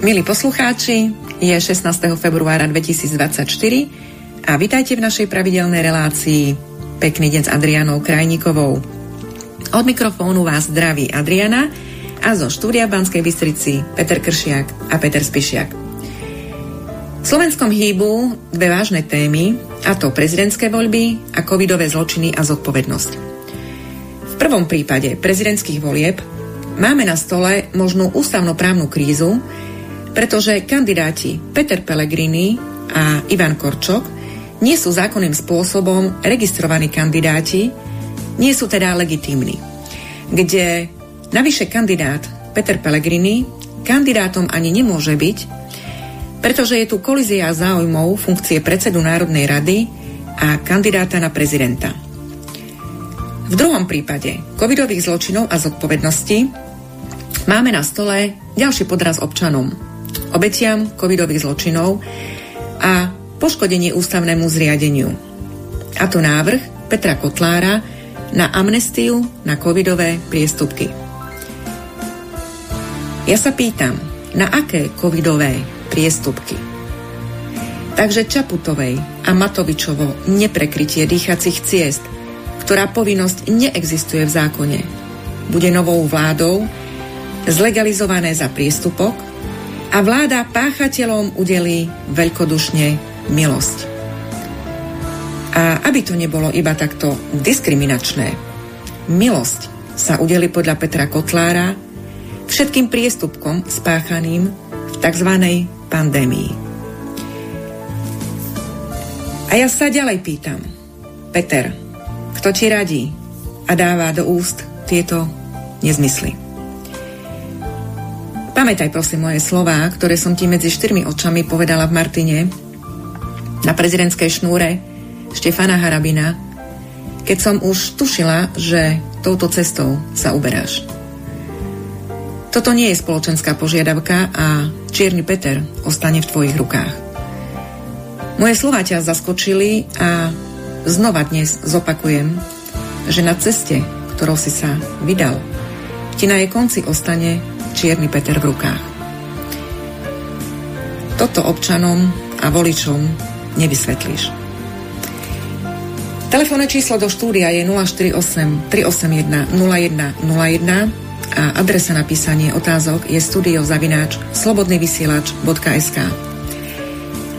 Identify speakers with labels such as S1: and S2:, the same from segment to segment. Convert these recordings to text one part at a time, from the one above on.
S1: Milí poslucháči, je 16. februára 2024 a vitajte v našej pravidelnej relácii Pekný deň s Adrianou Krajníkovou. Od mikrofónu vás zdraví Adriana a zo štúdia Banskej Bystrici Peter Kršiak a Peter Spišiak. V Slovenskom hýbu dve vážne témy, a to prezidentské voľby a covidové zločiny a zodpovednosť. V prvom prípade prezidentských volieb máme na stole možnú ústavnoprávnu krízu, pretože kandidáti Peter Pellegrini a Ivan Korčok nie sú zákonným spôsobom registrovaní kandidáti, nie sú teda legitímni. Kde navyše kandidát Peter Pellegrini kandidátom ani nemôže byť, pretože je tu kolízia záujmov funkcie predsedu Národnej rady a kandidáta na prezidenta. V druhom prípade covidových zločinov a zodpovednosti máme na stole ďalší podraz občanom – obetiam covidových zločinov a poškodenie ústavnému zriadeniu. A to návrh Petra Kotlára na amnestiu na covidové priestupky. Ja sa pýtam, na aké covidové priestupky? Takže Čaputovej a Matovičovo neprekrytie dýchacích ciest, ktorá povinnosť neexistuje v zákone, bude novou vládou zlegalizované za priestupok, a vláda páchateľom udelí veľkodušne milosť. A aby to nebolo iba takto diskriminačné, milosť sa udeli podľa Petra Kotlára všetkým priestupkom spáchaným v tzv. pandémii. A ja sa ďalej pýtam, Peter, kto ti radí a dáva do úst tieto nezmysly? Pamätaj prosím moje slová, ktoré som ti medzi štyrmi očami povedala v Martine na prezidentskej šnúre Štefana Harabina, keď som už tušila, že touto cestou sa uberáš. Toto nie je spoločenská požiadavka a Čierny Peter ostane v tvojich rukách. Moje slova ťa zaskočili a znova dnes zopakujem, že na ceste, ktorou si sa vydal, ti na jej konci ostane čierny Peter v rukách. Toto občanom a voličom nevysvetlíš. Telefónne číslo do štúdia je 048 381 0101 a adresa na písanie otázok je studiozavináč slobodnyvysielač.sk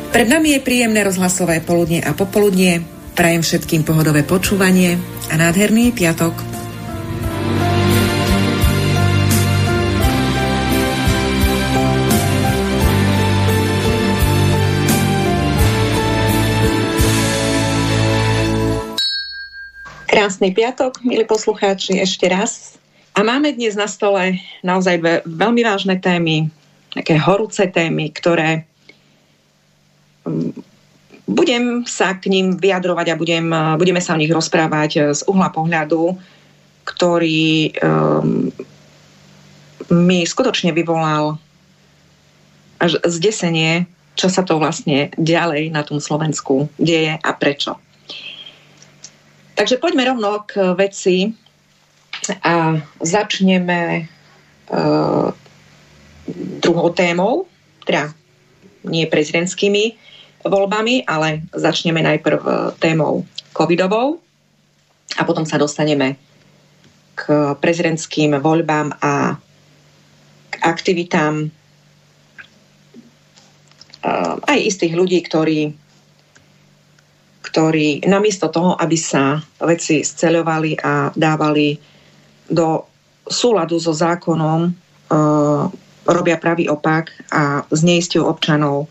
S1: Pred nami je príjemné rozhlasové poludnie a popoludnie. Prajem všetkým pohodové počúvanie a nádherný piatok Krásny piatok, milí poslucháči, ešte raz. A máme dnes na stole naozaj dve veľmi vážne témy, také horúce témy, ktoré mm, budem sa k ním vyjadrovať a budem, budeme sa o nich rozprávať z uhla pohľadu, ktorý um, mi skutočne vyvolal až zdesenie, čo sa to vlastne ďalej na tom Slovensku deje a prečo. Takže poďme rovno k veci a začneme uh, druhou témou, teda nie prezidentskými voľbami, ale začneme najprv témou covidovou a potom sa dostaneme k prezidentským voľbám a k aktivitám uh, aj istých ľudí, ktorí ktorí namiesto toho, aby sa veci sceľovali a dávali do súladu so zákonom, e, robia pravý opak a zneistujú občanov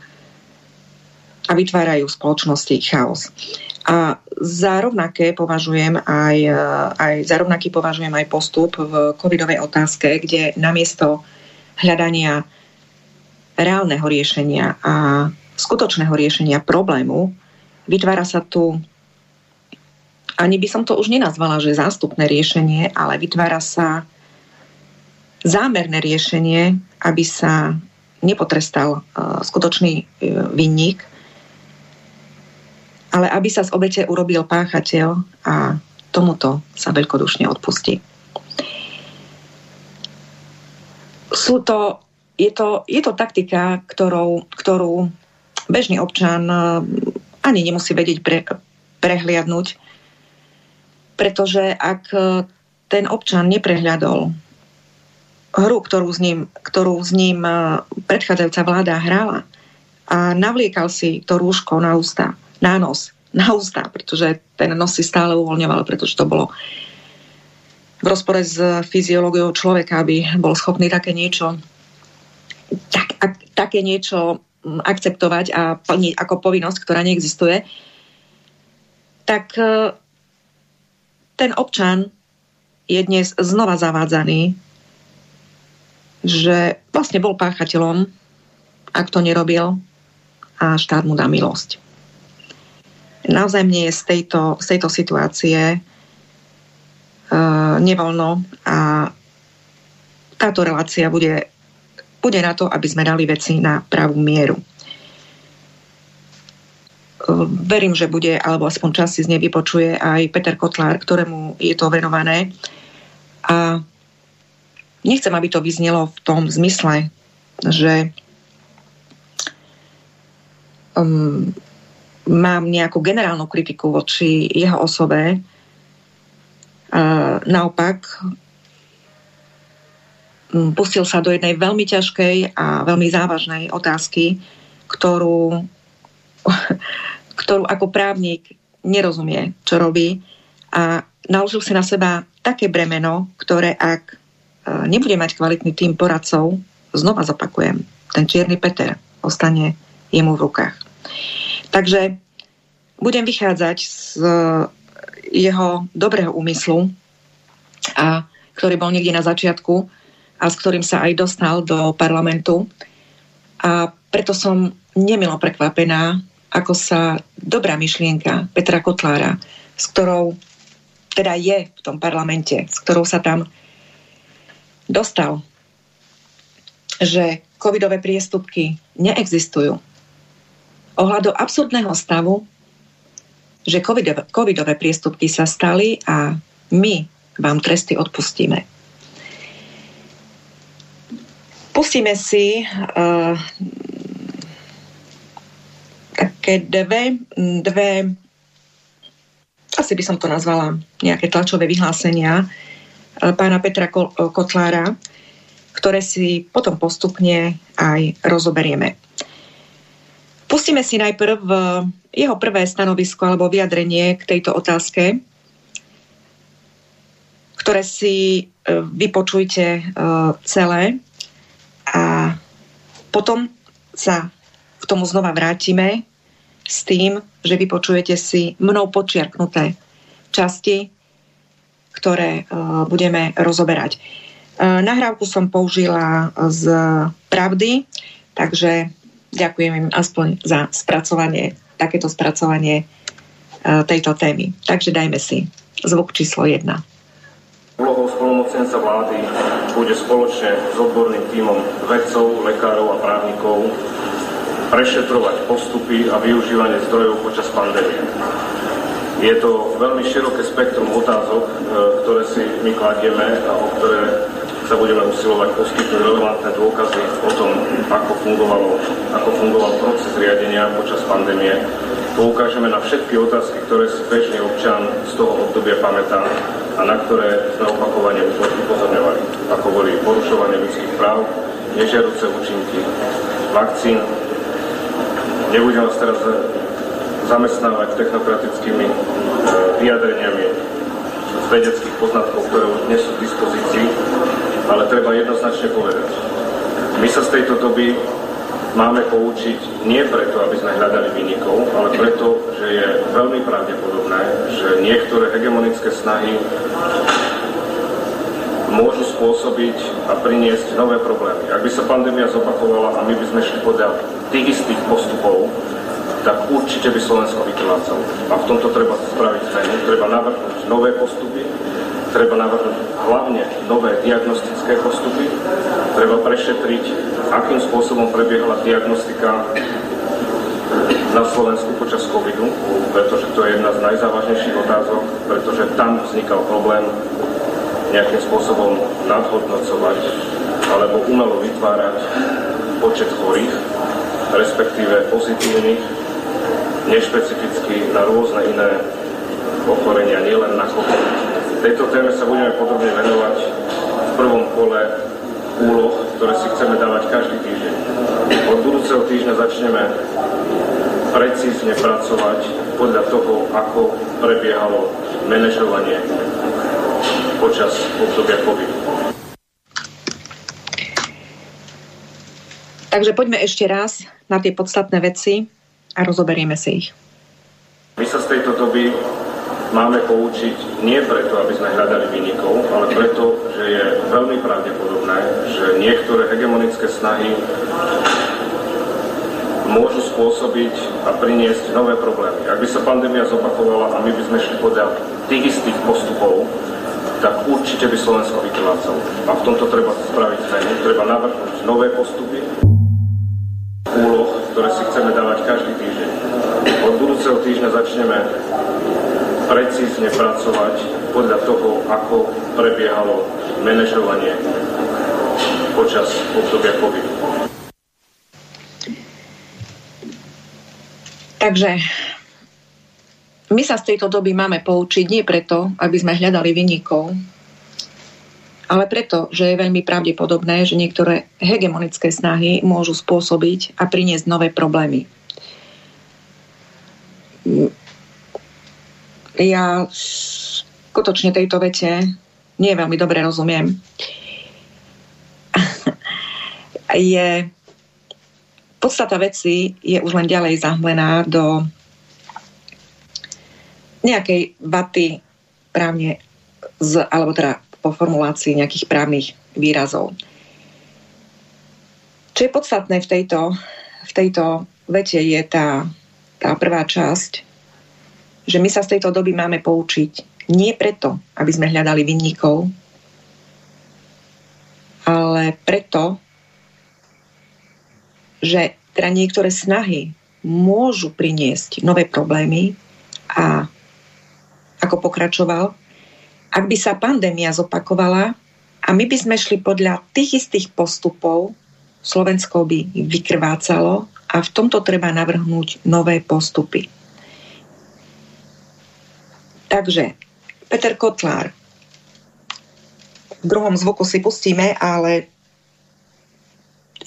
S1: a vytvárajú v spoločnosti chaos. A za rovnaké považujem aj, e, aj, za rovnaký považujem aj postup v covidovej otázke, kde namiesto hľadania reálneho riešenia a skutočného riešenia problému Vytvára sa tu, ani by som to už nenazvala, že zástupné riešenie, ale vytvára sa zámerné riešenie, aby sa nepotrestal uh, skutočný uh, vinník, ale aby sa z obete urobil páchateľ a tomuto sa veľkodušne odpustí. Sú to je, to, je to taktika, ktorou, ktorú bežný občan ani nemusí vedieť pre, prehliadnúť, pretože ak ten občan neprehľadol hru, ktorú s ním, ktorú s ním predchádzajúca vláda hrala a navliekal si to rúško na ústa, na nos, na ústa, pretože ten nos si stále uvoľňoval, pretože to bolo v rozpore s fyziológiou človeka, aby bol schopný také niečo tak, ak, také niečo akceptovať a plniť ako povinnosť, ktorá neexistuje, tak e, ten občan je dnes znova zavádzaný, že vlastne bol páchateľom, ak to nerobil, a štát mu dá milosť. Naozaj mne je z tejto, z tejto situácie uh, nevoľno a táto relácia bude bude na to, aby sme dali veci na pravú mieru. Verím, že bude, alebo aspoň časti z nej vypočuje aj Peter Kotlár, ktorému je to venované. A nechcem, aby to vyznelo v tom zmysle, že um, mám nejakú generálnu kritiku voči jeho osobe. Uh, naopak, pustil sa do jednej veľmi ťažkej a veľmi závažnej otázky, ktorú, ktorú ako právnik nerozumie, čo robí a naložil si na seba také bremeno, ktoré ak e, nebude mať kvalitný tým poradcov, znova zopakujem, ten čierny Peter ostane jemu v rukách. Takže budem vychádzať z jeho dobrého úmyslu, a ktorý bol niekde na začiatku, a s ktorým sa aj dostal do parlamentu. A preto som nemilo prekvapená, ako sa dobrá myšlienka Petra Kotlára, s ktorou teda je v tom parlamente, s ktorou sa tam dostal, že covidové priestupky neexistujú. Ohľadom absurdného stavu, že covidové, covidové priestupky sa stali a my vám tresty odpustíme. Pustíme si uh, také dve, dve, asi by som to nazvala nejaké tlačové vyhlásenia uh, pána Petra Kotlára, ktoré si potom postupne aj rozoberieme. Pustíme si najprv jeho prvé stanovisko alebo vyjadrenie k tejto otázke, ktoré si uh, vypočujte celé a potom sa k tomu znova vrátime s tým, že vypočujete si mnou počiarknuté časti, ktoré uh, budeme rozoberať. Uh, nahrávku som použila z pravdy, takže ďakujem im aspoň za spracovanie, takéto spracovanie uh, tejto témy. Takže dajme si zvuk číslo 1.
S2: Úlohou spolumocnenca vlády bude spoločne s odborným tímom vedcov, lekárov a právnikov prešetrovať postupy a využívanie zdrojov počas pandémie. Je to veľmi široké spektrum otázok, e, ktoré si my kladieme a o ktoré sa budeme usilovať poskytnúť relevantné dôkazy o tom, ako, fungovalo, ako fungoval proces riadenia počas pandémie poukážeme na všetky otázky, ktoré si bežný občan z toho obdobia pamätá a na ktoré sme opakovane upozorňovali, ako boli porušovanie ľudských práv, nežiaduce účinky vakcín. Nebudem vás teraz zamestnávať technokratickými e, vyjadreniami vedeckých poznatkov, ktoré už dnes sú v dispozícii, ale treba jednoznačne povedať. My sa z tejto doby máme poučiť nie preto, aby sme hľadali vynikov, ale preto, že je veľmi pravdepodobné, že niektoré hegemonické snahy môžu spôsobiť a priniesť nové problémy. Ak by sa pandémia zopakovala a my by sme šli podľa tých istých postupov, tak určite by Slovensko vykrvácalo. A v tomto treba spraviť zmenu, treba navrhnúť nové postupy, treba navrhnúť hlavne nové diagnostické postupy, treba prešetriť, akým spôsobom prebiehala diagnostika na Slovensku počas covidu, pretože to je jedna z najzávažnejších otázok, pretože tam vznikal problém nejakým spôsobom nadhodnocovať alebo umelo vytvárať počet chorých, respektíve pozitívnych, nešpecificky na rôzne iné ochorenia, nielen na COVID. Tejto téme sa budeme podrobne venovať v prvom kole úloh, ktoré si chceme dávať každý týždeň. Od budúceho týždňa začneme precízne pracovať podľa toho, ako prebiehalo manažovanie počas obdobia COVID.
S1: Takže poďme ešte raz na tie podstatné veci a rozoberieme si ich.
S2: My sa z tejto doby máme poučiť nie preto, aby sme hľadali vynikov, ale preto, že je veľmi pravdepodobné, že niektoré hegemonické snahy môžu spôsobiť a priniesť nové problémy. Ak by sa pandémia zopakovala a my by sme šli podľa tých istých postupov, tak určite by Slovensko vykrvácalo. A v tomto treba spraviť zmenu, treba navrhnúť nové postupy, úloh, ktoré si chceme dávať každý týždeň. Od budúceho týždňa začneme precízne pracovať podľa toho, ako prebiehalo manažovanie počas obdobia COVID.
S1: Takže my sa z tejto doby máme poučiť nie preto, aby sme hľadali vynikov, ale preto, že je veľmi pravdepodobné, že niektoré hegemonické snahy môžu spôsobiť a priniesť nové problémy. Ja skutočne tejto vete nie veľmi dobre rozumiem. je podstata veci je už len ďalej zahmlená do nejakej vaty právne z, alebo teda po formulácii nejakých právnych výrazov. Čo je podstatné v tejto, v tejto vete je tá, tá prvá časť, že my sa z tejto doby máme poučiť nie preto, aby sme hľadali vinníkov, ale preto, že teda niektoré snahy môžu priniesť nové problémy a ako pokračoval, ak by sa pandémia zopakovala a my by sme šli podľa tých istých postupov, Slovensko by vykrvácalo a v tomto treba navrhnúť nové postupy. Takže Peter Kotlár. V druhom zvuku si pustíme, ale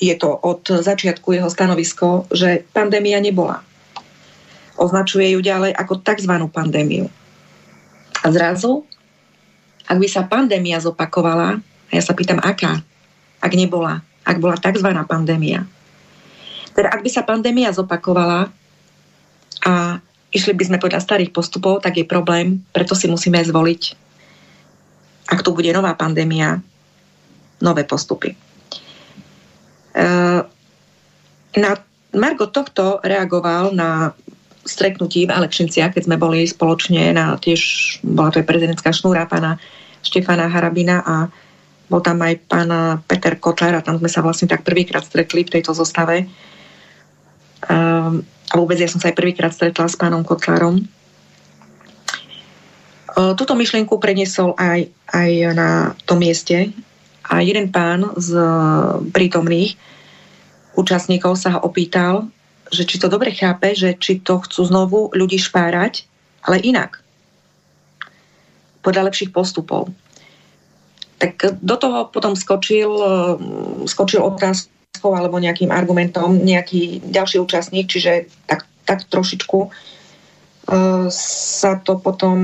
S1: je to od začiatku jeho stanovisko, že pandémia nebola. Označuje ju ďalej ako tzv. pandémiu. A zrazu ak by sa pandémia zopakovala, a ja sa pýtam, aká, ak nebola, ak bola tzv. pandémia. Teda ak by sa pandémia zopakovala a išli by sme podľa starých postupov, tak je problém, preto si musíme zvoliť, ak tu bude nová pandémia, nové postupy. E, na Margo tohto reagoval na stretnutí v Alekšinciach, keď sme boli spoločne na tiež, bola to aj prezidentská šnúra pána Štefana Harabina a bol tam aj pán Peter Kotler a tam sme sa vlastne tak prvýkrát stretli v tejto zostave. Um, a vôbec ja som sa aj prvýkrát stretla s pánom Kotlárom. Túto myšlienku preniesol aj, aj na tom mieste a jeden pán z prítomných účastníkov sa ho opýtal, že či to dobre chápe, že či to chcú znovu ľudí špárať, ale inak. Podľa lepších postupov. Tak do toho potom skočil, mm, skočil otázkou alebo nejakým argumentom nejaký ďalší účastník, čiže tak, tak trošičku uh, sa to potom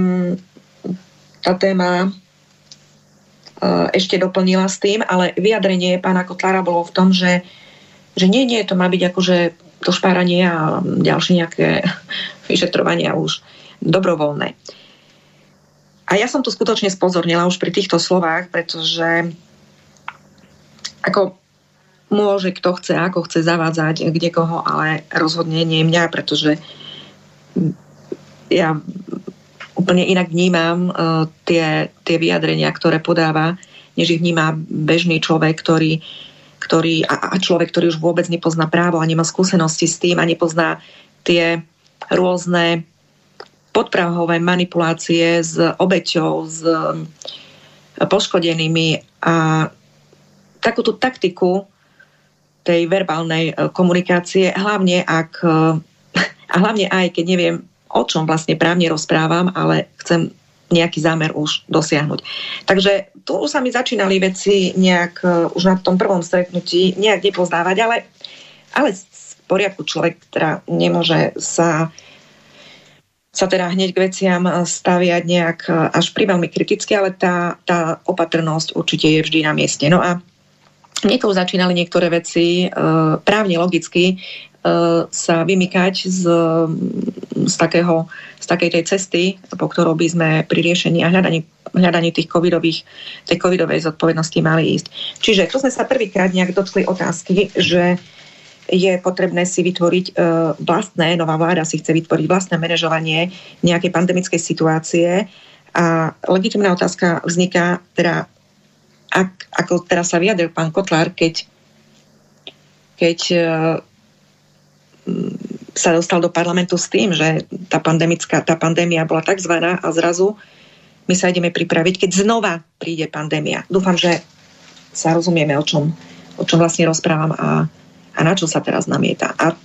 S1: tá téma uh, ešte doplnila s tým, ale vyjadrenie pána Kotlára bolo v tom, že, že nie, nie, to má byť akože to špáranie a ďalšie nejaké vyšetrovania už dobrovoľné. A ja som tu skutočne spozornila už pri týchto slovách, pretože ako môže kto chce, ako chce zavádzať kde koho, ale rozhodne nie mňa, pretože ja úplne inak vnímam uh, tie, tie vyjadrenia, ktoré podáva, než ich vníma bežný človek, ktorý ktorý, a, a človek, ktorý už vôbec nepozná právo a nemá skúsenosti s tým a nepozná tie rôzne podprahové manipulácie s obeťou, s poškodenými a takúto taktiku tej verbálnej komunikácie, hlavne ak a hlavne aj keď neviem, o čom vlastne právne rozprávam, ale chcem nejaký zámer už dosiahnuť. Takže tu sa mi začínali veci nejak už na tom prvom stretnutí nejak nepoznávať, ale, ale v poriadku človek teda nemôže sa sa teda hneď k veciam staviať nejak až pri veľmi kriticky, ale tá, tá opatrnosť určite je vždy na mieste. No a Niekoho začínali niektoré veci e, právne logicky e, sa vymykať z, z, takého, z takej tej cesty, po ktorou by sme pri riešení a hľadaní, hľadaní tých covidových, tej covidovej zodpovednosti mali ísť. Čiže tu sme sa prvýkrát nejak dotkli otázky, že je potrebné si vytvoriť e, vlastné, nová vláda si chce vytvoriť vlastné manažovanie nejakej pandemickej situácie a legitimná otázka vzniká teda ak, ako teraz sa vyjadril pán Kotlár, keď, keď e, sa dostal do parlamentu s tým, že tá, pandemická, tá pandémia bola tak zvaná a zrazu my sa ideme pripraviť, keď znova príde pandémia. Dúfam, že sa rozumieme, o čom, o čom vlastne rozprávam a, a na čo sa teraz namieta. A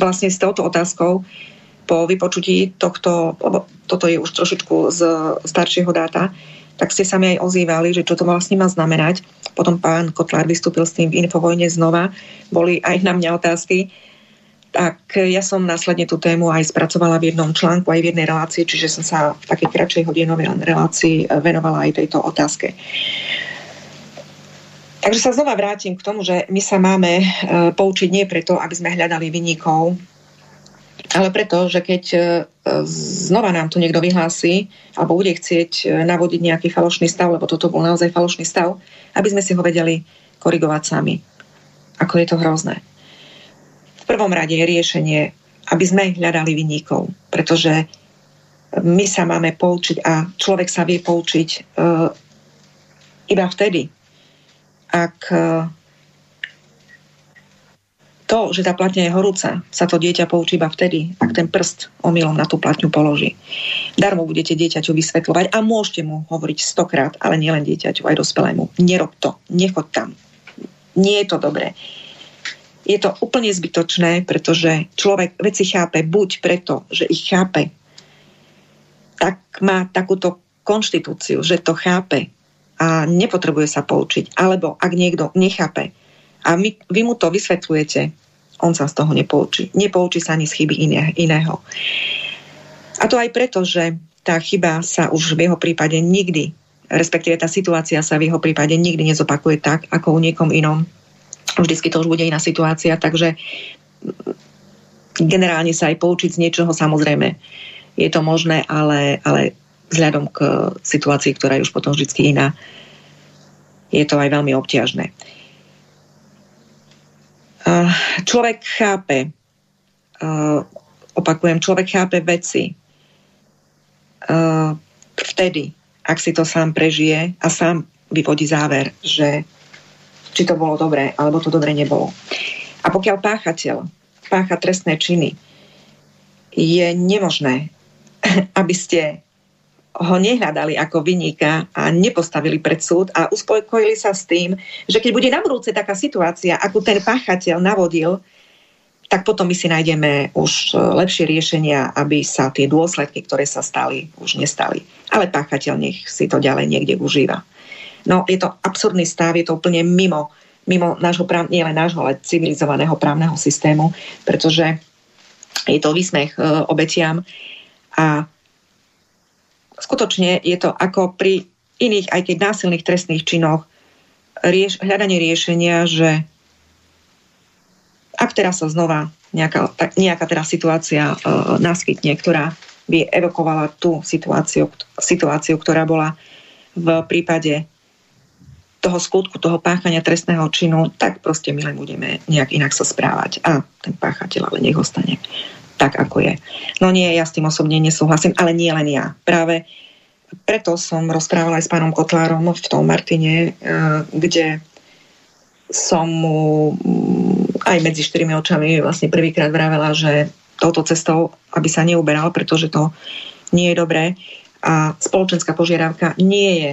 S1: vlastne s touto otázkou po vypočutí tohto, toto je už trošičku z staršieho dáta, tak ste sa mi aj ozývali, že čo to vlastne má znamenať. Potom pán Kotlár vystúpil s tým v Infovojne znova. Boli aj na mňa otázky. Tak ja som následne tú tému aj spracovala v jednom článku, aj v jednej relácii, čiže som sa v takej kratšej hodinovej relácii venovala aj tejto otázke. Takže sa znova vrátim k tomu, že my sa máme e, poučiť nie preto, aby sme hľadali vynikov, ale preto, že keď e, znova nám tu niekto vyhlási alebo bude chcieť e, navodiť nejaký falošný stav, lebo toto bol naozaj falošný stav, aby sme si ho vedeli korigovať sami. Ako je to hrozné. V prvom rade je riešenie, aby sme hľadali vyníkov, pretože my sa máme poučiť a človek sa vie poučiť uh, iba vtedy, ak uh, to, že tá platňa je horúca, sa to dieťa poučí iba vtedy, ak ten prst omylom na tú platňu položí. Darmo budete dieťaťu vysvetľovať a môžete mu hovoriť stokrát, ale nielen dieťaťu, aj dospelému. Nerob to, nechod tam. Nie je to dobré. Je to úplne zbytočné, pretože človek veci chápe buď preto, že ich chápe, tak má takúto konštitúciu, že to chápe a nepotrebuje sa poučiť. Alebo ak niekto nechápe, a my, vy mu to vysvetľujete, on sa z toho nepoučí. Nepoučí sa ani z chyby iné, iného. A to aj preto, že tá chyba sa už v jeho prípade nikdy, respektíve tá situácia sa v jeho prípade nikdy nezopakuje tak, ako u niekom inom. Vždycky to už bude iná situácia, takže generálne sa aj poučiť z niečoho, samozrejme, je to možné, ale, ale vzhľadom k situácii, ktorá je už potom vždy iná, je to aj veľmi obťažné. Eh, človek chápe, eh, opakujem, človek chápe veci eh, vtedy, ak si to sám prežije a sám vyvodí záver, že či to bolo dobré, alebo to dobre nebolo. A pokiaľ páchateľ pácha trestné činy, je nemožné, aby ste ho nehľadali ako vyníka a nepostavili pred súd a uspokojili sa s tým, že keď bude na budúce taká situácia, ako ten páchateľ navodil, tak potom my si nájdeme už e, lepšie riešenia, aby sa tie dôsledky, ktoré sa stali, už nestali. Ale páchateľ nech si to ďalej niekde užíva. No, je to absurdný stav, je to úplne mimo, mimo nášho práv, nie len nášho, ale civilizovaného právneho systému, pretože je to výsmech e, obetiam a skutočne je to ako pri iných, aj keď násilných trestných činoch, rieš, hľadanie riešenia, že ak teraz sa znova nejaká, tak, nejaká teraz situácia uh, naskytne, ktorá by evokovala tú situáciu, situáciu, ktorá bola v prípade toho skutku, toho páchania trestného činu, tak proste my len budeme nejak inak sa správať. A ten páchateľ ale nech ostane tak, ako je. No nie, ja s tým osobne nesúhlasím, ale nie len ja. Práve preto som rozprávala aj s pánom Kotlárom v tom Martine, eh, kde som mu mm, aj medzi štyrmi očami vlastne prvýkrát vravela, že touto cestou, aby sa neuberal, pretože to nie je dobré. A spoločenská požiadavka nie je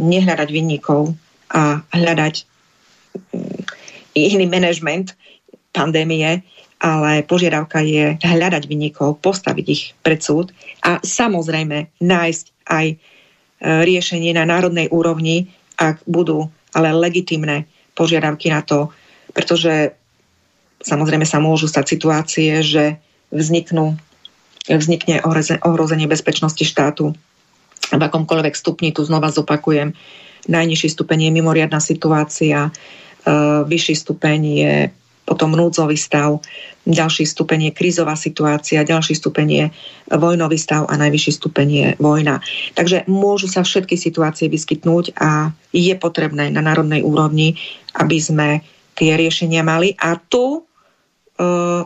S1: nehľadať vinníkov a hľadať iný manažment pandémie, ale požiadavka je hľadať vynikov, postaviť ich pred súd a samozrejme nájsť aj e, riešenie na národnej úrovni, ak budú ale legitimné požiadavky na to, pretože samozrejme sa môžu stať situácie, že vzniknú, vznikne ohrozenie bezpečnosti štátu. V akomkoľvek stupni, tu znova zopakujem, najnižší stupeň je mimoriadná situácia, e, vyšší stupeň je potom núdzový stav, ďalší stupeň je krízová situácia, ďalší stupeň je vojnový stav a najvyšší stupeň je vojna. Takže môžu sa všetky situácie vyskytnúť a je potrebné na národnej úrovni, aby sme tie riešenia mali. A tu, uh,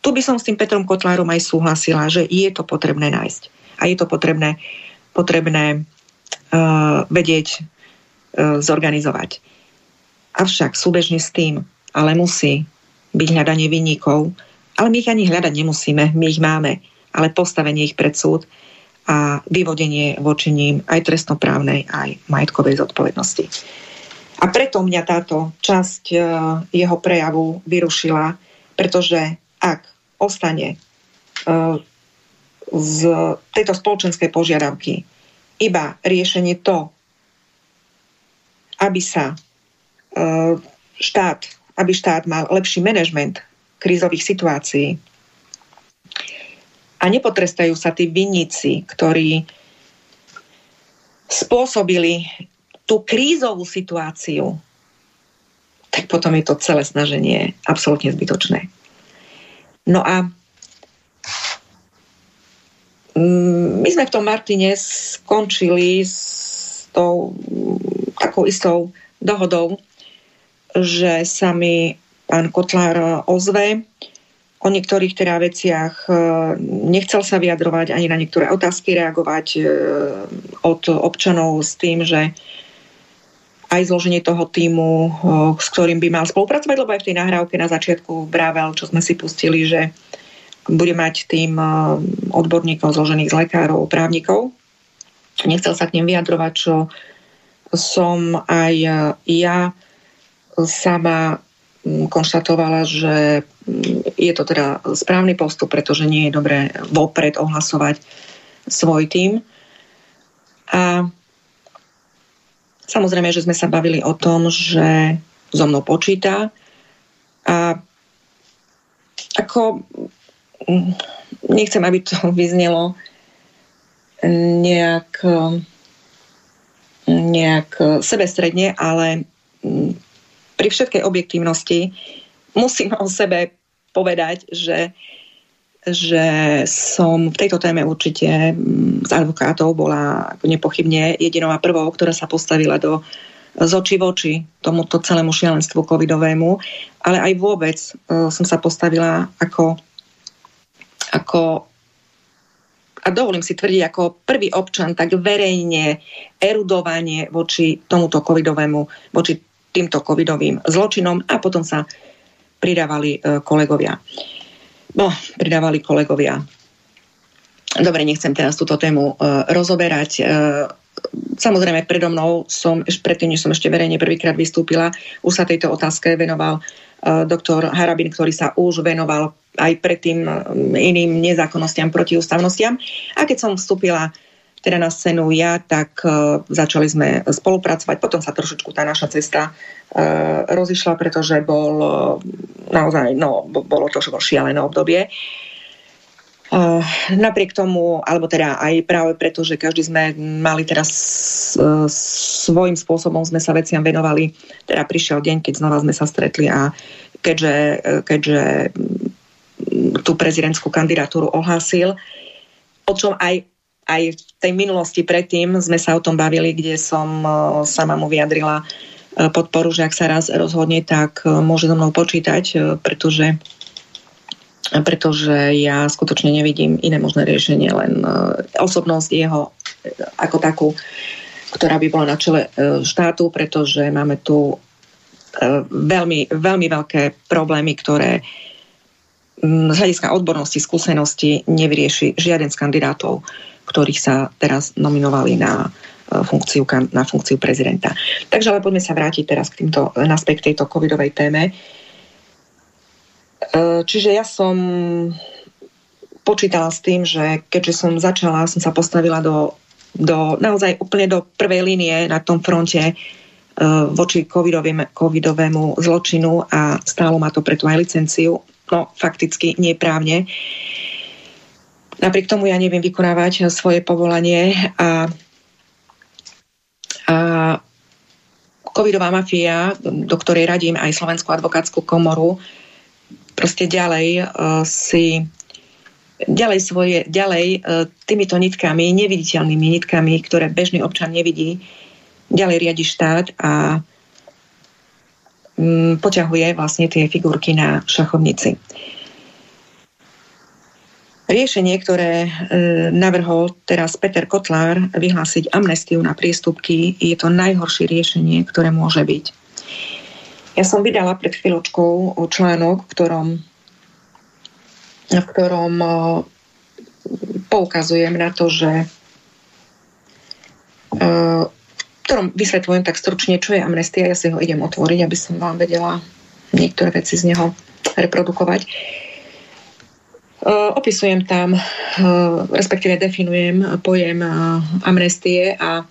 S1: tu by som s tým Petrom Kotlárom aj súhlasila, že je to potrebné nájsť. A je to potrebné, potrebné uh, vedieť, uh, zorganizovať. Avšak súbežne s tým ale musí byť hľadanie vinníkov. Ale my ich ani hľadať nemusíme, my ich máme. Ale postavenie ich pred súd a vyvodenie voči ním aj trestnoprávnej, aj majetkovej zodpovednosti. A preto mňa táto časť e, jeho prejavu vyrušila, pretože ak ostane e, z tejto spoločenskej požiadavky iba riešenie to, aby sa e, štát aby štát mal lepší manažment krízových situácií. A nepotrestajú sa tí vinníci, ktorí spôsobili tú krízovú situáciu, tak potom je to celé snaženie absolútne zbytočné. No a mm, my sme v tom Martine skončili s tou takou istou dohodou, že sa mi pán Kotlár ozve. O niektorých teda veciach e, nechcel sa vyjadrovať, ani na niektoré otázky reagovať e, od občanov s tým, že aj zloženie toho týmu, e, s ktorým by mal spolupracovať, lebo aj v tej nahrávke na začiatku Bravel, čo sme si pustili, že bude mať tým odborníkov zložených z lekárov, právnikov. Nechcel sa k nim vyjadrovať, čo som aj ja sama mm, konštatovala, že mm, je to teda správny postup, pretože nie je dobré vopred ohlasovať svoj tým. A samozrejme, že sme sa bavili o tom, že so mnou počíta a ako mm, nechcem, aby to vyznelo nejak nejak sebestredne, ale pri všetkej objektívnosti musím o sebe povedať, že, že som v tejto téme určite mm, z advokátov bola nepochybne jedinou a prvou, ktorá sa postavila do z očí v oči tomuto celému šialenstvu covidovému, ale aj vôbec uh, som sa postavila ako, ako a dovolím si tvrdiť ako prvý občan tak verejne erudovanie voči tomuto covidovému, voči týmto covidovým zločinom a potom sa pridávali e, kolegovia. No, pridávali kolegovia. Dobre, nechcem teraz túto tému uh, rozoberať. Uh, samozrejme, predo mnou som, predtým, než som ešte verejne prvýkrát vystúpila, už sa tejto otázke venoval uh, doktor Harabin, ktorý sa už venoval aj predtým iným nezákonnostiam, protiústavnostiam. A keď som vstúpila teda na scénu ja, tak uh, začali sme spolupracovať. Potom sa trošičku tá naša cesta uh, rozišla, pretože bol uh, naozaj, no, bolo to šialené obdobie. Uh, napriek tomu, alebo teda aj práve preto, že každý sme mali teraz uh, svojím spôsobom sme sa veciam venovali, teda prišiel deň, keď znova sme sa stretli a keďže, keďže tú prezidentskú kandidatúru ohlásil, o čom aj aj v tej minulosti predtým sme sa o tom bavili, kde som e, sama mu vyjadrila e, podporu, že ak sa raz rozhodne, tak e, môže so mnou počítať, pretože pretože ja skutočne nevidím iné možné riešenie, len osobnosť jeho ako takú, ktorá by bola na čele štátu, pretože máme tu veľmi, veľmi veľké problémy, ktoré z hľadiska odbornosti, skúsenosti nevyrieši žiaden z kandidátov ktorých sa teraz nominovali na funkciu, na funkciu prezidenta. Takže ale poďme sa vrátiť teraz k týmto, naspäť k tejto covidovej téme. Čiže ja som počítala s tým, že keďže som začala, som sa postavila do, do naozaj úplne do prvej línie na tom fronte voči covidovému, zločinu a stálo ma to preto aj licenciu, no fakticky neprávne. Napriek tomu ja neviem vykonávať svoje povolanie a, a covidová mafia, do ktorej radím aj Slovenskú advokátsku komoru, proste ďalej uh, si ďalej svoje, ďalej uh, týmito nitkami, neviditeľnými nitkami, ktoré bežný občan nevidí, ďalej riadi štát a um, poťahuje vlastne tie figurky na šachovnici. Riešenie, ktoré e, navrhol teraz Peter Kotlár vyhlásiť amnestiu na priestupky, je to najhoršie riešenie, ktoré môže byť. Ja som vydala pred chvíľočkou článok, v ktorom, v ktorom e, poukazujem na to, že e, v ktorom vysvetľujem tak stručne, čo je amnestia. Ja si ho idem otvoriť, aby som vám vedela niektoré veci z neho reprodukovať. Opisujem tam, respektíve definujem pojem amnestie a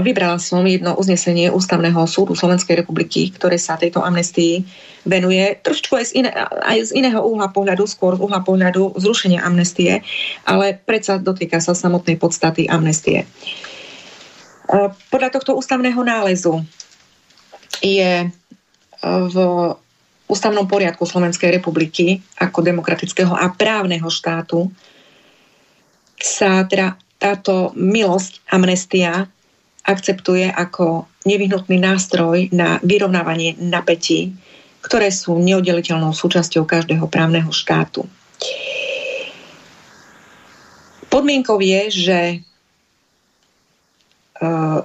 S1: vybrala som jedno uznesenie Ústavného súdu Slovenskej republiky, ktoré sa tejto amnestii venuje trošku aj z, iné, aj z iného uhla pohľadu, skôr z uhla pohľadu zrušenia amnestie, ale predsa dotýka sa samotnej podstaty amnestie. Podľa tohto ústavného nálezu je v ústavnom poriadku Slovenskej republiky ako demokratického a právneho štátu sa teda táto milosť, amnestia akceptuje ako nevyhnutný nástroj na vyrovnávanie napätí, ktoré sú neoddeliteľnou súčasťou každého právneho štátu. Podmienkou je, že uh,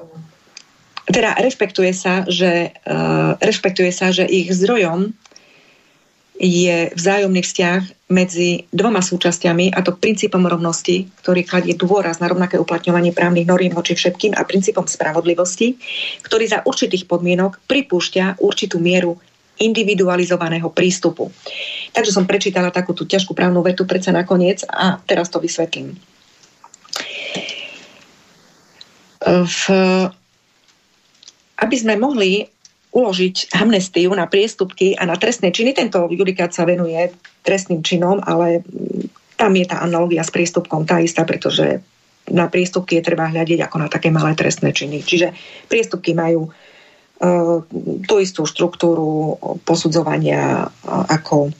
S1: teda rešpektuje sa, že, uh, rešpektuje sa, že ich zdrojom je vzájomný vzťah medzi dvoma súčasťami, a to princípom rovnosti, ktorý kladie dôraz na rovnaké uplatňovanie právnych noriem voči všetkým a princípom spravodlivosti, ktorý za určitých podmienok pripúšťa určitú mieru individualizovaného prístupu. Takže som prečítala takú tú ťažkú právnu vetu predsa nakoniec a teraz to vysvetlím. V, aby sme mohli uložiť amnestiu na priestupky a na trestné činy. Tento judikát sa venuje trestným činom, ale tam je tá analogia s priestupkom tá istá, pretože na priestupky je treba hľadiť ako na také malé trestné činy. Čiže priestupky majú uh, tú istú štruktúru posudzovania ako,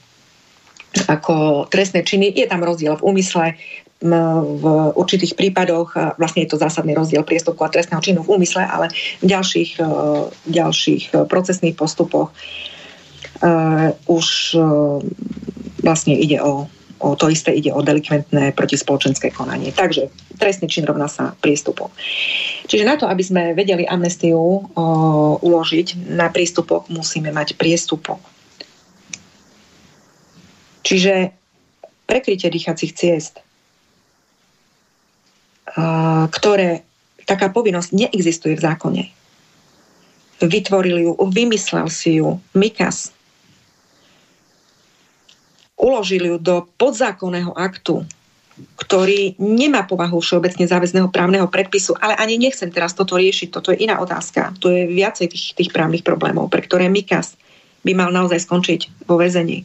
S1: ako trestné činy. Je tam rozdiel v úmysle, v určitých prípadoch, vlastne je to zásadný rozdiel priestupku a trestného činu v úmysle, ale v ďalších, e, ďalších e, procesných postupoch uh, už vlastne ide o, o to isté, ide o delikventné protispoločenské konanie. Takže trestný čin rovná sa prístupok. Čiže na to, aby sme vedeli amnestiu uložiť na prístupok, musíme mať priestupok. Čiže prekrytie dýchacích ciest ktoré taká povinnosť neexistuje v zákone. Vytvoril ju, vymyslel si ju Mikas. Uložil ju do podzákonného aktu, ktorý nemá povahu všeobecne záväzného právneho predpisu, ale ani nechcem teraz toto riešiť, toto je iná otázka. To je viacej tých, tých právnych problémov, pre ktoré Mikas by mal naozaj skončiť vo väzení.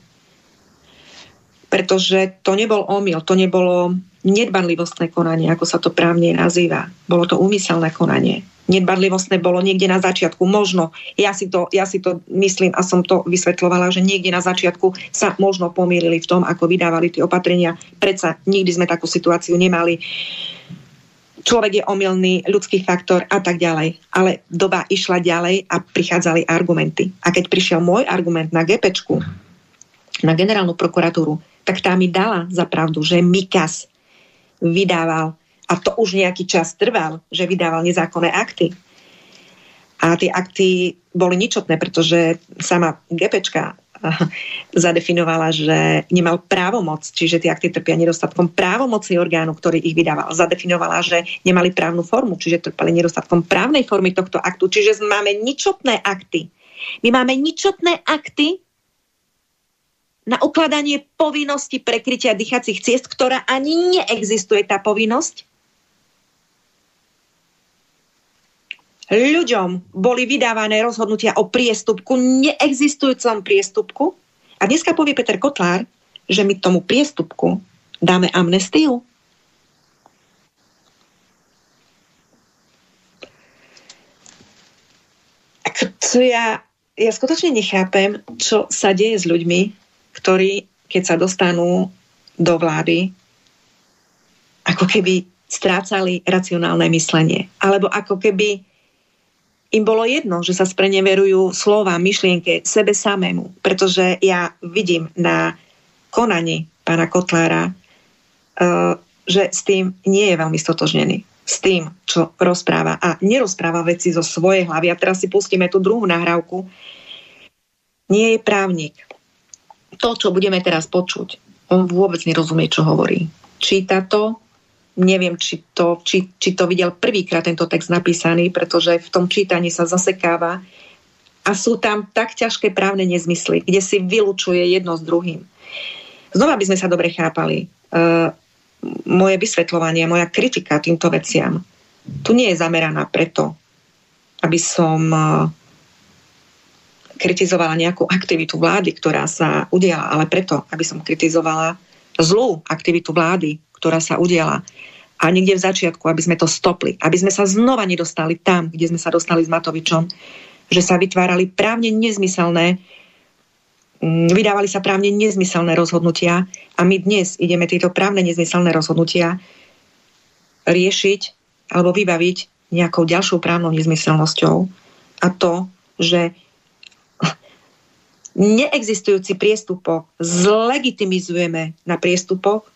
S1: Pretože to nebol omyl, to nebolo nedbanlivostné konanie, ako sa to právne nazýva. Bolo to úmyselné konanie. Nedbanlivostné bolo niekde na začiatku. Možno, ja si, to, ja si to myslím a som to vysvetľovala, že niekde na začiatku sa možno pomýlili v tom, ako vydávali tie opatrenia. Predsa nikdy sme takú situáciu nemali. Človek je omylný, ľudský faktor a tak ďalej. Ale doba išla ďalej a prichádzali argumenty. A keď prišiel môj argument na GPčku, na generálnu prokuratúru, tak tá mi dala za pravdu, že Mikas vydával, a to už nejaký čas trval, že vydával nezákonné akty. A tie akty boli ničotné, pretože sama GPčka zadefinovala, že nemal právomoc, čiže tie akty trpia nedostatkom právomoci orgánu, ktorý ich vydával. Zadefinovala, že nemali právnu formu, čiže trpali nedostatkom právnej formy tohto aktu. Čiže máme ničotné akty. My máme ničotné akty na ukladanie povinnosti prekrytia dýchacích ciest, ktorá ani neexistuje tá povinnosť. Ľuďom boli vydávané rozhodnutia o priestupku, neexistujúcom priestupku. A dneska povie Peter Kotlár, že my tomu priestupku dáme amnestiu. To ja, ja skutočne nechápem, čo sa deje s ľuďmi, ktorí, keď sa dostanú do vlády, ako keby strácali racionálne myslenie. Alebo ako keby im bolo jedno, že sa spreneverujú slova, myšlienke sebe samému. Pretože ja vidím na konaní pána Kotlára, uh, že s tým nie je veľmi stotožnený. S tým, čo rozpráva. A nerozpráva veci zo svojej hlavy. A teraz si pustíme tú druhú nahrávku. Nie je právnik. To, čo budeme teraz počuť, on vôbec nerozumie, čo hovorí. Číta to, neviem, či to, či, či to videl prvýkrát tento text napísaný, pretože v tom čítaní sa zasekáva a sú tam tak ťažké právne nezmysly, kde si vylučuje jedno s druhým. Znova by sme sa dobre chápali. Uh, moje vysvetľovanie, moja kritika týmto veciam tu nie je zameraná preto, aby som uh, kritizovala nejakú aktivitu vlády, ktorá sa udiala, ale preto, aby som kritizovala zlú aktivitu vlády, ktorá sa udiala. A niekde v začiatku, aby sme to stopli, aby sme sa znova nedostali tam, kde sme sa dostali s Matovičom, že sa vytvárali právne nezmyselné, mm, vydávali sa právne nezmyselné rozhodnutia a my dnes ideme tieto právne nezmyselné rozhodnutia riešiť alebo vybaviť nejakou ďalšou právnou nezmyselnosťou a to, že neexistujúci priestupok zlegitimizujeme na priestupok,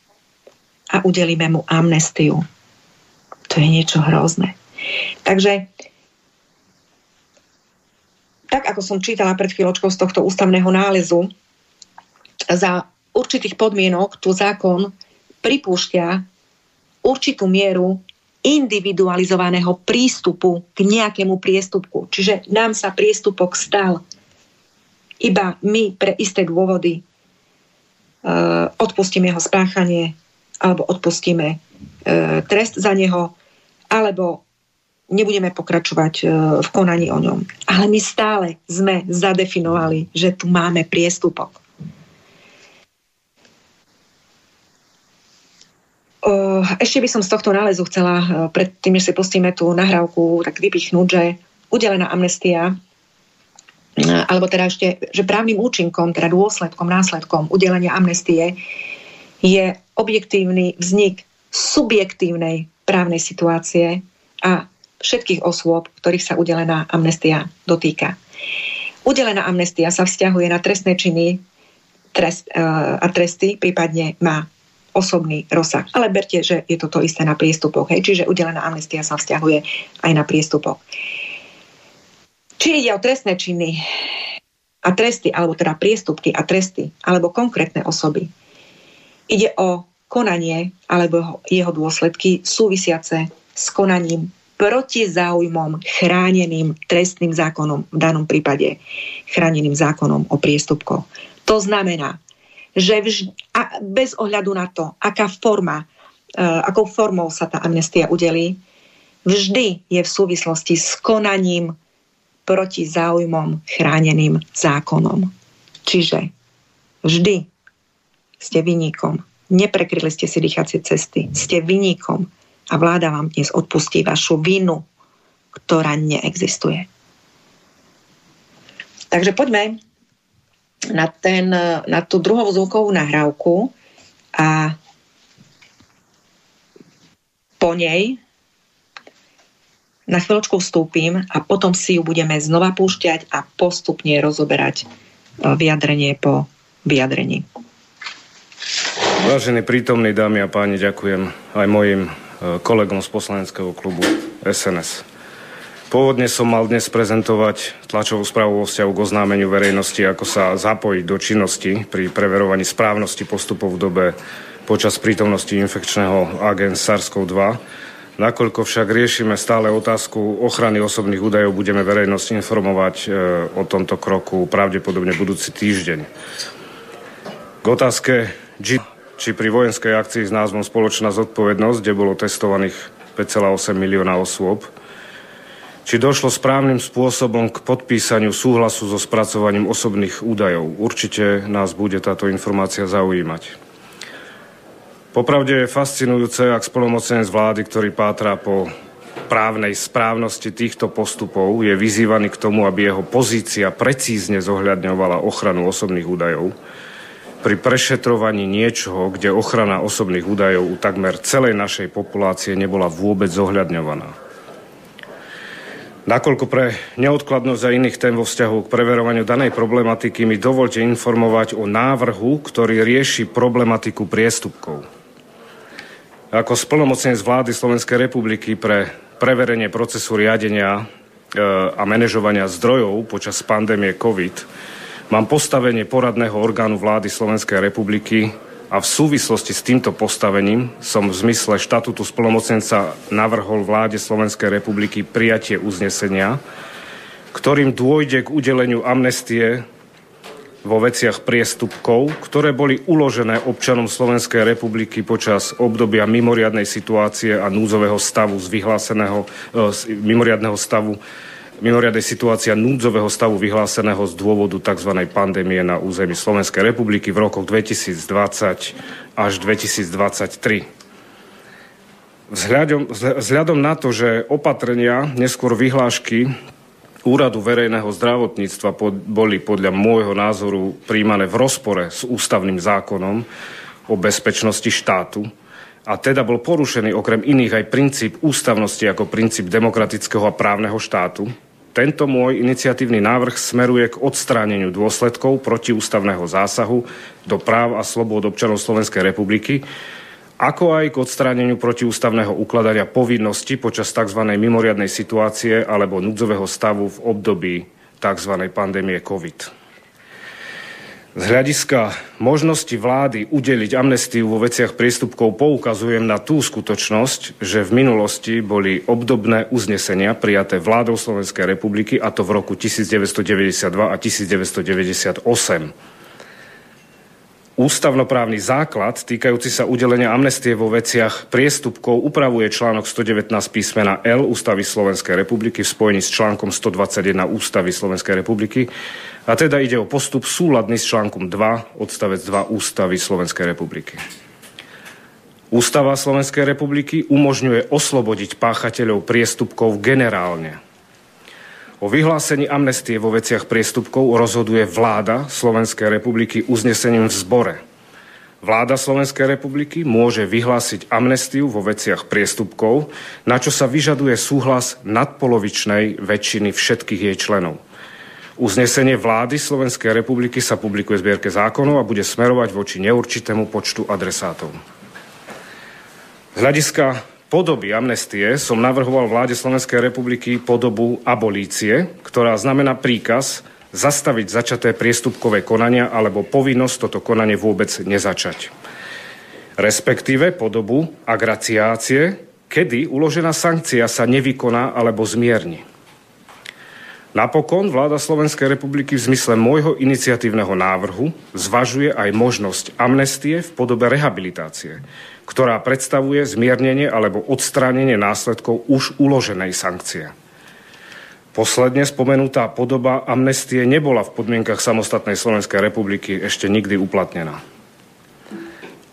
S1: a udelíme mu amnestiu. To je niečo hrozné. Takže tak ako som čítala pred chvíľočkou z tohto ústavného nálezu, za určitých podmienok tu zákon pripúšťa určitú mieru individualizovaného prístupu k nejakému priestupku. Čiže nám sa priestupok stal. Iba my pre isté dôvody uh, odpustíme jeho spáchanie, alebo odpustíme e, trest za neho, alebo nebudeme pokračovať e, v konaní o ňom. Ale my stále sme zadefinovali, že tu máme priestupok. Ešte by som z tohto nálezu chcela, e, predtým, než si pustíme tú nahrávku, tak vypichnúť, že udelená amnestia alebo teda ešte, že právnym účinkom, teda dôsledkom, následkom udelenia amnestie je objektívny vznik subjektívnej právnej situácie a všetkých osôb, ktorých sa udelená amnestia dotýka. Udelená amnestia sa vzťahuje na trestné činy trest, uh, a tresty, prípadne má osobný rozsah. Ale berte, že je to to isté na priestupok. Hej? Čiže udelená amnestia sa vzťahuje aj na priestupok. Či ide o trestné činy a tresty, alebo teda priestupky a tresty, alebo konkrétne osoby, Ide o konanie alebo jeho dôsledky súvisiace s konaním proti záujmom chráneným trestným zákonom, v danom prípade chráneným zákonom o priestupkoch. To znamená, že vž- a bez ohľadu na to, aká forma, uh, akou formou sa tá amnestia udelí, vždy je v súvislosti s konaním proti záujmom chráneným zákonom. Čiže vždy ste vynikom. Neprekryli ste si dýchacie cesty. Ste vynikom. A vláda vám dnes odpustí vašu vinu, ktorá neexistuje. Takže poďme na, ten, na tú druhovú zvukovú nahrávku a po nej na chvíľočku vstúpim a potom si ju budeme znova púšťať a postupne rozoberať e, vyjadrenie po vyjadrení.
S2: Vážení prítomní dámy a páni, ďakujem aj mojim e, kolegom z poslaneckého klubu SNS. Pôvodne som mal dnes prezentovať tlačovú správu vo vzťahu k oznámeniu verejnosti, ako sa zapojiť do činnosti pri preverovaní správnosti postupov v dobe počas prítomnosti infekčného agens SARS-CoV-2. Nakoľko však riešime stále otázku ochrany osobných údajov, budeme verejnosť informovať e, o tomto kroku pravdepodobne budúci týždeň. K otázke, či pri vojenskej akcii s názvom Spoločná zodpovednosť, kde bolo testovaných 5,8 milióna osôb, či došlo správnym spôsobom k podpísaniu súhlasu so spracovaním osobných údajov. Určite nás bude táto informácia zaujímať. Popravde je fascinujúce, ak spolomocenec vlády, ktorý pátra po právnej správnosti týchto postupov, je vyzývaný k tomu, aby jeho pozícia precízne zohľadňovala ochranu osobných údajov pri prešetrovaní niečoho, kde ochrana osobných údajov u takmer celej našej populácie nebola vôbec zohľadňovaná. Nakoľko pre neodkladnosť a iných tém vo vzťahu k preverovaniu danej problematiky mi dovolte informovať o návrhu, ktorý rieši problematiku priestupkov. Ako splnomocenec vlády Slovenskej republiky pre preverenie procesu riadenia e, a manažovania zdrojov počas pandémie COVID mám postavenie poradného orgánu vlády Slovenskej republiky a v súvislosti s týmto postavením som v zmysle štatútu spolomocenca navrhol vláde Slovenskej republiky prijatie uznesenia, ktorým dôjde k udeleniu amnestie vo veciach priestupkov, ktoré boli uložené občanom Slovenskej republiky počas obdobia mimoriadnej situácie a núdzového stavu z vyhláseného e, z mimoriadného stavu mimoriadnej situácia núdzového stavu vyhláseného z dôvodu tzv. pandémie na území Slovenskej republiky v rokoch 2020 až 2023. Vzhľadom, vzhľadom na to, že opatrenia, neskôr vyhlášky Úradu verejného zdravotníctva pod, boli podľa môjho názoru príjmané v rozpore s ústavným zákonom o bezpečnosti štátu, a teda bol porušený okrem iných aj princíp ústavnosti ako princíp demokratického a právneho štátu, tento môj iniciatívny návrh smeruje k odstráneniu dôsledkov protiústavného zásahu do práv a slobod občanov Slovenskej republiky, ako aj k odstráneniu protiústavného ukladania povinnosti počas tzv. mimoriadnej situácie alebo núdzového stavu v období tzv. pandémie COVID. Z hľadiska možnosti vlády udeliť amnestiu vo veciach priestupkov poukazujem na tú skutočnosť, že v minulosti boli obdobné uznesenia prijaté vládou Slovenskej republiky, a to v roku 1992 a 1998. Ústavnoprávny základ týkajúci sa udelenia amnestie vo veciach priestupkov upravuje článok 119 písmena L Ústavy Slovenskej republiky v spojení s článkom 121 Ústavy Slovenskej republiky a teda ide o postup súladný s článkom 2 odstavec 2 Ústavy Slovenskej republiky. Ústava Slovenskej republiky umožňuje oslobodiť páchateľov priestupkov generálne. O vyhlásení amnestie vo veciach priestupkov rozhoduje vláda Slovenskej republiky uznesením v zbore. Vláda Slovenskej republiky môže vyhlásiť amnestiu vo veciach priestupkov, na čo sa vyžaduje súhlas nadpolovičnej väčšiny všetkých jej členov. Uznesenie vlády Slovenskej republiky sa publikuje v zbierke zákonov a bude smerovať voči neurčitému počtu adresátov. Z hľadiska podoby amnestie som navrhoval vláde Slovenskej republiky podobu abolície, ktorá znamená príkaz zastaviť začaté priestupkové konania alebo povinnosť toto konanie vôbec nezačať. Respektíve podobu agraciácie, kedy uložená sankcia sa nevykoná alebo zmierni. Napokon vláda Slovenskej republiky v zmysle môjho iniciatívneho návrhu zvažuje aj možnosť amnestie v podobe rehabilitácie, ktorá predstavuje zmiernenie alebo odstránenie následkov už uloženej sankcie. Posledne spomenutá podoba amnestie nebola v podmienkach samostatnej Slovenskej republiky ešte nikdy uplatnená.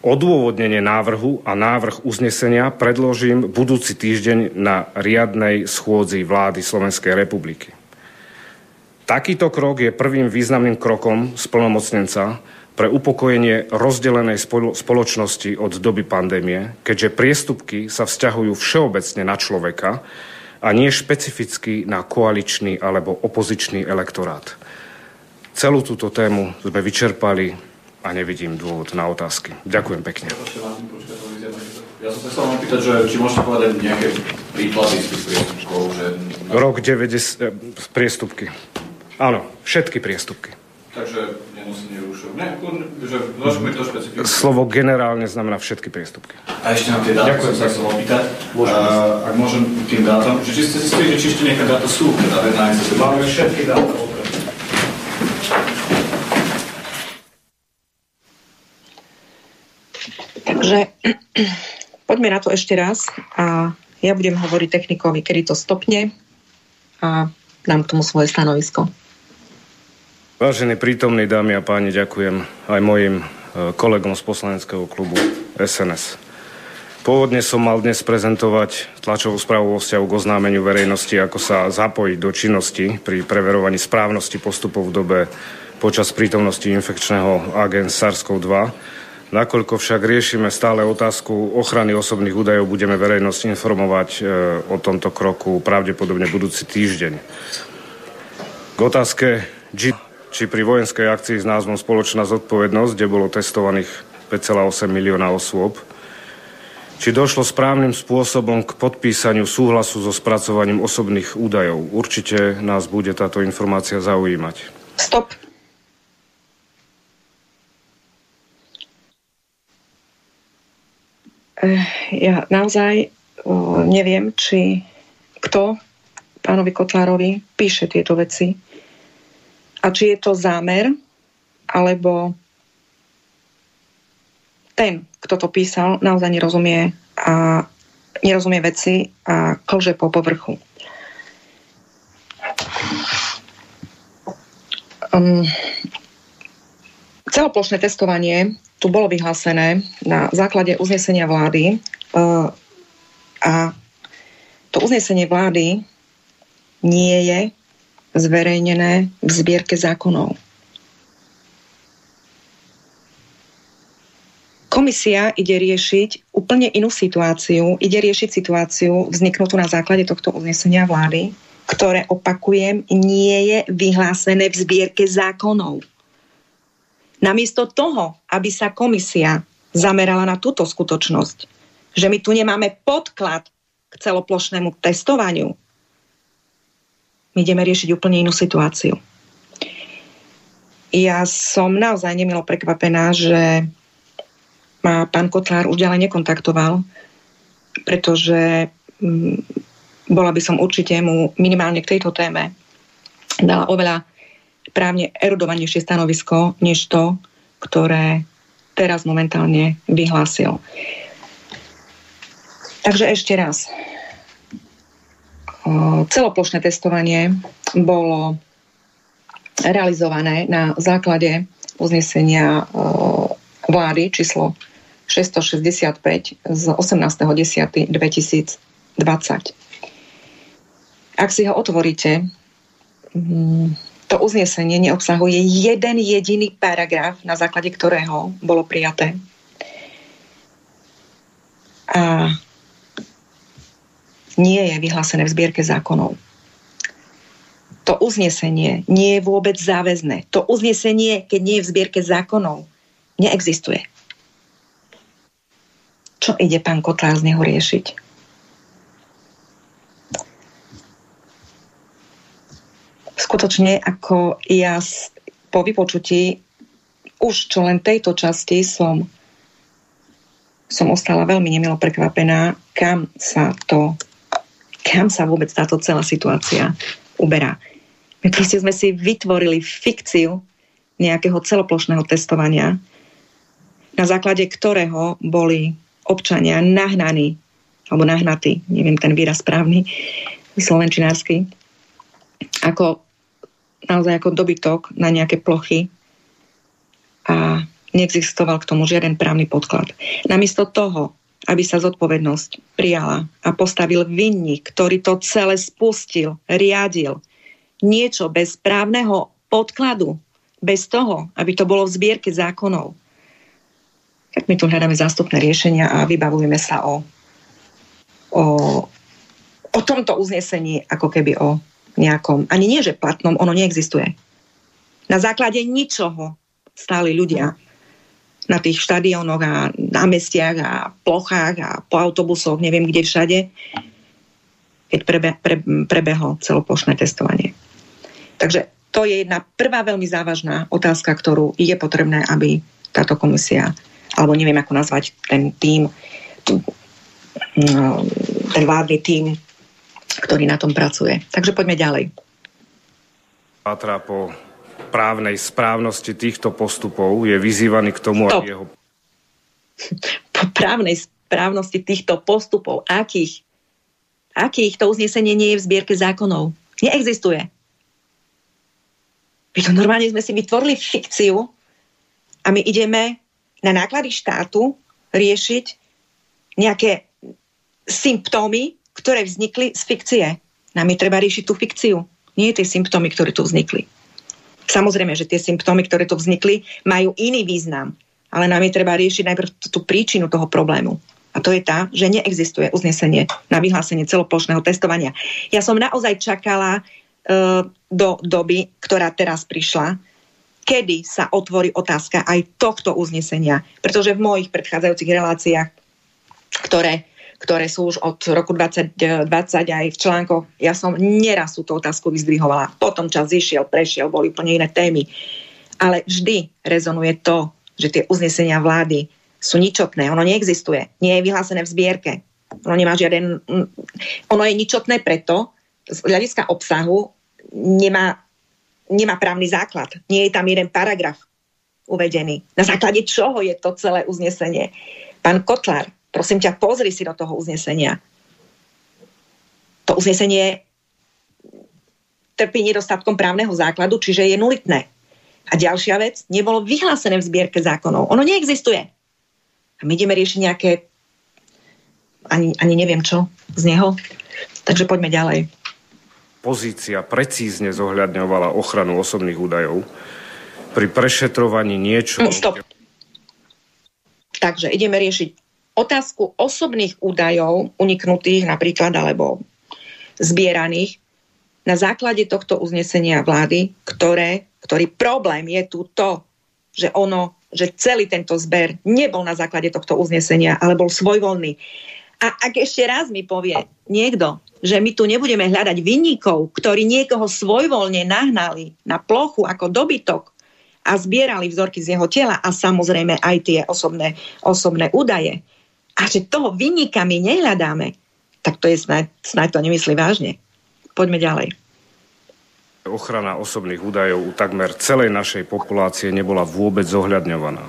S2: Odôvodnenie návrhu a návrh uznesenia predložím budúci týždeň na riadnej schôdzi vlády Slovenskej republiky. Takýto krok je prvým významným krokom splnomocnenca pre upokojenie rozdelenej spoločnosti od doby pandémie, keďže priestupky sa vzťahujú všeobecne na človeka a nie špecificky na koaličný alebo opozičný elektorát. Celú túto tému sme vyčerpali a nevidím dôvod na otázky. Ďakujem pekne.
S3: Ja som sa chcel vám pýtať, že či môžete povedať nejaké príklady z tých priestupkov, že...
S2: Rok 90... Eh, priestupky. Áno, všetky priestupky.
S3: Takže nemusím už... Ne, že môžeme to špecifikovať.
S2: Slovo generálne znamená všetky priestupky.
S3: A ešte na tie dáta som sa chcel opýtať. Môžem. Uh, ak môžem tým dátam, že či ste zistili, že či ešte nejaké dáta sú, teda na
S2: Máme všetky dáta
S1: Takže poďme na to ešte raz a ja budem hovoriť technikovi, kedy to stopne a dám k tomu svoje stanovisko.
S2: Vážení prítomní dámy a páni, ďakujem aj mojim e, kolegom z poslaneckého klubu SNS. Pôvodne som mal dnes prezentovať tlačovú správu o vzťahu k oznámeniu verejnosti, ako sa zapojiť do činnosti pri preverovaní správnosti postupov v dobe počas prítomnosti infekčného agens SARS-CoV-2 Nakoľko však riešime stále otázku ochrany osobných údajov, budeme verejnosť informovať e, o tomto kroku pravdepodobne budúci týždeň. K otázke, či pri vojenskej akcii s názvom Spoločná zodpovednosť, kde bolo testovaných 5,8 milióna osôb, či došlo správnym spôsobom k podpísaniu súhlasu so spracovaním osobných údajov. Určite nás bude táto informácia zaujímať.
S1: Stop. Eh, ja naozaj neviem, či kto pánovi Kotlárovi píše tieto veci a či je to zámer, alebo ten, kto to písal, naozaj nerozumie a nerozumie veci a klže po povrchu. Um, celoplošné testovanie tu bolo vyhlásené na základe uznesenia vlády eh, a to uznesenie vlády nie je zverejnené v zbierke zákonov. Komisia ide riešiť úplne inú situáciu, ide riešiť situáciu vzniknutú na základe tohto uznesenia vlády, ktoré, opakujem, nie je vyhlásené v zbierke zákonov. Namiesto toho, aby sa komisia zamerala na túto skutočnosť, že my tu nemáme podklad k celoplošnému testovaniu, my ideme riešiť úplne inú situáciu. Ja som naozaj nemilo prekvapená, že ma pán Kotlár už ďalej nekontaktoval, pretože mm, bola by som určite mu minimálne k tejto téme dala oveľa právne erudovanejšie stanovisko, než to, ktoré teraz momentálne vyhlásil. Takže ešte raz. Celoplošné testovanie bolo realizované na základe uznesenia vlády číslo 665 z 18.10.2020. Ak si ho otvoríte, to uznesenie neobsahuje jeden jediný paragraf, na základe ktorého bolo prijaté. A nie je vyhlásené v zbierke zákonov. To uznesenie nie je vôbec záväzné. To uznesenie, keď nie je v zbierke zákonov, neexistuje. Čo ide pán Kotlár z neho riešiť? skutočne ako ja po vypočutí už čo len tejto časti som som ostala veľmi nemilo prekvapená, kam sa to kam sa vôbec táto celá situácia uberá. My proste sme si vytvorili fikciu nejakého celoplošného testovania, na základe ktorého boli občania nahnaní, alebo nahnatí, neviem ten výraz správny, slovenčinársky, ako naozaj ako dobytok na nejaké plochy a neexistoval k tomu žiaden právny podklad. Namiesto toho, aby sa zodpovednosť prijala a postavil vinník, ktorý to celé spustil, riadil, niečo bez právneho podkladu, bez toho, aby to bolo v zbierke zákonov, tak my tu hľadáme zástupné riešenia a vybavujeme sa o, o, o tomto uznesení ako keby o nejakom, ani nie, že platnom, ono neexistuje. Na základe ničoho stáli ľudia na tých štadiónoch a námestiach a plochách a po autobusoch, neviem kde všade, keď prebe, pre, prebehlo celoplošné testovanie. Takže to je jedna prvá veľmi závažná otázka, ktorú je potrebné, aby táto komisia, alebo neviem ako nazvať ten tým, no, ten vládny tým, ktorý na tom pracuje. Takže poďme ďalej.
S2: Patra po právnej správnosti týchto postupov je vyzývaný k tomu, aby jeho...
S1: Po právnej správnosti týchto postupov, akých? Akých to uznesenie nie je v zbierke zákonov? Neexistuje. My to normálne sme si vytvorili fikciu a my ideme na náklady štátu riešiť nejaké symptómy, ktoré vznikli z fikcie. Nám je treba riešiť tú fikciu, nie tie symptómy, ktoré tu vznikli. Samozrejme, že tie symptómy, ktoré tu vznikli, majú iný význam, ale nám je treba riešiť najprv tú príčinu toho problému. A to je tá, že neexistuje uznesenie na vyhlásenie celoplošného testovania. Ja som naozaj čakala uh, do doby, ktorá teraz prišla, kedy sa otvorí otázka aj tohto uznesenia. Pretože v mojich predchádzajúcich reláciách, ktoré, ktoré sú už od roku 2020 aj v článkoch, ja som neraz túto otázku vyzdvihovala. Potom čas išiel, prešiel, boli úplne iné témy. Ale vždy rezonuje to, že tie uznesenia vlády sú ničotné. Ono neexistuje. Nie je vyhlásené v zbierke. Ono nemá žiaden... Ono je ničotné preto, z hľadiska obsahu, nemá, nemá právny základ. Nie je tam jeden paragraf uvedený. Na základe čoho je to celé uznesenie? Pán Kotlar, prosím ťa, pozri si do toho uznesenia. To uznesenie trpí nedostatkom právneho základu, čiže je nulitné. A ďalšia vec, nebolo vyhlásené v zbierke zákonov. Ono neexistuje. A my ideme riešiť nejaké ani, ani neviem čo z neho. Takže poďme ďalej
S2: pozícia precízne zohľadňovala ochranu osobných údajov pri prešetrovaní niečo...
S1: No, stop. Takže ideme riešiť otázku osobných údajov uniknutých napríklad alebo zbieraných na základe tohto uznesenia vlády, ktoré, ktorý problém je tu to, že ono, že celý tento zber nebol na základe tohto uznesenia, ale bol svojvoľný. A ak ešte raz mi povie niekto, že my tu nebudeme hľadať vinníkov, ktorí niekoho svojvoľne nahnali na plochu ako dobytok a zbierali vzorky z jeho tela a samozrejme aj tie osobné, osobné údaje. A že toho vinníka my nehľadáme, tak to je snáď, snáď to nemyslí vážne. Poďme ďalej.
S2: Ochrana osobných údajov u takmer celej našej populácie nebola vôbec zohľadňovaná.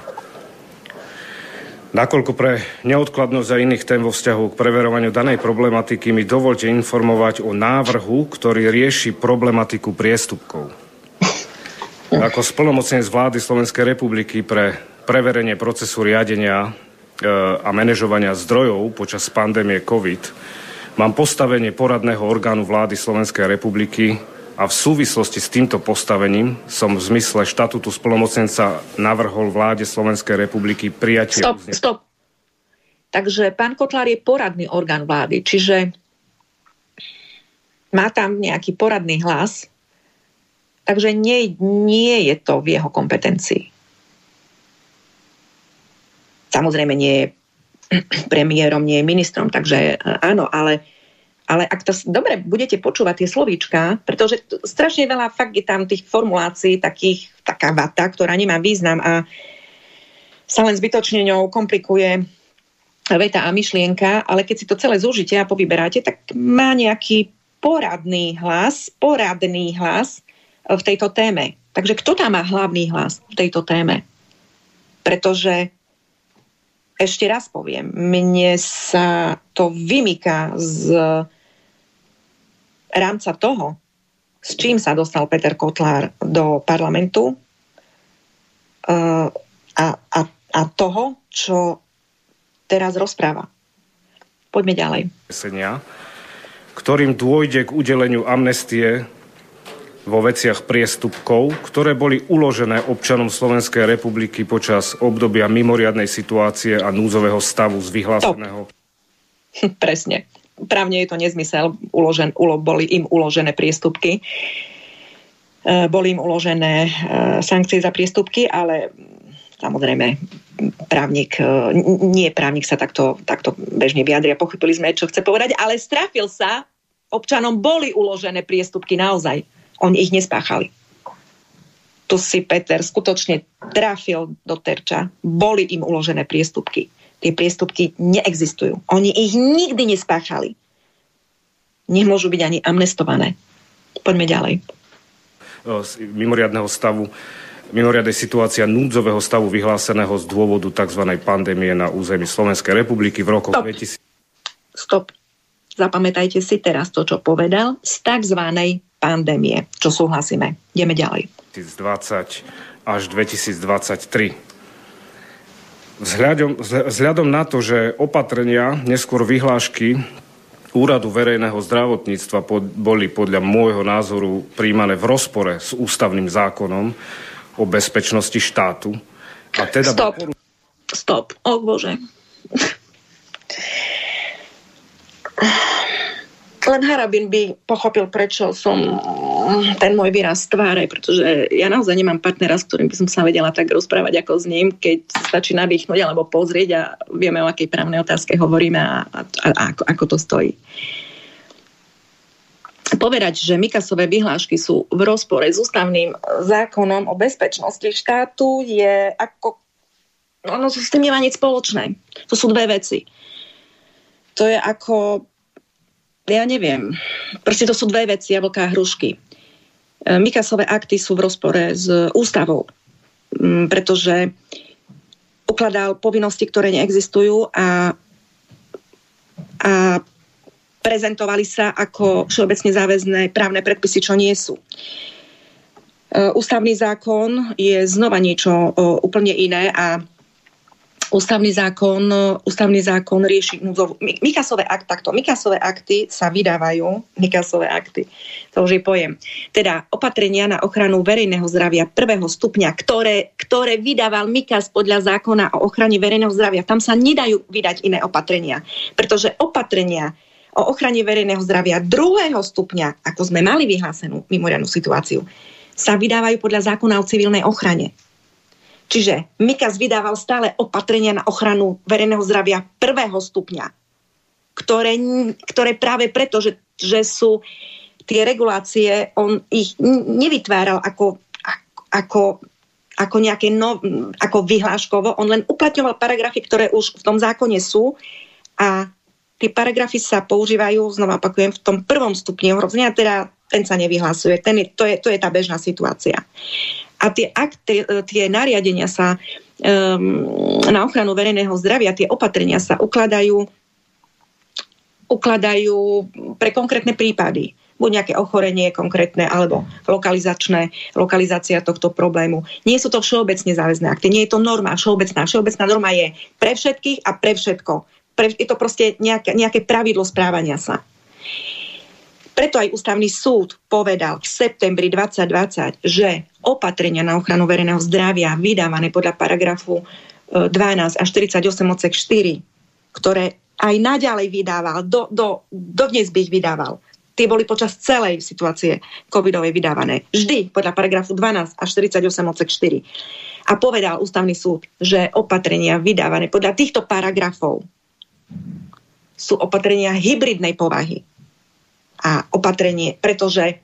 S2: Nakoľko pre neodkladnosť a iných tém vo vzťahu k preverovaniu danej problematiky mi dovolte informovať o návrhu, ktorý rieši problematiku priestupkov. Ako splnomocnenec vlády Slovenskej republiky pre preverenie procesu riadenia a manažovania zdrojov počas pandémie COVID mám postavenie poradného orgánu vlády Slovenskej republiky a v súvislosti s týmto postavením som v zmysle štatútu spolomocenca navrhol vláde Slovenskej republiky prijatie...
S1: Stop, stop. Takže pán Kotlár je poradný orgán vlády, čiže má tam nejaký poradný hlas, takže nie, nie je to v jeho kompetencii. Samozrejme nie je premiérom, nie je ministrom, takže áno, ale ale ak to dobre budete počúvať tie slovíčka, pretože strašne veľa fakt je tam tých formulácií, takých, taká vata, ktorá nemá význam a sa len zbytočne ňou komplikuje veta a myšlienka, ale keď si to celé zúžite a povyberáte, tak má nejaký poradný hlas, poradný hlas v tejto téme. Takže kto tam má hlavný hlas v tejto téme? Pretože ešte raz poviem, mne sa to vymýka z rámca toho, s čím sa dostal Peter Kotlár do parlamentu uh, a, a, a toho, čo teraz rozpráva. Poďme ďalej.
S2: Ktorým dôjde k udeleniu amnestie vo veciach priestupkov, ktoré boli uložené občanom Slovenskej republiky počas obdobia mimoriadnej situácie a núzového stavu z vyhláseného...
S1: Presne. Právne je to nezmysel, uložen, ulo, boli im uložené priestupky, e, boli im uložené e, sankcie za priestupky, ale samozrejme právnik, e, nie právnik sa takto, takto bežne vyjadria, pochopili sme, čo chce povedať, ale strafil sa, občanom boli uložené priestupky naozaj. Oni ich nespáchali. Tu si Peter skutočne trafil do terča. Boli im uložené priestupky. Tie priestupky neexistujú. Oni ich nikdy nespáchali. Nemôžu byť ani amnestované. Poďme ďalej.
S4: Z mimoriadného stavu mimoriadnej situácia núdzového stavu vyhláseného z dôvodu tzv. pandémie na území Slovenskej republiky v rokoch
S1: Stop. 2000. Stop. Zapamätajte si teraz to, čo povedal, z tzv. Pandémie, čo súhlasíme. Ideme ďalej.
S4: 2020 až 2023. Vzhľadom, vzhľadom na to, že opatrenia, neskôr vyhlášky Úradu verejného zdravotníctva pod, boli podľa môjho názoru príjmané v rozpore s ústavným zákonom, o bezpečnosti štátu.
S1: A teda Stop. Poru... Stop. O Bože. Len Harabin by pochopil, prečo som ten môj výraz tváre, pretože ja naozaj nemám partnera, s ktorým by som sa vedela tak rozprávať ako s ním, keď stačí nadýchnuť alebo pozrieť a vieme, o akej právnej otázke hovoríme a, a, a ako, ako to stojí. Povedať, že Mikasové vyhlášky sú v rozpore s ústavným zákonom o bezpečnosti štátu je ako... Ono s tým nemá nič spoločné. To sú dve veci. To je ako... Ja neviem. Proste to sú dve veci, jablká a hrušky. E, Mikasové akty sú v rozpore s ústavou, pretože ukladal povinnosti, ktoré neexistujú a, a prezentovali sa ako všeobecne záväzné právne predpisy, čo nie sú. E, ústavný zákon je znova niečo úplne iné a ústavný zákon, ústavný zákon rieši núdzov... Mikasové akty, takto, Mikasové akty sa vydávajú, Mikasové akty, to už je pojem, teda opatrenia na ochranu verejného zdravia prvého stupňa, ktoré, ktoré vydával Mikas podľa zákona o ochrane verejného zdravia. Tam sa nedajú vydať iné opatrenia, pretože opatrenia o ochrane verejného zdravia druhého stupňa, ako sme mali vyhlásenú mimoriadnú situáciu, sa vydávajú podľa zákona o civilnej ochrane. Čiže Mikas vydával stále opatrenia na ochranu verejného zdravia prvého stupňa, ktoré, ktoré práve preto, že, že sú tie regulácie, on ich nevytváral ako, ako, ako nejaké no, ako vyhláškovo, on len uplatňoval paragrafy, ktoré už v tom zákone sú a tie paragrafy sa používajú, znova opakujem, v tom prvom stupni ohrozenia, teda ten sa nevyhlasuje. Ten je, to, je, to je tá bežná situácia. A tie, akty, tie nariadenia sa um, na ochranu verejného zdravia, tie opatrenia sa ukladajú, ukladajú pre konkrétne prípady buď nejaké ochorenie konkrétne, alebo lokalizačné, lokalizácia tohto problému. Nie sú to všeobecne záväzné akty, nie je to norma všeobecná. Všeobecná norma je pre všetkých a pre všetko pre, je to proste nejaké, nejaké pravidlo správania sa. Preto aj ústavný súd povedal v septembri 2020, že opatrenia na ochranu verejného zdravia vydávané podľa paragrafu 12 e, a 48 odsek 4, ktoré aj naďalej vydával, do, do, dodnes by ich vydával, tie boli počas celej situácie covidovej vydávané. Vždy podľa paragrafu 12 a 48 odsek 4. A povedal ústavný súd, že opatrenia vydávané podľa týchto paragrafov sú opatrenia hybridnej povahy. A opatrenie, pretože e,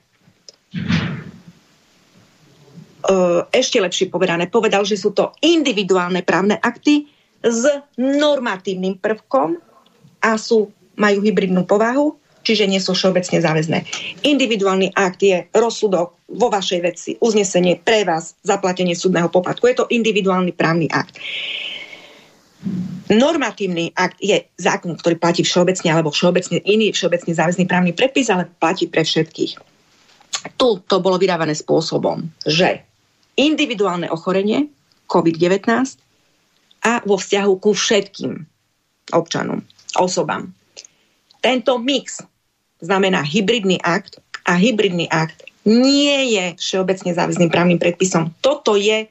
S1: ešte lepšie povedané, povedal, že sú to individuálne právne akty s normatívnym prvkom a sú, majú hybridnú povahu, čiže nie sú všeobecne záväzné. Individuálny akt je rozsudok vo vašej veci, uznesenie pre vás, zaplatenie súdneho poplatku. Je to individuálny právny akt. Normatívny akt je zákon, ktorý platí všeobecne alebo všeobecne iný všeobecne záväzný právny predpis, ale platí pre všetkých. Tu to bolo vydávané spôsobom, že individuálne ochorenie COVID-19 a vo vzťahu ku všetkým občanom, osobám. Tento mix znamená hybridný akt a hybridný akt nie je všeobecne záväzným právnym predpisom. Toto je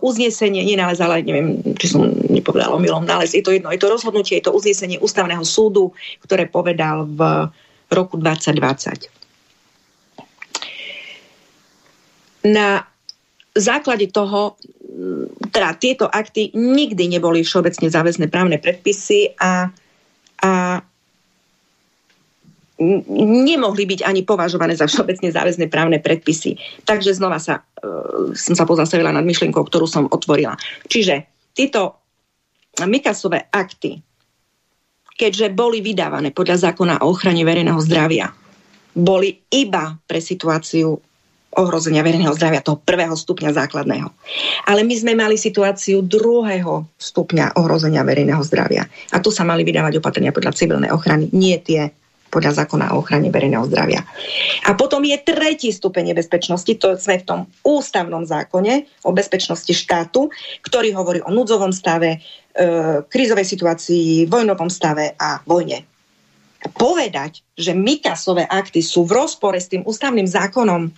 S1: uznesenie, nález, ale neviem, či som nepovedala omylom nález, je to jedno, je to rozhodnutie, je to uznesenie ústavného súdu, ktoré povedal v roku 2020. Na základe toho teda tieto akty nikdy neboli všeobecne záväzné právne predpisy a, a nemohli byť ani považované za všeobecne záväzné právne predpisy. Takže znova sa, uh, som sa pozastavila nad myšlienkou, ktorú som otvorila. Čiže tieto Mikasové akty, keďže boli vydávané podľa zákona o ochrane verejného zdravia, boli iba pre situáciu ohrozenia verejného zdravia, toho prvého stupňa základného. Ale my sme mali situáciu druhého stupňa ohrozenia verejného zdravia. A tu sa mali vydávať opatrenia podľa civilnej ochrany, nie tie podľa zákona o ochrane verejného zdravia. A potom je tretí stupeň nebezpečnosti, to sme v tom ústavnom zákone o bezpečnosti štátu, ktorý hovorí o núdzovom stave, e, krízovej situácii, vojnovom stave a vojne. Povedať, že Mikasové akty sú v rozpore s tým ústavným zákonom,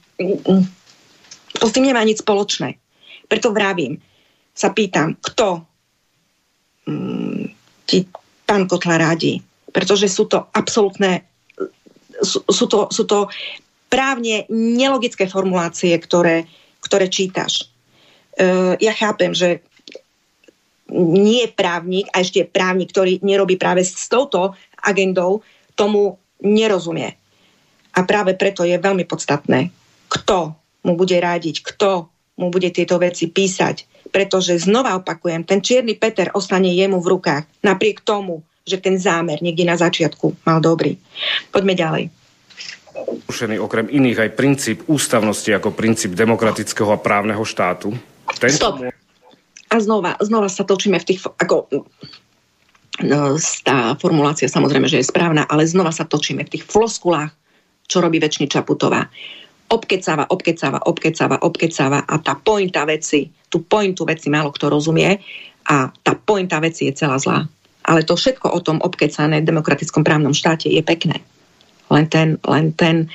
S1: to s tým nemá nič spoločné. Preto vravím, sa pýtam, kto mm, ti pán Kotla rádi, pretože sú to absolútne, sú, sú, to, sú to právne nelogické formulácie, ktoré, ktoré čítaš. Uh, ja chápem, že nie právnik, a ešte právnik, ktorý nerobí práve s touto agendou, tomu nerozumie. A práve preto je veľmi podstatné, kto mu bude rádiť, kto mu bude tieto veci písať. Pretože znova opakujem, ten čierny Peter ostane jemu v rukách. Napriek tomu, že ten zámer niekde na začiatku mal dobrý. Poďme ďalej.
S2: Ušený okrem iných aj princíp ústavnosti ako princíp demokratického a právneho štátu.
S1: Ten... Stop. A znova, znova sa točíme v tých... Ako, no, tá formulácia samozrejme, že je správna, ale znova sa točíme v tých floskulách, čo robí väčšiny Čaputová. Obkecáva, obkecáva, obkecáva, obkecáva a tá pointa veci, tú pointu veci málo kto rozumie a tá pointa veci je celá zlá. Ale to všetko o tom obkecané v demokratickom právnom štáte je pekné. Len, ten, len, ten,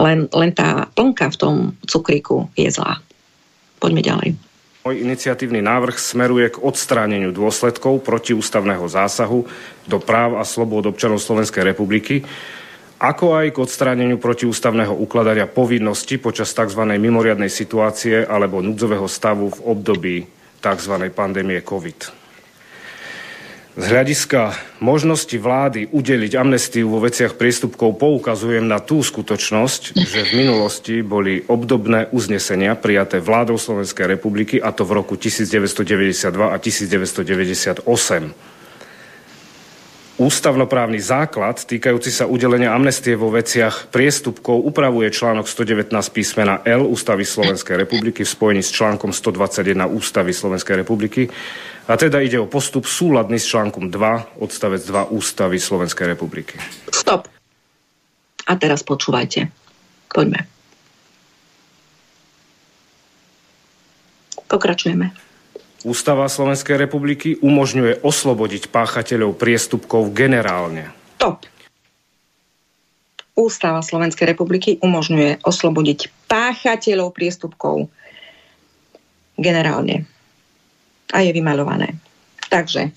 S1: len, len tá plnka v tom cukríku je zlá. Poďme ďalej.
S2: Môj iniciatívny návrh smeruje k odstráneniu dôsledkov protiústavného zásahu do práv a slobod občanov Slovenskej republiky, ako aj k odstráneniu protiústavného ukladania povinnosti počas tzv. mimoriadnej situácie alebo núdzového stavu v období tzv. pandémie COVID. Z hľadiska možnosti vlády udeliť amnestiu vo veciach priestupkov poukazujem na tú skutočnosť, že v minulosti boli obdobné uznesenia prijaté vládou Slovenskej republiky, a to v roku 1992 a 1998. Ústavnoprávny základ týkajúci sa udelenia amnestie vo veciach priestupkov upravuje článok 119 písmena L Ústavy Slovenskej republiky v spojení s článkom 121 Ústavy Slovenskej republiky. A teda ide o postup súladný s článkom 2 odstavec 2 Ústavy Slovenskej republiky.
S1: Stop. A teraz počúvajte. Poďme. Pokračujeme.
S2: Ústava Slovenskej republiky umožňuje oslobodiť páchateľov priestupkov generálne.
S1: Top. Ústava Slovenskej republiky umožňuje oslobodiť páchateľov priestupkov generálne. A je vymalované. Takže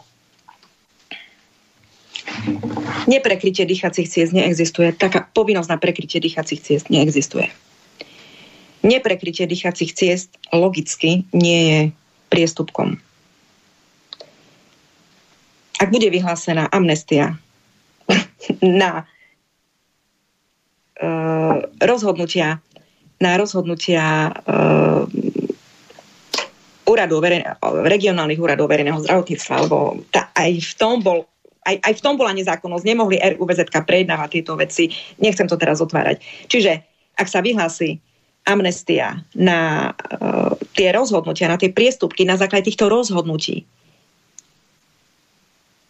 S1: neprekrytie dýchacích ciest neexistuje. Taká povinnosť na prekrytie dýchacích ciest neexistuje. Neprekrytie dýchacích ciest logicky nie je priestupkom. Ak bude vyhlásená amnestia na uh, rozhodnutia na rozhodnutia uh, úradov verejne, regionálnych úradov verejného zdravotníctva, alebo tá, aj v tom bol aj, aj v tom bola nezákonnosť, nemohli RUVZ prejednávať tieto veci, nechcem to teraz otvárať. Čiže ak sa vyhlási amnestia na uh, tie rozhodnutia, na tie priestupky na základe týchto rozhodnutí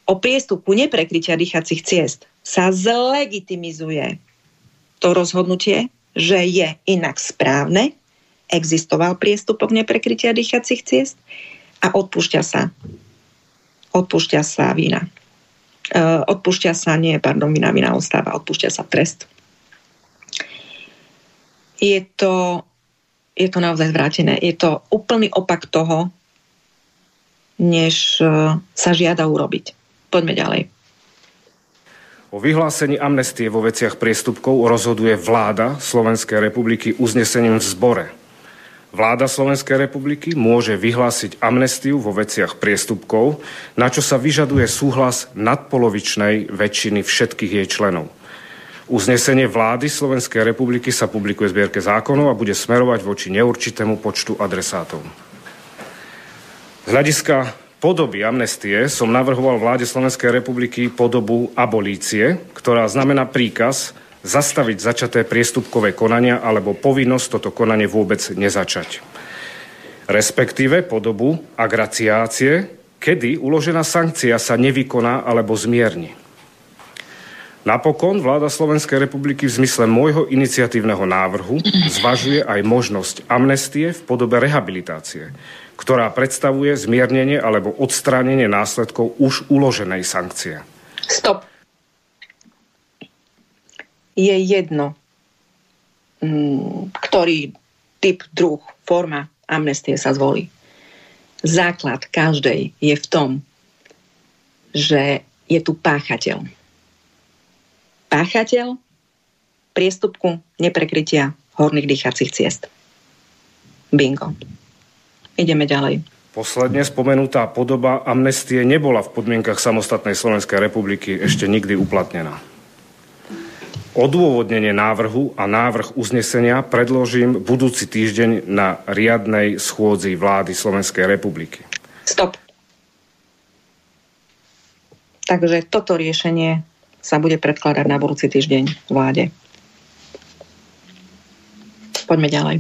S1: o priestupku neprekrytia dýchacích ciest sa zlegitimizuje to rozhodnutie, že je inak správne, existoval priestupok neprekrytia dýchacích ciest a odpúšťa sa odpúšťa sa vína. Uh, odpúšťa sa, nie, pardon, vina, vina ostáva, odpúšťa sa trest je to, je to naozaj zvrátené. Je to úplný opak toho, než e, sa žiada urobiť. Poďme ďalej.
S2: O vyhlásení amnestie vo veciach priestupkov rozhoduje vláda Slovenskej republiky uznesením v zbore. Vláda Slovenskej republiky môže vyhlásiť amnestiu vo veciach priestupkov, na čo sa vyžaduje súhlas nadpolovičnej väčšiny všetkých jej členov. Uznesenie vlády Slovenskej republiky sa publikuje v zbierke zákonov a bude smerovať voči neurčitému počtu adresátov. Z hľadiska podoby amnestie som navrhoval vláde Slovenskej republiky podobu abolície, ktorá znamená príkaz zastaviť začaté priestupkové konania alebo povinnosť toto konanie vôbec nezačať. Respektíve podobu agraciácie, kedy uložená sankcia sa nevykoná alebo zmierni. Napokon vláda Slovenskej republiky v zmysle môjho iniciatívneho návrhu zvažuje aj možnosť amnestie v podobe rehabilitácie, ktorá predstavuje zmiernenie alebo odstránenie následkov už uloženej sankcie.
S1: Stop je jedno, mm, ktorý typ, druh, forma amnestie sa zvolí. Základ každej je v tom, že je tu páchateľ. Páchateľ priestupku neprekrytia horných dýchacích ciest. Bingo. Ideme ďalej.
S2: Posledne spomenutá podoba amnestie nebola v podmienkach samostatnej Slovenskej republiky ešte nikdy uplatnená. Odôvodnenie návrhu a návrh uznesenia predložím budúci týždeň na riadnej schôdzi vlády Slovenskej republiky.
S1: Stop. Takže toto riešenie sa bude predkladať na budúci týždeň vláde. Poďme ďalej.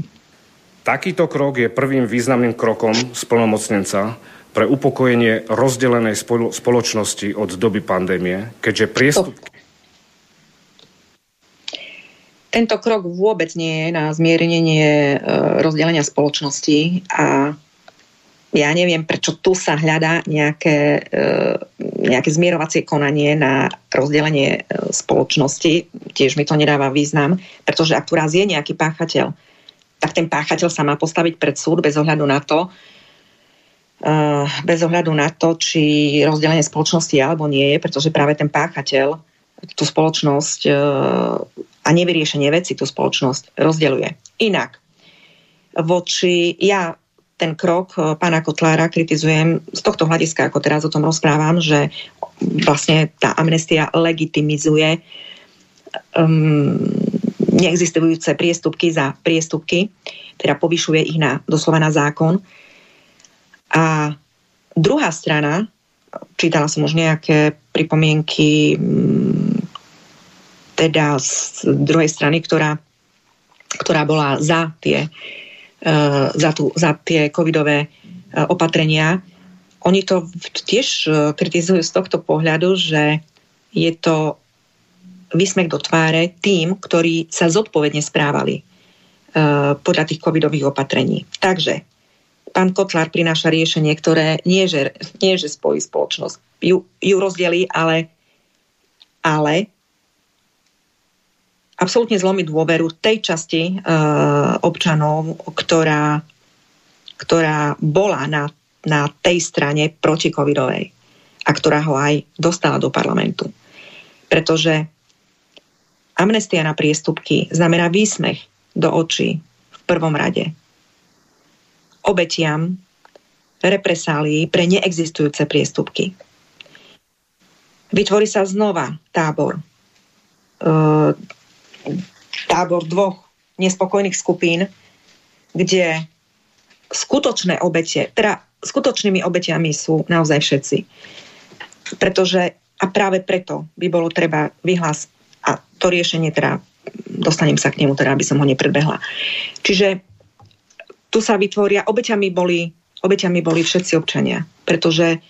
S2: Takýto krok je prvým významným krokom splnomocnenca pre upokojenie rozdelenej spoločnosti od doby pandémie, keďže priestup... Stop
S1: tento krok vôbec nie je na zmiernenie e, rozdelenia spoločnosti a ja neviem, prečo tu sa hľadá nejaké, e, nejaké zmierovacie konanie na rozdelenie e, spoločnosti. Tiež mi to nedáva význam, pretože ak tu raz je nejaký páchateľ, tak ten páchateľ sa má postaviť pred súd bez ohľadu na to, bez ohľadu na to, či rozdelenie spoločnosti je alebo nie je, pretože práve ten páchateľ tú spoločnosť a nevyriešenie veci tú spoločnosť rozdeľuje. Inak, voči ja ten krok e, pána Kotlára kritizujem z tohto hľadiska, ako teraz o tom rozprávam, že vlastne tá amnestia legitimizuje um, neexistujúce priestupky za priestupky, teda povyšuje ich na doslova na zákon. A druhá strana, čítala som už nejaké pripomienky teda z druhej strany, ktorá, ktorá bola za tie, uh, za, tú, za tie covidové uh, opatrenia. Oni to tiež uh, kritizujú z tohto pohľadu, že je to vysmek do tváre tým, ktorí sa zodpovedne správali podľa tých covidových opatrení. Takže pán Kotlar prináša riešenie, ktoré nie, že, nie, že spojí spoločnosť. Ju, ju rozdelí, ale, ale absolútne zlomiť dôveru tej časti uh, občanov, ktorá, ktorá bola na, na tej strane proti covidovej a ktorá ho aj dostala do parlamentu. Pretože amnestia na priestupky znamená výsmech do očí v prvom rade obetiam represálií pre neexistujúce priestupky. Vytvorí sa znova tábor uh, tábor dvoch nespokojných skupín, kde skutočné obete, teda skutočnými obetiami sú naozaj všetci. Pretože a práve preto by bolo treba vyhlas a to riešenie teda dostanem sa k nemu, teda aby som ho nepredbehla. Čiže tu sa vytvoria, obeťami boli, obeťami boli všetci občania, pretože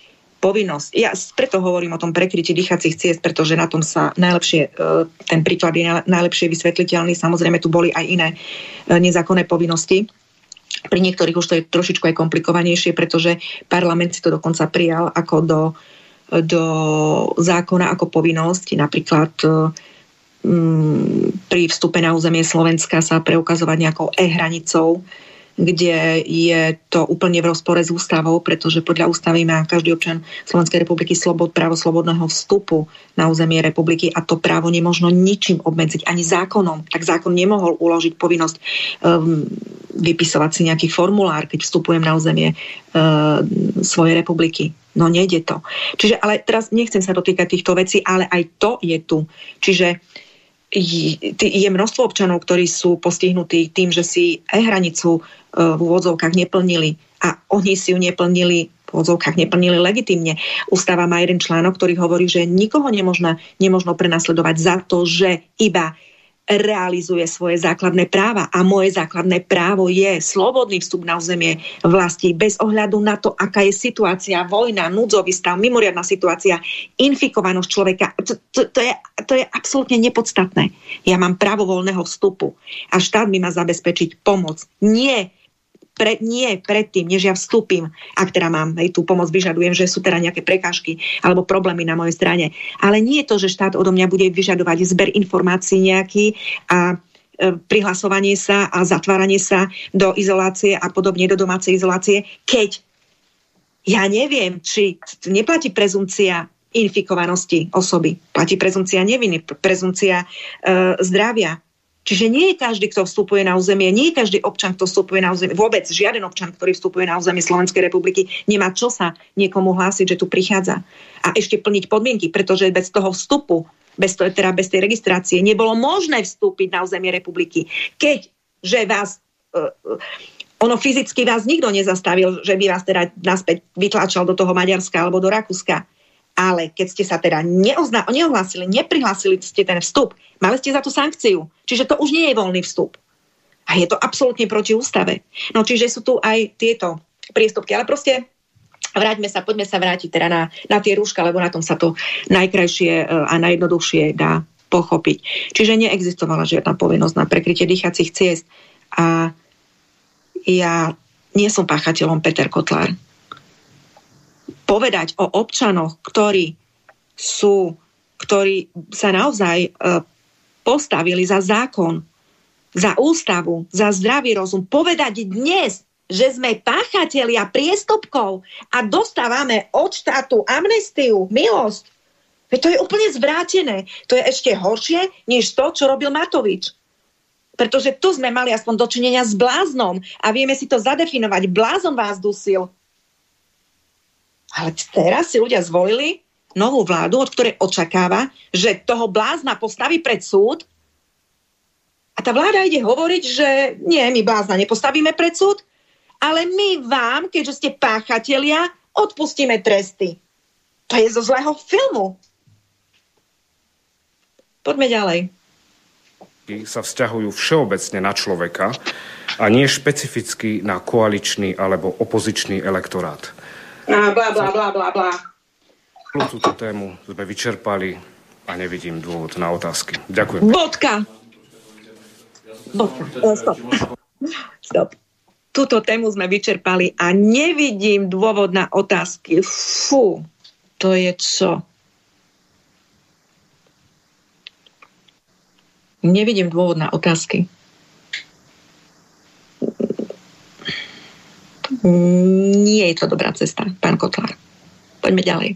S1: povinnosť. Ja preto hovorím o tom prekrytí dýchacích ciest, pretože na tom sa najlepšie, e, ten príklad je najlepšie vysvetliteľný. Samozrejme, tu boli aj iné e, nezákonné povinnosti. Pri niektorých už to je trošičku aj komplikovanejšie, pretože parlament si to dokonca prijal ako do, do zákona ako povinnosť. Napríklad e, pri vstupe na územie Slovenska sa preukazovať nejakou e-hranicou kde je to úplne v rozpore s ústavou, pretože podľa ústavy má každý občan Slovenskej republiky slobod, právo slobodného vstupu na územie republiky a to právo nemožno ničím obmedziť, ani zákonom. Tak zákon nemohol uložiť povinnosť um, vypisovať si nejaký formulár, keď vstupujem na územie uh, svojej republiky. No nejde to. Čiže, ale teraz nechcem sa dotýkať týchto vecí, ale aj to je tu. Čiže je množstvo občanov, ktorí sú postihnutí tým, že si e-hranicu v úvodzovkách neplnili a oni si ju neplnili v úvodzovkách neplnili legitimne. Ústava má jeden článok, ktorý hovorí, že nikoho nemožno, nemožno prenasledovať za to, že iba realizuje svoje základné práva. A moje základné právo je slobodný vstup na územie vlasti bez ohľadu na to, aká je situácia, vojna, núdzový stav, mimoriadná situácia, infikovanosť človeka. To, to, to, je, to je absolútne nepodstatné. Ja mám právo voľného vstupu a štát by ma zabezpečiť pomoc. Nie pre, nie predtým, než ja vstúpim, ak teda mám hej, tú pomoc, vyžadujem, že sú teda nejaké prekážky alebo problémy na mojej strane. Ale nie je to, že štát odo mňa bude vyžadovať zber informácií nejaký a e, prihlasovanie sa a zatváranie sa do izolácie a podobne do domácej izolácie, keď ja neviem, či neplatí prezumcia infikovanosti osoby. Platí prezumcia neviny, prezumcia e, zdravia. Čiže nie je každý, kto vstupuje na územie, nie je každý občan, kto vstupuje na územie, vôbec žiaden občan, ktorý vstupuje na územie Slovenskej republiky, nemá čo sa niekomu hlásiť, že tu prichádza. A ešte plniť podmienky, pretože bez toho vstupu, bez, toho, teda bez tej registrácie, nebolo možné vstúpiť na územie republiky. Keď, že vás uh, ono fyzicky vás nikto nezastavil, že by vás teda naspäť vytlačal do toho Maďarska alebo do Rakúska. Ale keď ste sa teda neozna- neohlásili, neprihlásili ste ten vstup, mali ste za to sankciu. Čiže to už nie je voľný vstup. A je to absolútne proti ústave. No čiže sú tu aj tieto priestupky. Ale proste vráťme sa, poďme sa vrátiť teda na, na tie rúška, lebo na tom sa to najkrajšie e, a najjednoduchšie dá pochopiť. Čiže neexistovala žiadna povinnosť na prekrytie dýchacích ciest. A ja nie som páchateľom Peter Kotlár povedať o občanoch, ktorí sú, ktorí sa naozaj e, postavili za zákon, za ústavu, za zdravý rozum, povedať dnes, že sme páchatelia priestupkov a dostávame od štátu amnestiu, milosť, Veď to je úplne zvrátené. To je ešte horšie, než to, čo robil Matovič. Pretože tu sme mali aspoň dočinenia s bláznom a vieme si to zadefinovať. Blázon vás dusil. Ale teraz si ľudia zvolili novú vládu, od ktorej očakáva, že toho blázna postaví pred súd a tá vláda ide hovoriť, že nie, my blázna nepostavíme pred súd, ale my vám, keďže ste páchatelia, odpustíme tresty. To je zo zlého filmu. Poďme ďalej.
S4: Sa vzťahujú všeobecne na človeka a nie špecificky na koaličný alebo opozičný elektorát.
S1: A bla, bla, bla, bla, bla.
S4: Túto tému sme vyčerpali a nevidím dôvod na otázky. Ďakujem.
S1: Bodka. Bodka. E, stop. Stop. Túto tému sme vyčerpali a nevidím dôvod na otázky. Fú, to je čo? Nevidím dôvod na otázky. Nie je to dobrá cesta, pán Kotlár. Poďme ďalej.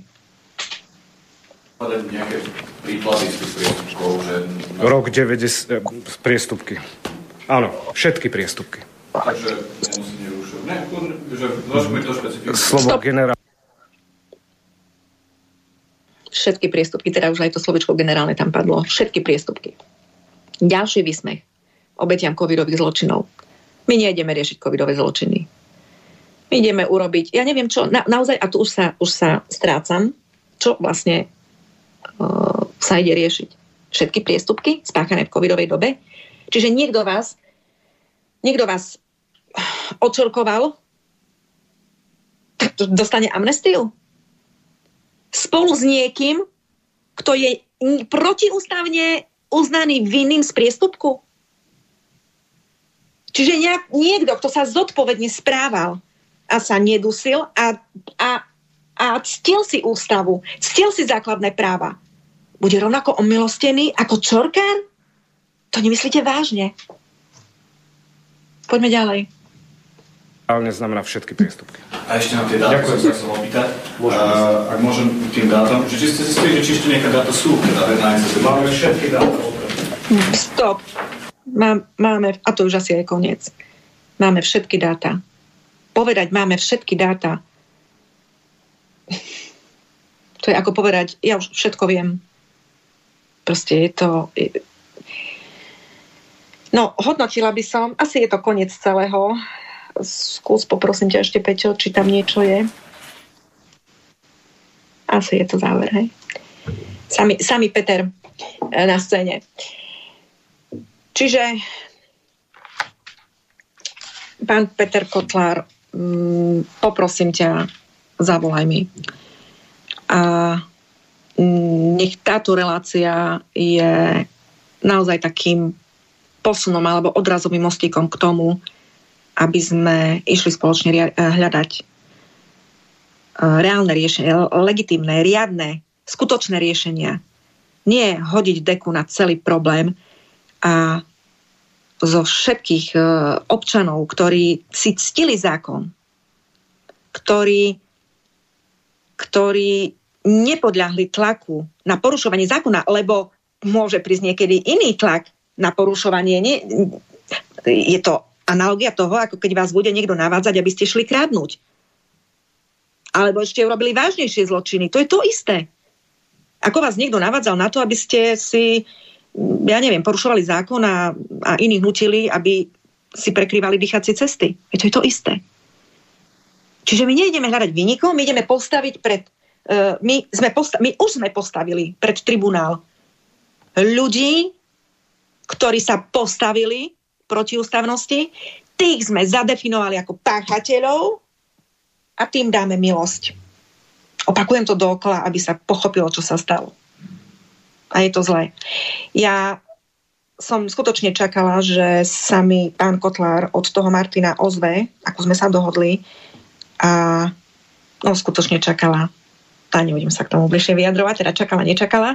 S4: Rok 90 eh, priestupky. Áno, všetky priestupky. Takže Slovo generál.
S1: Všetky priestupky, teda už aj to slovičko generálne tam padlo. Všetky priestupky. Ďalší výsmech obetiam covidových zločinov. My nejdeme riešiť covidové zločiny my ideme urobiť, ja neviem čo, na, naozaj, a tu už sa, už sa strácam, čo vlastne uh, sa ide riešiť. Všetky priestupky spáchané v covidovej dobe. Čiže niekto vás, niekto vás odčorkoval, dostane amnestiu. Spolu s niekým, kto je protiústavne uznaný vinným z priestupku. Čiže niekto, kto sa zodpovedne správal, a sa nedusil a, a, a ctil si ústavu, ctil si základné práva. Bude rovnako omilostený ako Čorkár? To nemyslíte vážne? Poďme ďalej.
S4: ale neznamená všetky priestupky.
S3: A ešte na tie dáta som sa chcel opýtať. Uh, ak môžem tým dátam, že či ste zistili, že či ešte nejaké dáta sú, teda na Máme všetky dáta.
S1: Stop. Má, máme, a to už asi aj koniec. Máme všetky dáta. Povedať máme všetky dáta. To je ako povedať, ja už všetko viem. Proste je to... No, hodnotila by som, asi je to koniec celého skús, poprosím ťa ešte, Peťo, či tam niečo je. Asi je to záver, hej. Sami, sami Peter eh, na scéne. Čiže pán Peter Kotlár, poprosím ťa, zavolaj mi. A mm, nech táto relácia je naozaj takým posunom alebo odrazovým mostíkom k tomu, aby sme išli spoločne eh, hľadať eh, reálne riešenie, legitimné, riadne, skutočné riešenia. Nie hodiť deku na celý problém a zo všetkých eh, občanov, ktorí si ctili zákon, ktorí, ktorí nepodľahli tlaku na porušovanie zákona, lebo môže prísť niekedy iný tlak na porušovanie. Nie, je to analogia toho, ako keď vás bude niekto navádzať, aby ste šli kradnúť. Alebo ešte urobili vážnejšie zločiny. To je to isté. Ako vás niekto navádzal na to, aby ste si, ja neviem, porušovali zákon a, a iných nutili, aby si prekrývali dýchacie cesty. Je to je to isté. Čiže my nejdeme hľadať vynikov, my ideme postaviť pred... Uh, my, sme posta- my už sme postavili pred tribunál ľudí, ktorí sa postavili protiústavnosti, tých sme zadefinovali ako páchateľov a tým dáme milosť. Opakujem to dookola, aby sa pochopilo, čo sa stalo. A je to zlé. Ja som skutočne čakala, že sa mi pán Kotlár od toho Martina ozve, ako sme sa dohodli. A no, skutočne čakala. A nebudem sa k tomu bližšie vyjadrovať, teda čakala, nečakala.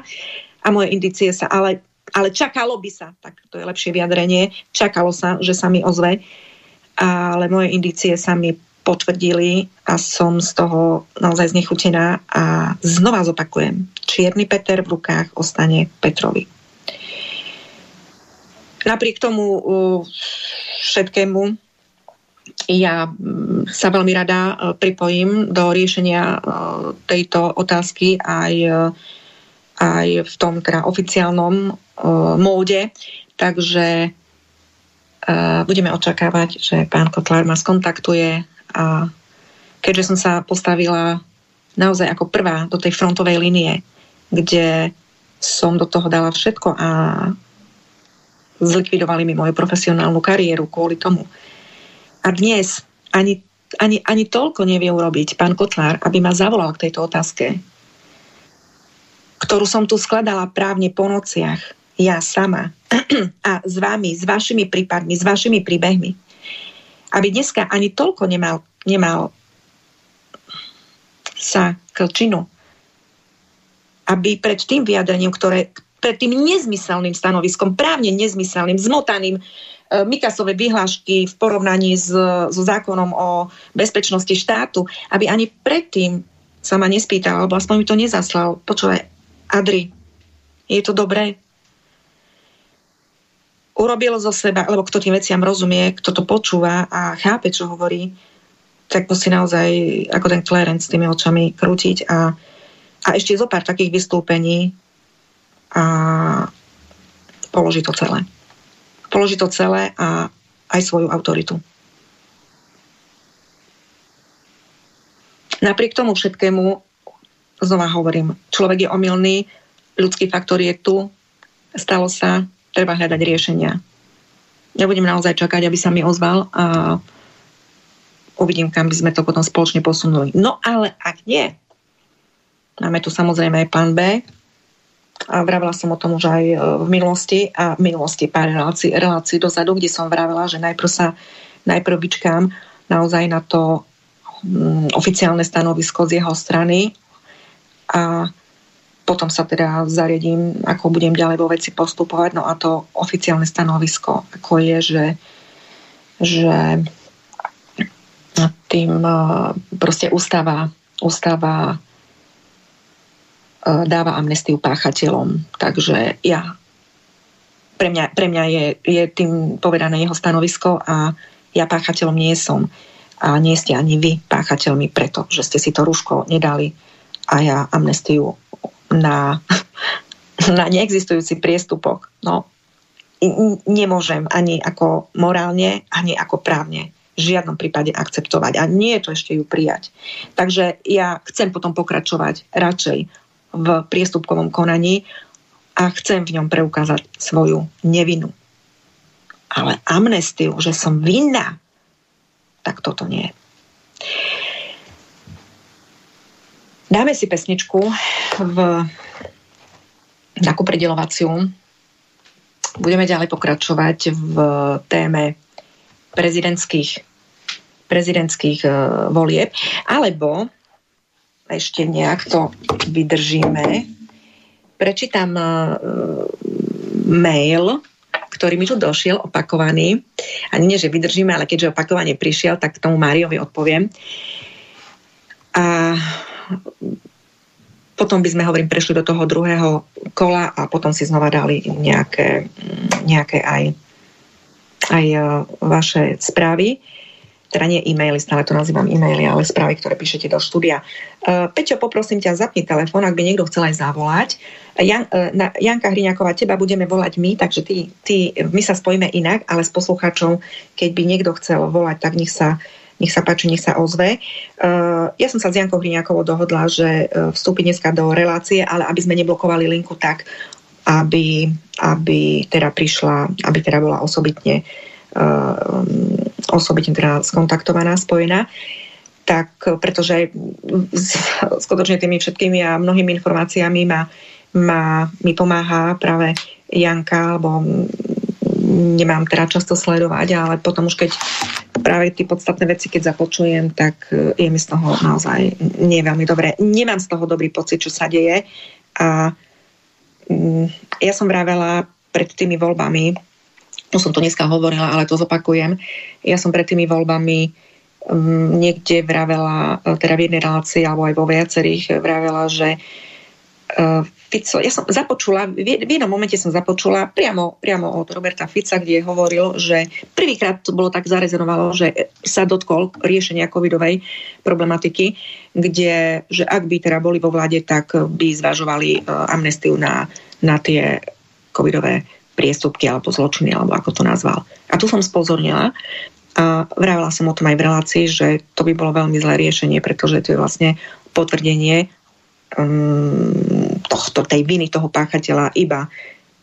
S1: A moje indície sa ale ale čakalo by sa, tak to je lepšie vyjadrenie, čakalo sa, že sa mi ozve, ale moje indície sa mi potvrdili a som z toho naozaj znechutená a znova zopakujem, čierny Peter v rukách ostane Petrovi. Napriek tomu všetkému ja sa veľmi rada pripojím do riešenia tejto otázky aj, aj v tom teda oficiálnom móde, takže budeme očakávať, že pán Kotlár ma skontaktuje a keďže som sa postavila naozaj ako prvá do tej frontovej linie, kde som do toho dala všetko a zlikvidovali mi moju profesionálnu kariéru kvôli tomu. A dnes ani, ani, ani toľko nevie urobiť pán Kotlár, aby ma zavolal k tejto otázke, ktorú som tu skladala právne po nociach ja sama a s vami, s vašimi prípadmi, s vašimi príbehmi, aby dneska ani toľko nemal, nemal sa k činu, aby pred tým vyjadrením, ktoré pred tým nezmyselným stanoviskom, právne nezmyselným, zmotaným, e, Mikasové vyhlášky v porovnaní s, so zákonom o bezpečnosti štátu, aby ani predtým sa ma nespýtal, alebo aspoň mi to nezaslal. Počúvaj, Adri, je to dobré? Urobil zo seba, alebo kto tým veciam rozumie, kto to počúva a chápe, čo hovorí, tak musí naozaj ako ten Clarence s tými očami krútiť a, a ešte zo pár takých vystúpení a položí to celé. Položí to celé a aj svoju autoritu. Napriek tomu všetkému, znova hovorím, človek je omylný, ľudský faktor je tu, stalo sa, treba hľadať riešenia. Ja budem naozaj čakať, aby sa mi ozval a uvidím, kam by sme to potom spoločne posunuli. No ale ak nie, máme tu samozrejme aj pán B, a vravela som o tom už aj e, v minulosti a v minulosti pár relácií, relácií dozadu, kde som vravela, že najprv sa najprv vyčkám naozaj na to um, oficiálne stanovisko z jeho strany a potom sa teda zariadím, ako budem ďalej vo veci postupovať. No a to oficiálne stanovisko, ako je, že, že tým proste ústava, ústava dáva amnestiu páchateľom. Takže ja pre mňa, pre mňa je, je tým povedané jeho stanovisko a ja páchateľom nie som. A nie ste ani vy páchateľmi preto, že ste si to rúško nedali a ja amnestiu na, na neexistujúci priestupok. No, nemôžem ani ako morálne, ani ako právne v žiadnom prípade akceptovať. A nie je to ešte ju prijať. Takže ja chcem potom pokračovať radšej v priestupkovom konaní a chcem v ňom preukázať svoju nevinu. Ale amnestiu, že som vinná, tak toto nie. Dáme si pesničku v takú predelovaciu. Budeme ďalej pokračovať v téme prezidentských, prezidentských uh, volieb, alebo ešte nejak to vydržíme. Prečítam uh, mail, ktorý mi tu došiel opakovaný. Ani nie, že vydržíme, ale keďže opakovane prišiel, tak tomu Máriovi odpoviem. A potom by sme, hovorím, prešli do toho druhého kola a potom si znova dali nejaké, nejaké aj, aj e, vaše správy. Teda nie e-maily, stále to nazývam e-maily, ale správy, ktoré píšete do štúdia. Uh, Peťo, poprosím ťa, zapni telefón, ak by niekto chcel aj zavolať. Jan, uh, na, Janka Hriňaková, teba budeme volať my, takže ty, ty, my sa spojíme inak, ale s poslucháčom, keď by niekto chcel volať, tak nech sa nech sa páči, nech sa ozve. Uh, ja som sa s Jankou Hriňakovou dohodla, že uh, vstúpi dneska do relácie, ale aby sme neblokovali linku tak, aby, aby teda prišla, aby teda bola osobitne uh, osobitne teda skontaktovaná, spojená tak pretože skutočne tými všetkými a mnohými informáciami ma, ma, mi pomáha práve Janka, alebo nemám teda často sledovať, ale potom už keď práve tie podstatné veci, keď započujem, tak e, je mi z toho naozaj nie veľmi dobré. Nemám z toho dobrý pocit, čo sa deje a mm, ja som vravela pred tými voľbami, už som to dneska hovorila, ale to zopakujem, ja som pred tými voľbami mm, niekde vravela, e, teda v jednej relácii alebo aj vo viacerých vravela, že Fico, ja som započula, v jednom momente som započula priamo, priamo od Roberta Fica, kde hovoril, že prvýkrát to bolo tak zarezonovalo, že sa dotkol riešenia covidovej problematiky, kde, že ak by teda boli vo vláde, tak by zvažovali uh, amnestiu na, na tie covidové priestupky alebo zločiny, alebo ako to nazval. A tu som spozornila a vravela som o tom aj v relácii, že to by bolo veľmi zlé riešenie, pretože to je vlastne potvrdenie um, tohto, tej viny toho páchateľa, iba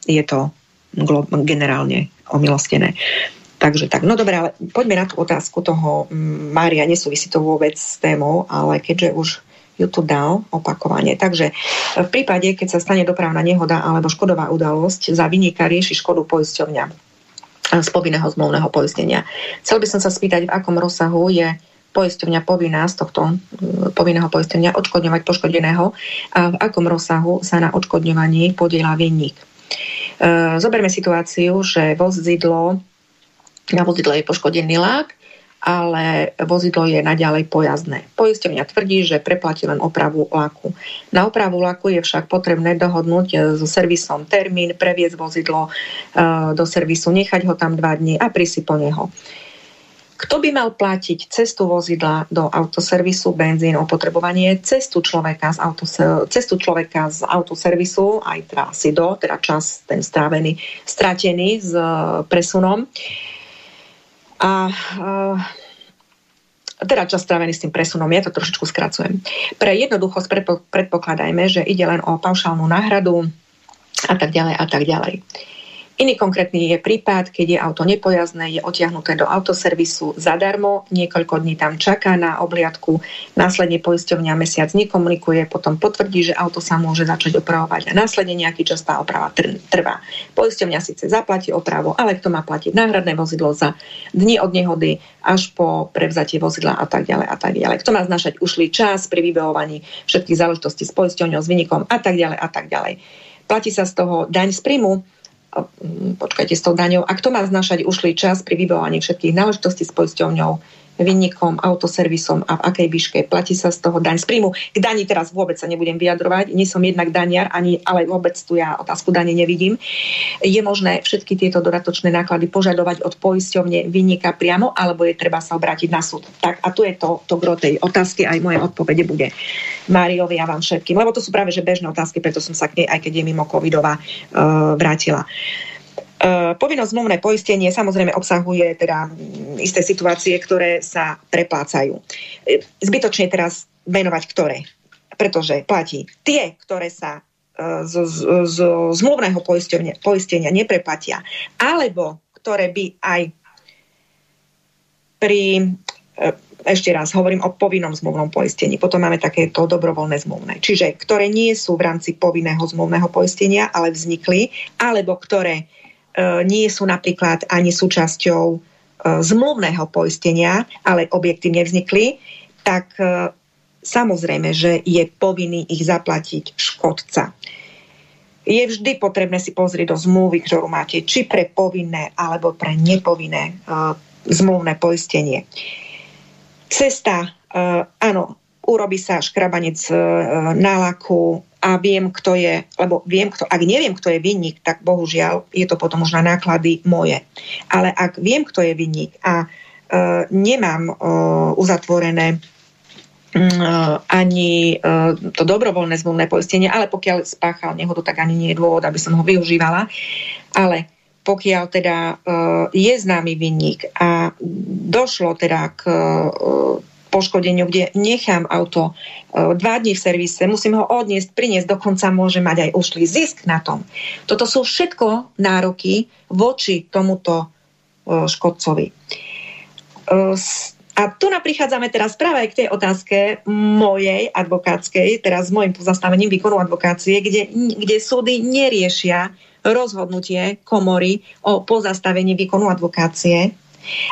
S1: je to generálne omilostené. Takže tak, no dobre, ale poďme na tú otázku toho mm, Mária, nesúvisí to vôbec s témou, ale keďže už ju tu dal opakovane. Takže v prípade, keď sa stane dopravná nehoda alebo škodová udalosť, za vynika rieši škodu poisťovňa z povinného zmluvného poistenia. Chcel by som sa spýtať, v akom rozsahu je poisťovňa povinná z tohto mm, povinného poistenia odškodňovať poškodeného a v akom rozsahu sa na odškodňovaní podiela vinník. E, zoberme situáciu, že vozidlo, na vozidle je poškodený lák, ale vozidlo je naďalej pojazdné. Poisťovňa tvrdí, že preplatí len opravu laku. Na opravu laku je však potrebné dohodnúť e, so servisom termín, previesť vozidlo e, do servisu, nechať ho tam dva dní a prísť po neho. Kto by mal platiť cestu vozidla do autoservisu, benzín, opotrebovanie, cestu človeka z, autoser- cestu človeka z autoservisu, aj teda si do, teda čas ten strávený, stratený s e, presunom. A uh, teda čas strávený s tým presunom, ja to trošičku skracujem. Pre jednoduchosť predpokladajme, že ide len o paušálnu náhradu a tak ďalej a tak ďalej. Iný konkrétny je prípad, keď je auto nepojazdné, je otiahnuté do autoservisu zadarmo, niekoľko dní tam čaká na obliadku, následne poisťovňa mesiac nekomunikuje, potom potvrdí, že auto sa môže začať opravovať a následne nejaký čas tá oprava trvá. Poisťovňa síce zaplatí opravu, ale kto má platiť náhradné vozidlo za dni od nehody až po prevzatie vozidla a tak ďalej a tak ďalej. Kto má znašať ušlý čas pri vybavovaní všetkých záležitostí s poisťovňou, s vynikom a tak ďalej a tak ďalej. Platí sa z toho daň z príjmu, počkajte s tou daňou, a kto má znašať ušlý čas pri vybavovaní všetkých náležitostí s poisťovňou, vinníkom, autoservisom a v akej výške. Platí sa z toho daň z príjmu. K dani teraz vôbec sa nebudem vyjadrovať. Nie som jednak daniar, ani, ale vôbec tu ja otázku dane nevidím. Je možné všetky tieto dodatočné náklady požadovať od poisťovne vinníka priamo, alebo je treba sa obrátiť na súd. Tak a tu je to, to gro tej otázky, aj moje odpovede bude Máriovi a vám všetkým. Lebo to sú práve že bežné otázky, preto som sa k nej, aj keď je mimo covidová, uh, vrátila. Uh, povinnosť zmluvné poistenie samozrejme obsahuje teda isté situácie, ktoré sa preplácajú. E, zbytočne teraz venovať ktoré. Pretože platí tie, ktoré sa e, z, z, z zmluvného poistenia, nepreplatia, alebo ktoré by aj pri ešte raz hovorím o povinnom zmluvnom poistení. Potom máme takéto dobrovoľné zmluvné. Čiže ktoré nie sú v rámci povinného zmluvného poistenia, ale vznikli, alebo ktoré nie sú napríklad ani súčasťou e, zmluvného poistenia, ale objektívne vznikli, tak e, samozrejme, že je povinný ich zaplatiť škodca. Je vždy potrebné si pozrieť do zmluvy, ktorú máte, či pre povinné alebo pre nepovinné zmluvné poistenie. Cesta, áno, urobí sa škrabanec nálaku, a viem, kto je, lebo viem, kto, ak neviem, kto je vinník, tak bohužiaľ je to potom už na náklady moje. Ale ak viem, kto je vinník a uh, nemám uh, uzatvorené uh, ani uh, to dobrovoľné zmluvné poistenie, ale pokiaľ spáchal nehodu, tak ani nie je dôvod, aby som ho využívala. Ale pokiaľ teda uh, je známy vinník a došlo teda k poškodeniu, kde nechám auto e, dva dní v servise, musím ho odniesť, priniesť, dokonca môže mať aj ušlý zisk na tom. Toto sú všetko nároky voči tomuto e, škodcovi. E, a tu prichádzame teraz práve k tej otázke mojej advokátskej, teraz s môjim pozastavením výkonu advokácie, kde, kde súdy neriešia rozhodnutie komory o pozastavení výkonu advokácie,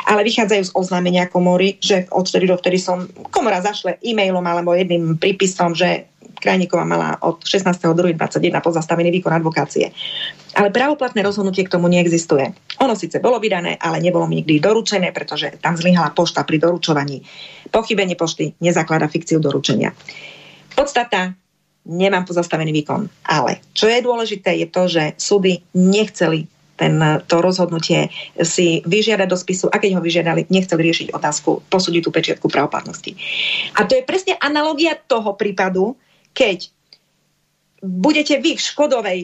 S1: ale vychádzajú z oznámenia komory, že odtedy do vtedy som, komora zašle e-mailom alebo jedným prípisom, že Krajníková mala od 16.2.21 pozastavený výkon advokácie. Ale právoplatné rozhodnutie k tomu neexistuje. Ono síce bolo vydané, ale nebolo mi nikdy doručené, pretože tam zlyhala pošta pri doručovaní. Pochybenie pošty nezaklada fikciu doručenia. Podstata, nemám pozastavený výkon. Ale čo je dôležité, je to, že súdy nechceli ten, to rozhodnutie si vyžiadať do spisu a keď ho vyžiadali, nechceli riešiť otázku, posúdiť tú pečiatku pravoplatnosti. A to je presne analogia toho prípadu, keď budete vy v Škodovej,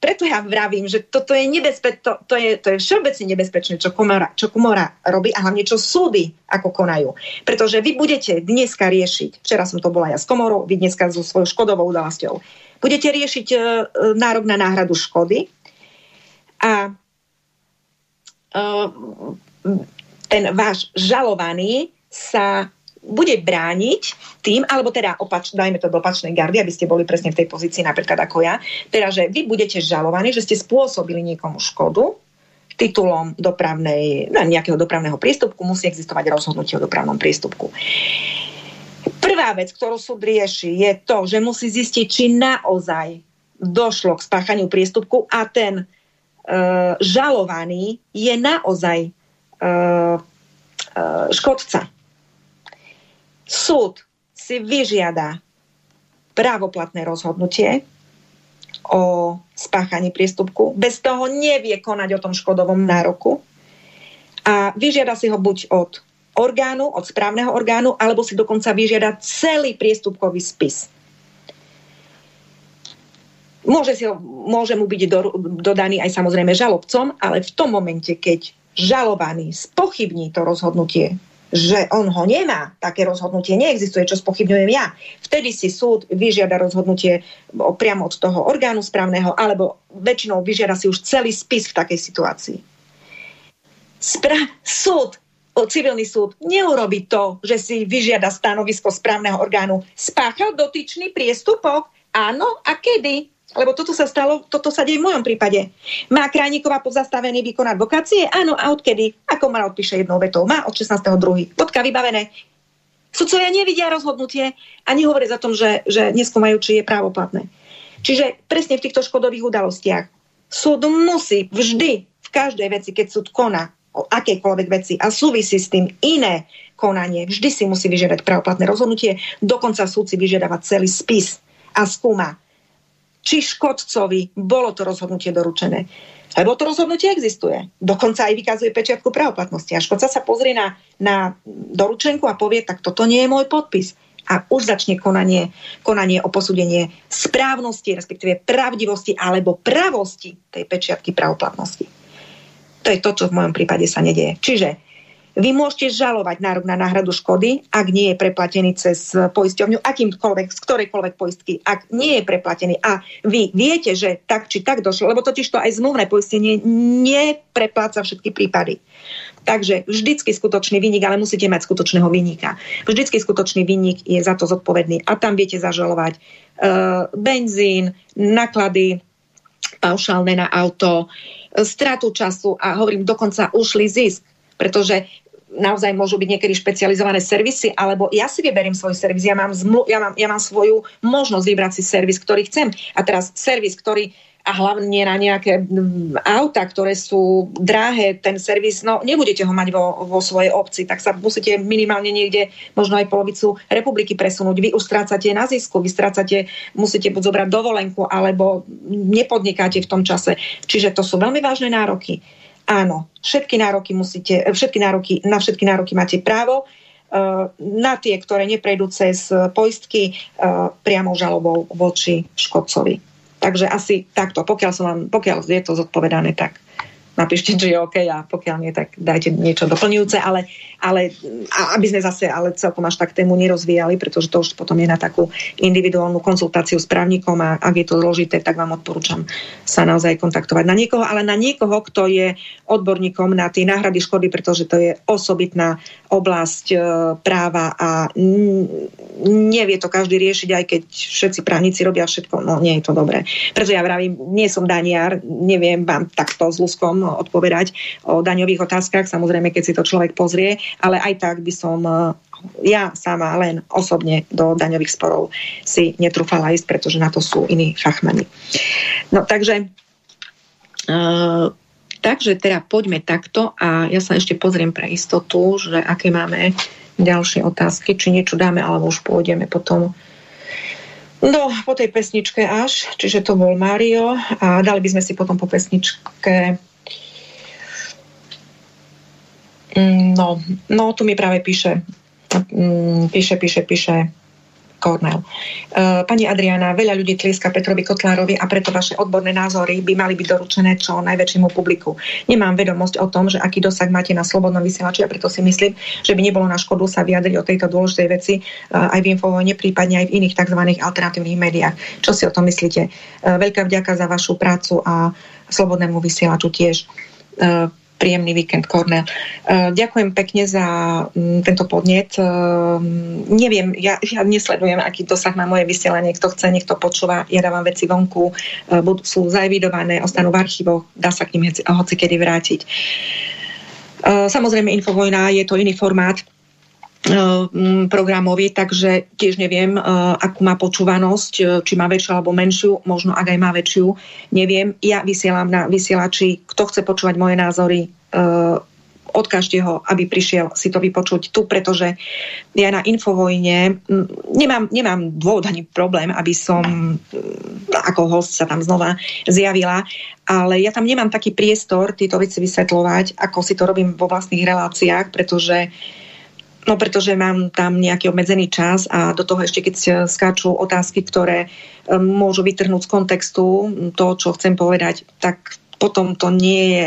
S1: preto ja vravím, že toto je nebezpečné, to, to, je, to je všeobecne nebezpečné, čo komora, čo komora robí a hlavne čo súdy ako konajú. Pretože vy budete dneska riešiť, včera som to bola ja s komorou, vy dneska so svojou škodovou udalosťou, budete riešiť e, nárok na náhradu škody, a uh, ten váš žalovaný sa bude brániť tým, alebo teda opač, dajme to do opačnej gardy, aby ste boli presne v tej pozícii napríklad ako ja, teda, že vy budete žalovaní, že ste spôsobili niekomu škodu titulom dopravnej, nejakého dopravného prístupku, musí existovať rozhodnutie o dopravnom prístupku. Prvá vec, ktorú súd rieši, je to, že musí zistiť, či naozaj došlo k spáchaniu prístupku a ten žalovaný je naozaj uh, uh, škodca. Súd si vyžiada právoplatné rozhodnutie o spáchaní priestupku. Bez toho nevie konať o tom škodovom nároku a vyžiada si ho buď od orgánu, od správneho orgánu, alebo si dokonca vyžiada celý priestupkový spis. Môže, si ho, môže mu byť do, dodaný aj samozrejme žalobcom, ale v tom momente, keď žalovaný spochybní to rozhodnutie, že on ho nemá, také rozhodnutie neexistuje, čo spochybňujem ja. Vtedy si súd vyžiada rozhodnutie priamo od toho orgánu správneho, alebo väčšinou vyžiada si už celý spis v takej situácii. Spra- súd civilný súd neurobi to, že si vyžiada stanovisko správneho orgánu. Spáchal dotyčný priestupok? Áno. A kedy? Lebo toto sa stalo, toto sa deje v mojom prípade. Má Krajníková pozastavený výkon advokácie? Áno, a odkedy? Ako ma odpíše jednou vetou? Má od 16.2. Bodka vybavené. Sudcovia nevidia rozhodnutie a nehovoria za tom, že, že neskúmajú, či je právoplatné. Čiže presne v týchto škodových udalostiach súd musí vždy v každej veci, keď súd koná, o akejkoľvek veci a súvisí s tým iné konanie, vždy si musí vyžiadať pravoplatné rozhodnutie, dokonca súd si vyžiadava celý spis a skúma, či škodcovi bolo to rozhodnutie doručené. Lebo to rozhodnutie existuje. Dokonca aj vykazuje pečiatku pravoplatnosti. A škodca sa pozrie na, na doručenku a povie, tak toto nie je môj podpis. A už začne konanie, konanie o posúdenie správnosti, respektíve pravdivosti alebo pravosti tej pečiatky pravoplatnosti. To je to, čo v mojom prípade sa nedieje. Čiže vy môžete žalovať nárok na náhradu škody, ak nie je preplatený cez poisťovňu, akýmkoľvek, z ktorejkoľvek poistky, ak nie je preplatený a vy viete, že tak či tak došlo, lebo totiž to aj zmluvné poistenie neprepláca všetky prípady. Takže vždycky skutočný výnik, ale musíte mať skutočného výnika. Vždycky skutočný výnik je za to zodpovedný a tam viete zažalovať uh, benzín, náklady paušálne na auto, stratu času a hovorím dokonca ušli zisk pretože naozaj môžu byť niekedy špecializované servisy, alebo ja si vyberiem svoj servis, ja mám, zmlu, ja mám, ja mám svoju možnosť vybrať si servis, ktorý chcem. A teraz servis, ktorý a hlavne na nejaké auta, ktoré sú drahé, ten servis, no nebudete ho mať vo, vo svojej obci, tak sa musíte minimálne niekde, možno aj polovicu republiky presunúť. Vy už strácate na zisku, vy strácate, musíte buď zobrať dovolenku, alebo nepodnikáte v tom čase. Čiže to sú veľmi vážne nároky. Áno, všetky nároky musíte, všetky nároky, na všetky nároky máte právo, eh, na tie, ktoré neprejdú cez poistky, eh, priamo žalobou voči škodcovi. Takže asi takto, pokiaľ, som vám, pokiaľ je to zodpovedané, tak napíšte, že je OK a pokiaľ nie, tak dajte niečo doplňujúce, ale, ale aby sme zase ale celkom až tak tému nerozvíjali, pretože to už potom je na takú individuálnu konzultáciu s právnikom a ak je to zložité, tak vám odporúčam sa naozaj kontaktovať na niekoho, ale na niekoho, kto je odborníkom na tie náhrady škody, pretože to je osobitná oblasť e, práva a nevie to každý riešiť, aj keď všetci právnici robia všetko, no nie je to dobré. Preto ja vravím, nie som daniar, neviem vám takto s ľuskom odpovedať o daňových otázkach, samozrejme, keď si to človek pozrie, ale aj tak by som e, ja sama len osobne do daňových sporov si netrúfala ísť, pretože na to sú iní fachmani. No takže uh, takže teda poďme takto a ja sa ešte pozriem pre istotu, že aké máme ďalšie otázky, či niečo dáme, alebo už pôjdeme potom No, po tej pesničke až, čiže to bol Mario a dali by sme si potom po pesničke no, no tu mi práve píše, mm, píše, píše, píše Kornel. E, pani Adriana, veľa ľudí tlieska Petrovi Kotlárovi a preto vaše odborné názory by mali byť doručené čo najväčšiemu publiku. Nemám vedomosť o tom, že aký dosah máte na slobodnom vysielači a preto si myslím, že by nebolo na škodu sa vyjadriť o tejto dôležitej veci e, aj v Infovojne, prípadne aj v iných tzv. alternatívnych médiách. Čo si o tom myslíte? E, veľká vďaka za vašu prácu a slobodnému vysielaču tiež príjemný víkend, Kornel. Uh, ďakujem pekne za um, tento podnet. Uh, neviem, ja, ja nesledujem, aký dosah má moje vysielanie. Kto chce, nech to počúva. Ja dávam veci vonku, uh, budú, sú zaevidované, ostanú v archívoch, dá sa k nim hoci kedy vrátiť. Samozrejme, Infovojna je to iný formát, programový, takže tiež neviem, akú má počúvanosť, či má väčšiu alebo menšiu, možno ak aj má väčšiu, neviem. Ja vysielam na vysielači, kto chce počúvať moje názory, odkážte ho, aby prišiel si to vypočuť tu, pretože ja na Infovojne nemám, nemám dôvod ani problém, aby som ako host sa tam znova zjavila, ale ja tam nemám taký priestor tieto veci vysvetľovať, ako si to robím vo vlastných reláciách, pretože uh, No pretože mám tam nejaký obmedzený čas a do toho ešte keď skáču otázky, ktoré um, môžu vytrhnúť z kontextu to, čo chcem povedať, tak potom to nie je,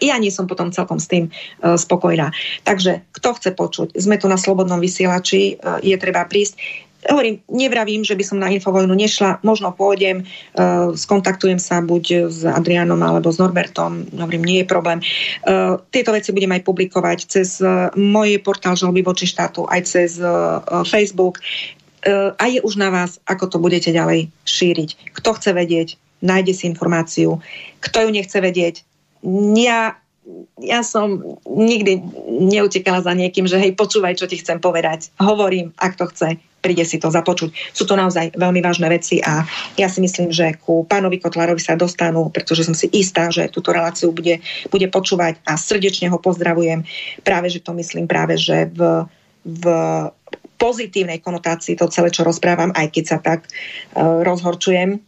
S1: ja nie som potom celkom s tým uh, spokojná. Takže kto chce počuť, sme tu na Slobodnom vysielači, uh, je treba prísť. Hovorím, nevravím, že by som na Infovojnu nešla, možno pôjdem, uh, skontaktujem sa buď s Adrianom alebo s Norbertom, hovorím, nie je problém. Uh, tieto veci budem aj publikovať cez uh, môj portál žalby voči štátu, aj cez uh, Facebook. Uh, a je už na vás, ako to budete ďalej šíriť. Kto chce vedieť, nájde si informáciu. Kto ju nechce vedieť, ja ja som nikdy neutekala za niekým, že hej, počúvaj, čo ti chcem povedať. Hovorím, ak to chce príde si to započuť. Sú to naozaj veľmi vážne veci a ja si myslím, že ku pánovi Kotlárovi sa dostanú, pretože som si istá, že túto reláciu bude, bude počúvať a srdečne ho pozdravujem. Práve, že to myslím práve, že v, v pozitívnej konotácii to celé, čo rozprávam, aj keď sa tak uh, rozhorčujem.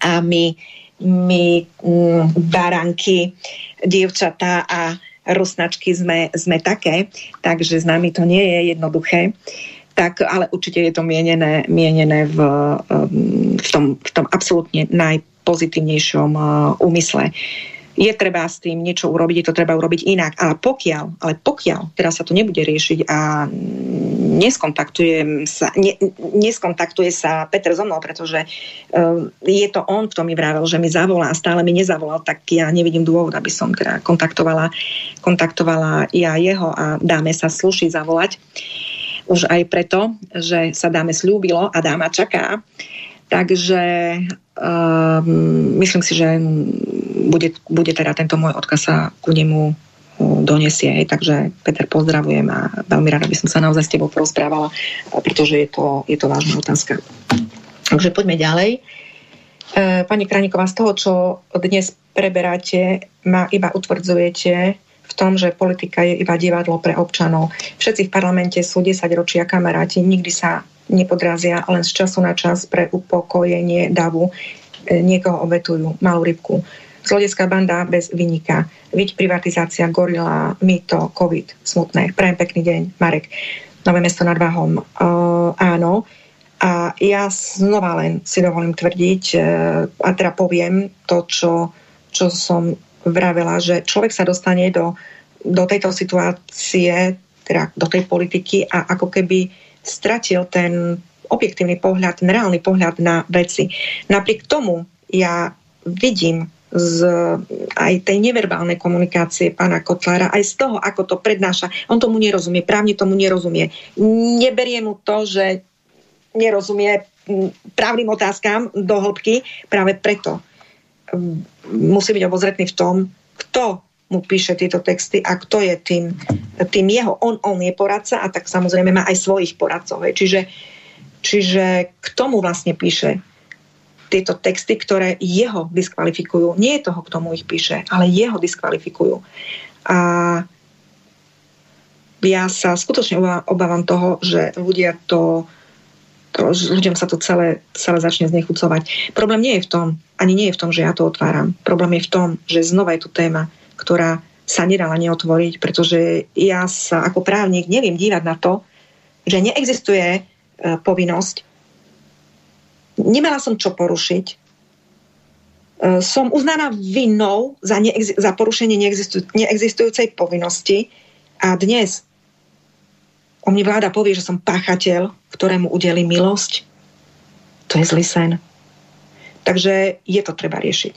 S1: A my, my mm, baranky, dievčatá a rusnačky sme, sme také, takže s nami to nie je jednoduché. Tak, ale určite je to mienené, mienené v, um, v, tom, v tom absolútne najpozitívnejšom uh, úmysle je treba s tým niečo urobiť, je to treba urobiť inak. Ale pokiaľ, ale pokiaľ teraz sa to nebude riešiť a neskontaktuje sa, ne, neskontaktuje sa Peter so mnou, pretože uh, je to on, kto mi vravel, že mi zavolá stále mi nezavolal, tak ja nevidím dôvod, aby som teda kontaktovala, kontaktovala ja jeho a dáme sa sluší zavolať. Už aj preto, že sa dáme slúbilo a dáma čaká. Takže um, myslím si, že bude, bude teda tento môj odkaz sa ku nemu donesie. Takže Peter, pozdravujem a veľmi rada by som sa naozaj s tebou porozprávala, pretože je to, je to vážna otázka. Takže poďme ďalej. E, pani Kraníková, z toho, čo dnes preberáte, ma iba utvrdzujete v tom, že politika je iba divadlo pre občanov. Všetci v parlamente sú 10 ročia kamaráti, nikdy sa nepodrazia, len z času na čas pre upokojenie davu e, niekoho obetujú, malú rybku. Zlodecká banda bez vynika. Viď privatizácia, gorila, mýto, covid, smutné. Prajem pekný deň, Marek. Nové mesto nad Váhom. Uh, áno. A ja znova len si dovolím tvrdiť uh, a teda poviem to, čo, čo som vravela, že človek sa dostane do, do tejto situácie, teda do tej politiky a ako keby stratil ten objektívny pohľad, ten reálny pohľad na veci. Napriek tomu ja vidím z aj tej neverbálnej komunikácie pána Kotlára, aj z toho, ako to prednáša. On tomu nerozumie, právne tomu nerozumie. Neberie mu to, že nerozumie právnym otázkam do hĺbky, práve preto musí byť obozretný v tom, kto mu píše tieto texty a kto je tým, tým jeho, on, on je poradca a tak samozrejme má aj svojich poradcov. Čiže, čiže k tomu vlastne píše tieto texty, ktoré jeho diskvalifikujú. Nie je toho, k tomu ich píše, ale jeho diskvalifikujú. A ja sa skutočne obávam toho, že ľudia to ľuďom sa to celé, celé začne znechucovať. Problém nie je v tom, ani nie je v tom, že ja to otváram. Problém je v tom, že znova je tu téma, ktorá sa nedala neotvoriť, pretože ja sa ako právnik neviem dívať na to, že neexistuje e, povinnosť nemala som čo porušiť. E, som uznaná vinnou za, neex- za porušenie neexistu- neexistujúcej povinnosti a dnes o mne vláda povie, že som páchateľ, ktorému udeli milosť. To je zlý sen. Takže je to treba riešiť.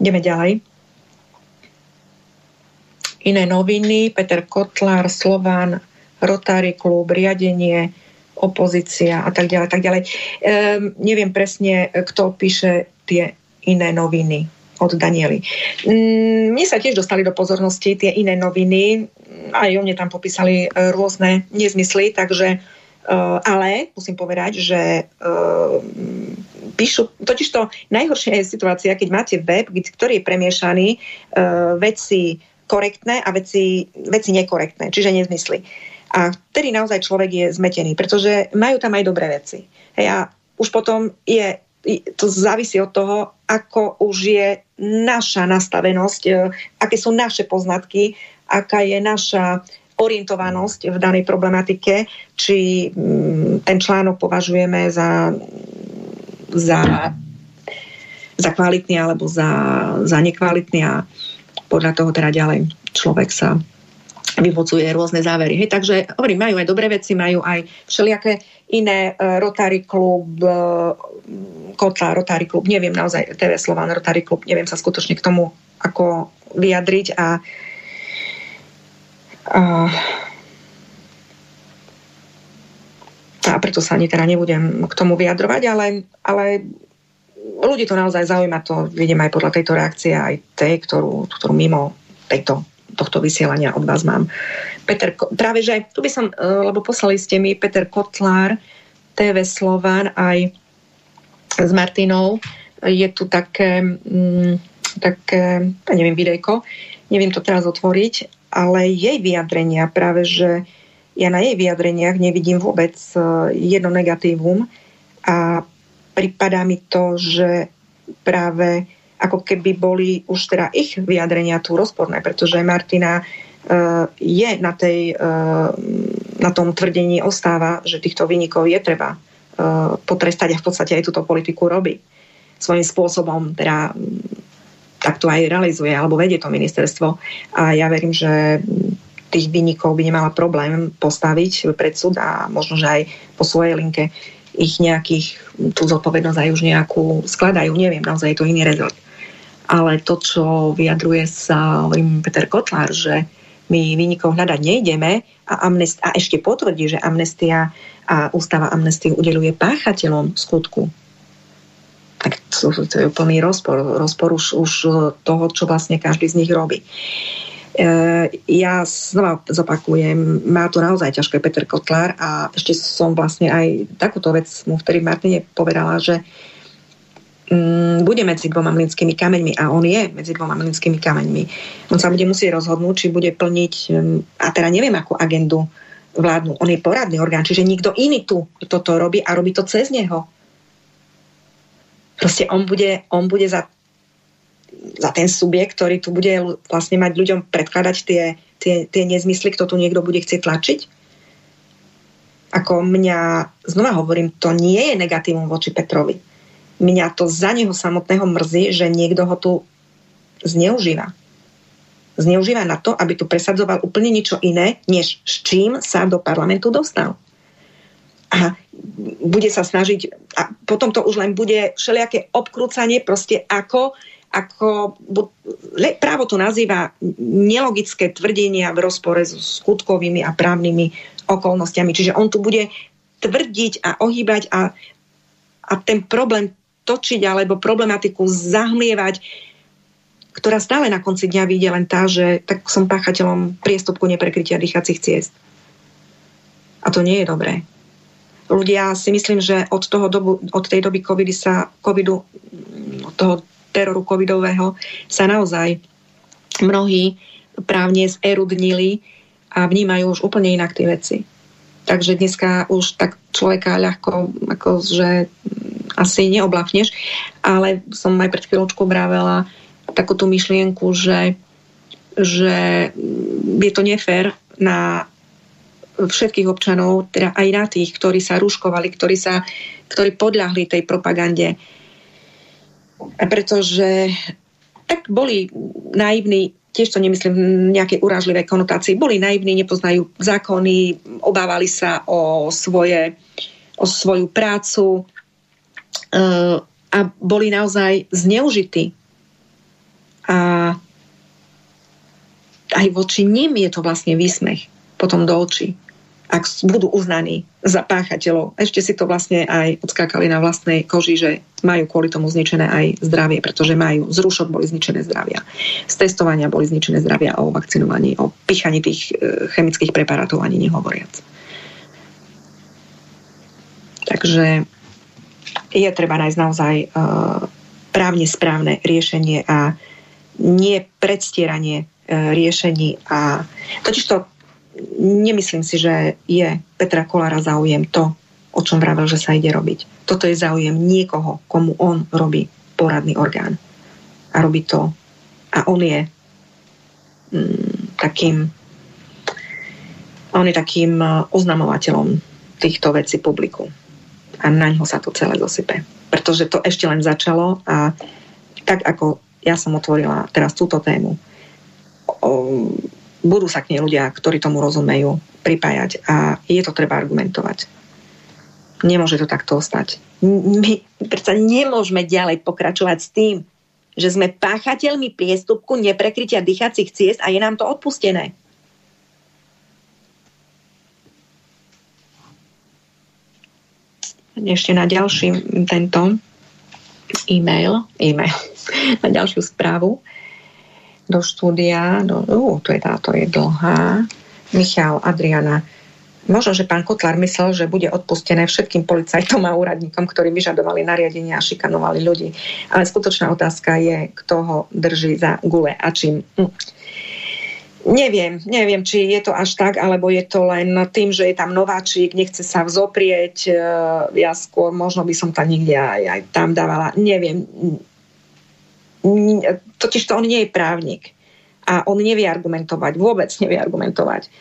S1: Ideme ďalej. Iné noviny, Peter Kotlár, Slován, Rotary klub, riadenie, opozícia a tak ďalej, tak ďalej. Ehm, neviem presne, kto píše tie iné noviny od Daniely. Mm, mne sa tiež dostali do pozornosti tie iné noviny, aj o mne tam popísali e, rôzne nezmysly, takže e, ale musím povedať, že e, píšu, totiž to najhoršia je situácia, keď máte web, ktorý je premiešaný veci korektné a veci, veci nekorektné, čiže nezmysly. A vtedy naozaj človek je zmetený, pretože majú tam aj dobré veci. Hej, a už potom je, to závisí od toho, ako už je naša nastavenosť, e, aké sú naše poznatky, aká je naša orientovanosť v danej problematike, či mm, ten článok považujeme za, za, za kvalitný alebo za, za nekvalitný a podľa toho teda ďalej človek sa vyvocuje rôzne závery. Hej, takže hovorím, majú aj dobré veci, majú aj všelijaké iné uh, Rotary klub, uh, Kotla, Rotary klub, neviem naozaj, TV Slován, Rotary klub, neviem sa skutočne k tomu ako vyjadriť a uh, a preto sa ani teda nebudem k tomu vyjadrovať, ale, ale ľudí to naozaj zaujíma, to vidím aj podľa tejto reakcie, aj tej, ktorú, ktorú mimo tejto tohto vysielania od vás mám. Peter, práve že tu by som, e, lebo poslali ste mi Peter Kotlár, TV Slovan aj s Martinou je tu také, mm, také neviem, videjko, neviem to teraz otvoriť, ale jej vyjadrenia práve, že ja na jej vyjadreniach nevidím vôbec e, jedno negatívum a pripadá mi to, že práve ako keby boli už teda ich vyjadrenia tu rozporné, pretože Martina uh, je na, tej, uh, na tom tvrdení ostáva, že týchto vynikov je treba uh, potrestať a v podstate aj túto politiku robí. Svojím spôsobom teda tak to aj realizuje alebo vedie to ministerstvo a ja verím, že tých vynikov by nemala problém postaviť pred súd a možno, že aj po svojej linke ich nejakých, tú zodpovednosť aj už nejakú skladajú, neviem, naozaj je to iný rezort. Ale to, čo vyjadruje sa, hovorím Peter Kotlár, že my vynikov hľadať nejdeme a, amnest, a ešte potvrdí, že amnestia a ústava amnestie udeluje páchateľom skutku. Tak to, to je úplný rozpor, rozpor už, už toho, čo vlastne každý z nich robí. E, ja znova zopakujem, má to naozaj ťažké Peter Kotlár a ešte som vlastne aj takúto vec mu vtedy Martine povedala, že bude medzi dvoma mlinskými kameňmi a on je medzi dvoma mlinskými kameňmi. On sa bude musieť rozhodnúť, či bude plniť, mm, a teda neviem, akú agendu vládnu. On je poradný orgán, čiže nikto iný tu toto robí a robí to cez neho. Proste on bude, on bude za za ten subjekt, ktorý tu bude vlastne mať ľuďom predkladať tie, tie, tie nezmysly, kto tu niekto bude chcieť tlačiť? Ako mňa, znova hovorím, to nie je negatívum voči Petrovi. Mňa to za neho samotného mrzí, že niekto ho tu zneužíva. Zneužíva na to, aby tu presadzoval úplne niečo iné, než s čím sa do parlamentu dostal. A bude sa snažiť, a potom to už len bude všelijaké obkrúcanie, proste ako ako právo to nazýva nelogické tvrdenia v rozpore so skutkovými a právnymi okolnostiami. Čiže on tu bude tvrdiť a ohýbať a, a ten problém točiť alebo problematiku zahmlievať, ktorá stále na konci dňa vyjde len tá, že tak som páchateľom priestupku neprekrytia dýchacích ciest. A to nie je dobré. Ľudia si myslím, že od, toho dobu, od tej doby covidu sa, covidu, od toho teroru covidového sa naozaj mnohí právne zerudnili a vnímajú už úplne inak tie veci. Takže dneska už tak človeka ľahko, ako že asi neoblafneš, ale som aj pred chvíľočkou brávela takú tú myšlienku, že, že je to nefér na všetkých občanov, teda aj na tých, ktorí sa ruškovali, ktorí, sa, ktorí podľahli tej propagande. Pretože tak boli naivní, tiež to nemyslím v nejakej urážlivej konotácii, boli naivní, nepoznajú zákony, obávali sa o, svoje, o svoju prácu a boli naozaj zneužití. A aj voči nim je to vlastne výsmech potom do očí ak budú uznaní za páchateľov. Ešte si to vlastne aj odskákali na vlastnej koži, že majú kvôli tomu zničené aj zdravie, pretože majú z rúšok boli zničené zdravia. Z testovania boli zničené zdravia o vakcinovaní, o pichaní tých e, chemických preparátov ani nehovoriac. Takže je treba nájsť naozaj uh, právne správne riešenie a nie predstieranie uh, riešení. A totiž to nemyslím si, že je Petra Kolára záujem to, o čom vravel, že sa ide robiť. Toto je záujem niekoho, komu on robí poradný orgán. A robí to. A on je mm, takým on je takým uh, oznamovateľom týchto vecí publiku. A na ňo sa to celé dosype. Pretože to ešte len začalo a tak ako ja som otvorila teraz túto tému, budú sa k nej ľudia, ktorí tomu rozumejú, pripájať a je to treba argumentovať. Nemôže to takto ostať. My predsa nemôžeme ďalej pokračovať s tým, že sme páchateľmi priestupku neprekrytia dýchacích ciest a je nám to odpustené. Ešte na ďalší tento e-mail, e-mail, na ďalšiu správu do štúdia, do, uh, to je táto je dlhá, Michal, Adriana, Možno, že pán Kotlar myslel, že bude odpustené všetkým policajtom a úradníkom, ktorí vyžadovali nariadenia a šikanovali ľudí. Ale skutočná otázka je, kto ho drží za gule a čím. Hm. Neviem, neviem, či je to až tak, alebo je to len tým, že je tam nováčik, nechce sa vzoprieť. E, ja skôr možno by som tam niekde aj, aj tam dávala. Neviem. Totiž to on nie je právnik. A on nevie argumentovať, vôbec nevie argumentovať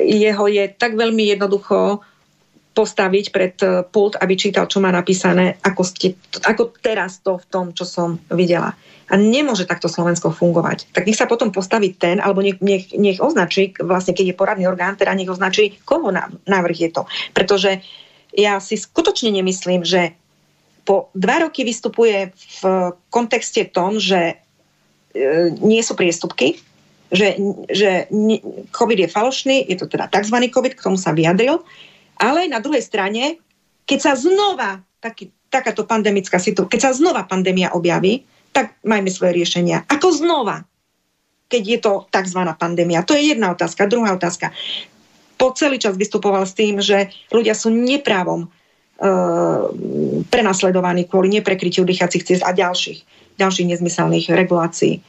S1: jeho je tak veľmi jednoducho postaviť pred e, pult, aby čítal, čo má napísané, ako, ste, ako teraz to v tom, čo som videla. A nemôže takto Slovensko fungovať. Tak nech sa potom postaví ten, alebo nech, nech, nech označí, vlastne keď je poradný orgán, teda nech označí, koho návrh je to. Pretože ja si skutočne nemyslím, že po dva roky vystupuje v kontexte tom, že e, nie sú priestupky, že, že COVID je falošný, je to teda tzv. COVID, k tomu sa vyjadril, ale na druhej strane, keď sa znova taký, takáto pandemická situácia, keď sa znova pandémia objaví, tak majme svoje riešenia. Ako znova, keď je to tzv. pandémia. To je jedna otázka. Druhá otázka. Po celý čas vystupoval s tým, že ľudia sú neprávom e, prenasledovaní kvôli neprekrytiu dýchacích ciest a ďalších, ďalších nezmyselných regulácií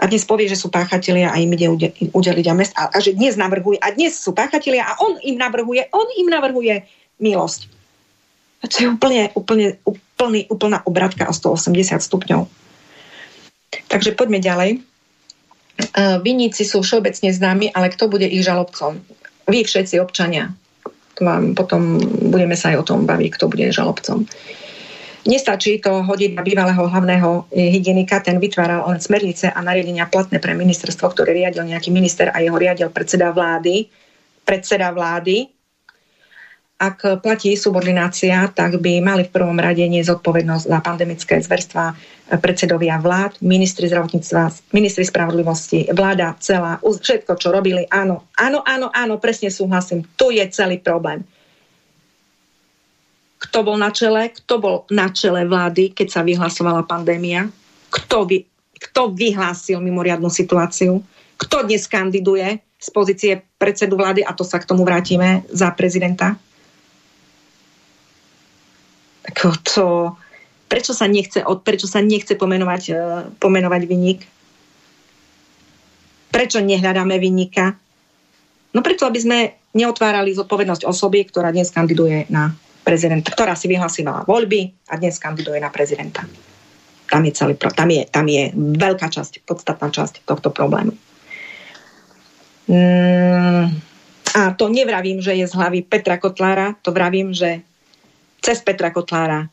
S1: a dnes povie, že sú páchatelia a im ide udeliť amnest a, a že dnes navrhuje a dnes sú páchatelia a on im navrhuje, on im navrhuje milosť. A to je úplne, úplne, úplný, úplná obratka o 180 stupňov. Takže poďme ďalej. Viníci sú všeobecne známi, ale kto bude ich žalobcom? Vy všetci občania. Vám potom budeme sa aj o tom baviť, kto bude žalobcom. Nestačí to hodiť na bývalého hlavného hygienika, ten vytváral on smernice a nariadenia platné pre ministerstvo, ktoré riadil nejaký minister a jeho riadil predseda vlády. Predseda vlády. Ak platí subordinácia, tak by mali v prvom rade nie zodpovednosť za pandemické zverstva predsedovia vlád, ministri zdravotníctva, ministri spravodlivosti, vláda celá, všetko, čo robili, áno, áno, áno, áno, presne súhlasím, tu je celý problém kto bol na čele, kto bol na čele vlády, keď sa vyhlasovala pandémia, kto, vy, kto vyhlásil mimoriadnú situáciu, kto dnes kandiduje z pozície predsedu vlády, a to sa k tomu vrátime, za prezidenta. To, prečo sa nechce, prečo sa nechce pomenovať, e, pomenovať vynik? Prečo nehľadáme vynika? No preto, aby sme neotvárali zodpovednosť osoby, ktorá dnes kandiduje na prezidenta, ktorá si vyhlasila voľby a dnes kandiduje na prezidenta. Tam je, celý, tam je, tam je veľká časť, podstatná časť tohto problému. Mm, a to nevravím, že je z hlavy Petra Kotlára, to vravím, že cez Petra Kotlára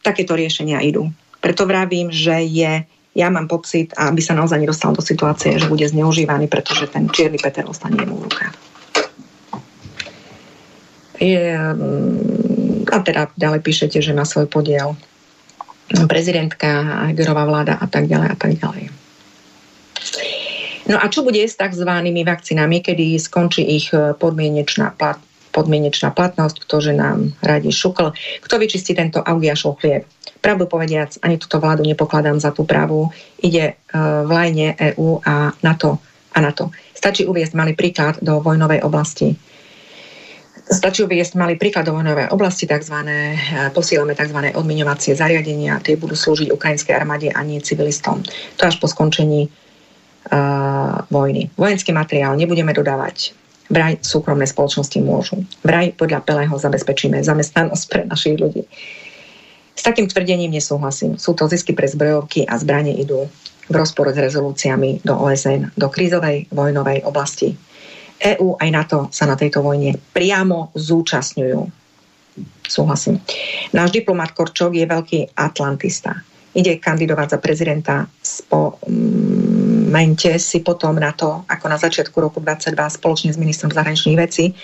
S1: takéto riešenia idú. Preto vravím, že je, ja mám pocit, aby sa naozaj nedostal do situácie, že bude zneužívaný, pretože ten čierny Peter ostane mu v rukách je, mm, a teda ďalej píšete, že má svoj podiel prezidentka, Hegerová vláda a tak ďalej a tak ďalej. No a čo bude s tzv. vakcínami, kedy skončí ich e, podmienečná, plat, podmienečná platnosť, ktože nám radí šukl, kto vyčistí tento augiašov chlieb. Pravdu povediac, ani túto vládu nepokladám za tú pravú. Ide uh, v lajne EÚ a NATO a NATO. Stačí uviezť malý príklad do vojnovej oblasti Stačí uviesť malý príklad vojnovej oblasti, tzv. posílame tzv. odmiňovacie zariadenia, tie budú slúžiť ukrajinskej armáde a nie civilistom. To až po skončení uh, vojny. Vojenský materiál nebudeme dodávať. Vraj súkromné spoločnosti môžu. Vraj podľa Pelého zabezpečíme zamestnanosť pre našich ľudí. S takým tvrdením nesúhlasím. Sú to zisky pre zbrojovky a zbranie idú v rozporu s rezolúciami do OSN, do krízovej vojnovej oblasti EÚ aj NATO sa na tejto vojne priamo zúčastňujú. Súhlasím. Náš diplomat Korčok je veľký atlantista. Ide kandidovať za prezidenta po mente si potom na to, ako na začiatku roku 2022 spoločne s ministrom zahraničných vecí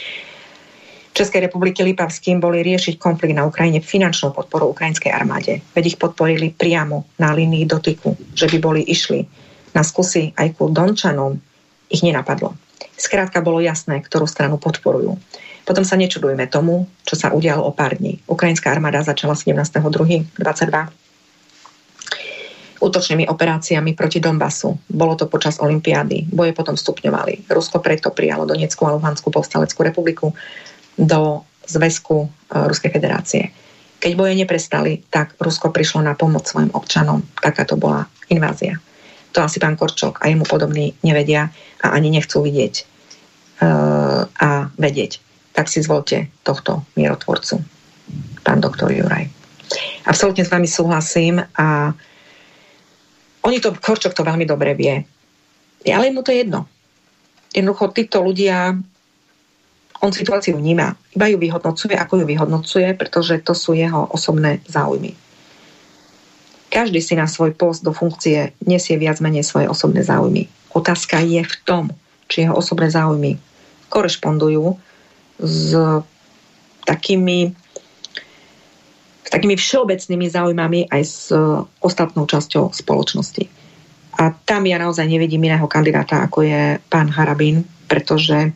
S1: Českej republiky Lipavským boli riešiť konflikt na Ukrajine finančnou podporou ukrajinskej armáde. Veď ich podporili priamo na línii dotyku, že by boli išli na skúsi aj ku Dončanom, ich nenapadlo. Skrátka bolo jasné, ktorú stranu podporujú. Potom sa nečudujme tomu, čo sa udialo o pár dní. Ukrajinská armáda začala 17.2.22 útočnými operáciami proti Donbasu. Bolo to počas Olympiády. Boje potom stupňovali. Rusko preto prijalo Donetskú a Luhanskú povstaleckú republiku do zväzku e, Ruskej federácie. Keď boje neprestali, tak Rusko prišlo na pomoc svojim občanom. Taká to bola invázia. To asi pán Korčok a jemu podobní nevedia a ani nechcú vidieť uh, a vedieť. Tak si zvolte tohto mierotvorcu, pán doktor Juraj. Absolutne s vami súhlasím a oni to, Korčok to veľmi dobre vie. Ale mu to jedno. Jednoducho títo ľudia on situáciu vníma, iba ju vyhodnocuje, ako ju vyhodnocuje, pretože to sú jeho osobné záujmy. Každý si na svoj post do funkcie nesie viac menej svoje osobné záujmy. Otázka je v tom, či jeho osobné záujmy korešpondujú s takými, s takými všeobecnými záujmami aj s ostatnou časťou spoločnosti. A tam ja naozaj nevidím iného kandidáta, ako je pán Harabín, pretože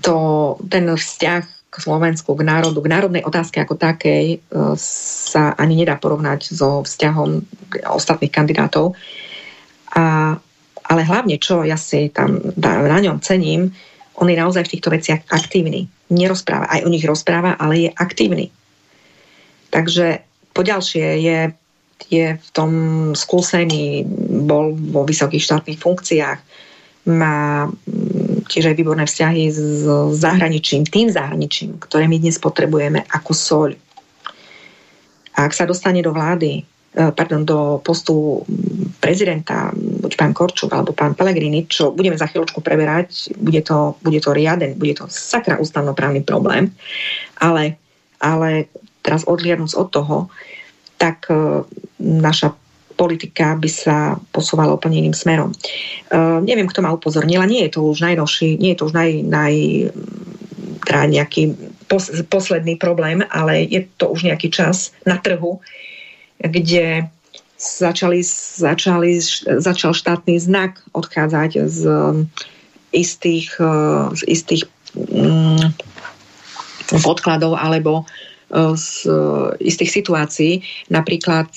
S1: to, ten vzťah k Slovensku, k národu, k národnej otázke ako takej e, sa ani nedá porovnať so vzťahom ostatných kandidátov. A, ale hlavne, čo ja si tam na ňom cením, on je naozaj v týchto veciach aktívny. Nerozpráva, aj o nich rozpráva, ale je aktívny. Takže poďalšie je, je v tom skúsený, bol vo vysokých štátnych funkciách, má tiež aj výborné vzťahy s zahraničím, tým zahraničím, ktoré my dnes potrebujeme ako soľ. A ak sa dostane do vlády, pardon, do postu prezidenta, buď pán Korčuk alebo pán Pellegrini, čo budeme za chvíľočku preberať, bude to, bude to riaden, bude to sakra ústavnoprávny problém, ale, ale teraz odliadnúť od toho, tak e, naša politika by sa posúvala úplne iným smerom. Uh, neviem, kto ma upozornila, nie je to už najnovší, nie je to už naj, naj teda nejaký pos, posledný problém, ale je to už nejaký čas na trhu, kde začali, začali, začal štátny znak odchádzať z istých, z istých mm, podkladov alebo z istých situácií. Napríklad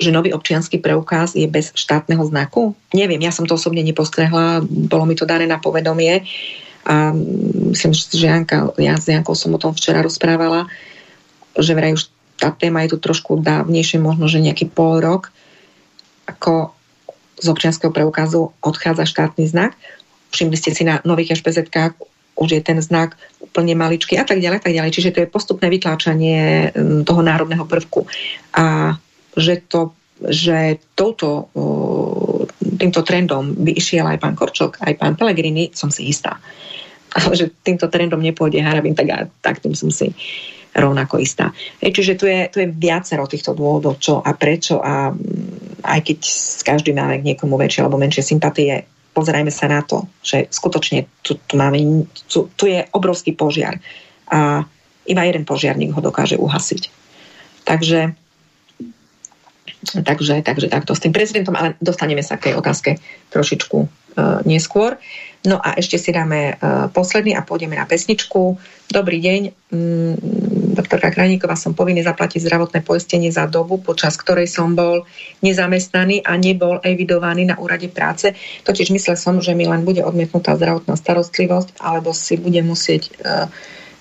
S1: že nový občianský preukaz je bez štátneho znaku? Neviem, ja som to osobne nepostrehla, bolo mi to dané na povedomie a myslím, že Janka, ja s Jankou som o tom včera rozprávala, že vraj už tá téma je tu trošku dávnejšie, možno, že nejaký pol rok, ako z občianského preukazu odchádza štátny znak. Všimli ste si na nových HPZ už je ten znak úplne maličký a tak ďalej, tak ďalej. Čiže to je postupné vytláčanie mm, toho národného prvku. A že, to, že touto, týmto trendom by išiel aj pán Korčok, aj pán Pellegrini, som si istá. Ale že týmto trendom nepôjde Harabin, tak, tak tým som si rovnako istá. Čiže tu je, tu je viacero týchto dôvodov, čo a prečo a mm, aj keď každý máme k niekomu väčšie alebo menšie sympatie, pozerajme sa na to, že skutočne tu, tu, máme, tu, tu je obrovský požiar a iba jeden požiarník ho dokáže uhasiť. Takže Takže, takže takto s tým prezidentom, ale dostaneme sa k tej otázke trošičku uh, neskôr. No a ešte si dáme uh, posledný a pôjdeme na pesničku. Dobrý deň, mm, doktorka Krajníková, som povinný zaplatiť zdravotné poistenie za dobu, počas ktorej som bol nezamestnaný a nebol evidovaný na úrade práce. Totiž myslel som, že mi len bude odmietnutá zdravotná starostlivosť, alebo si bude musieť uh,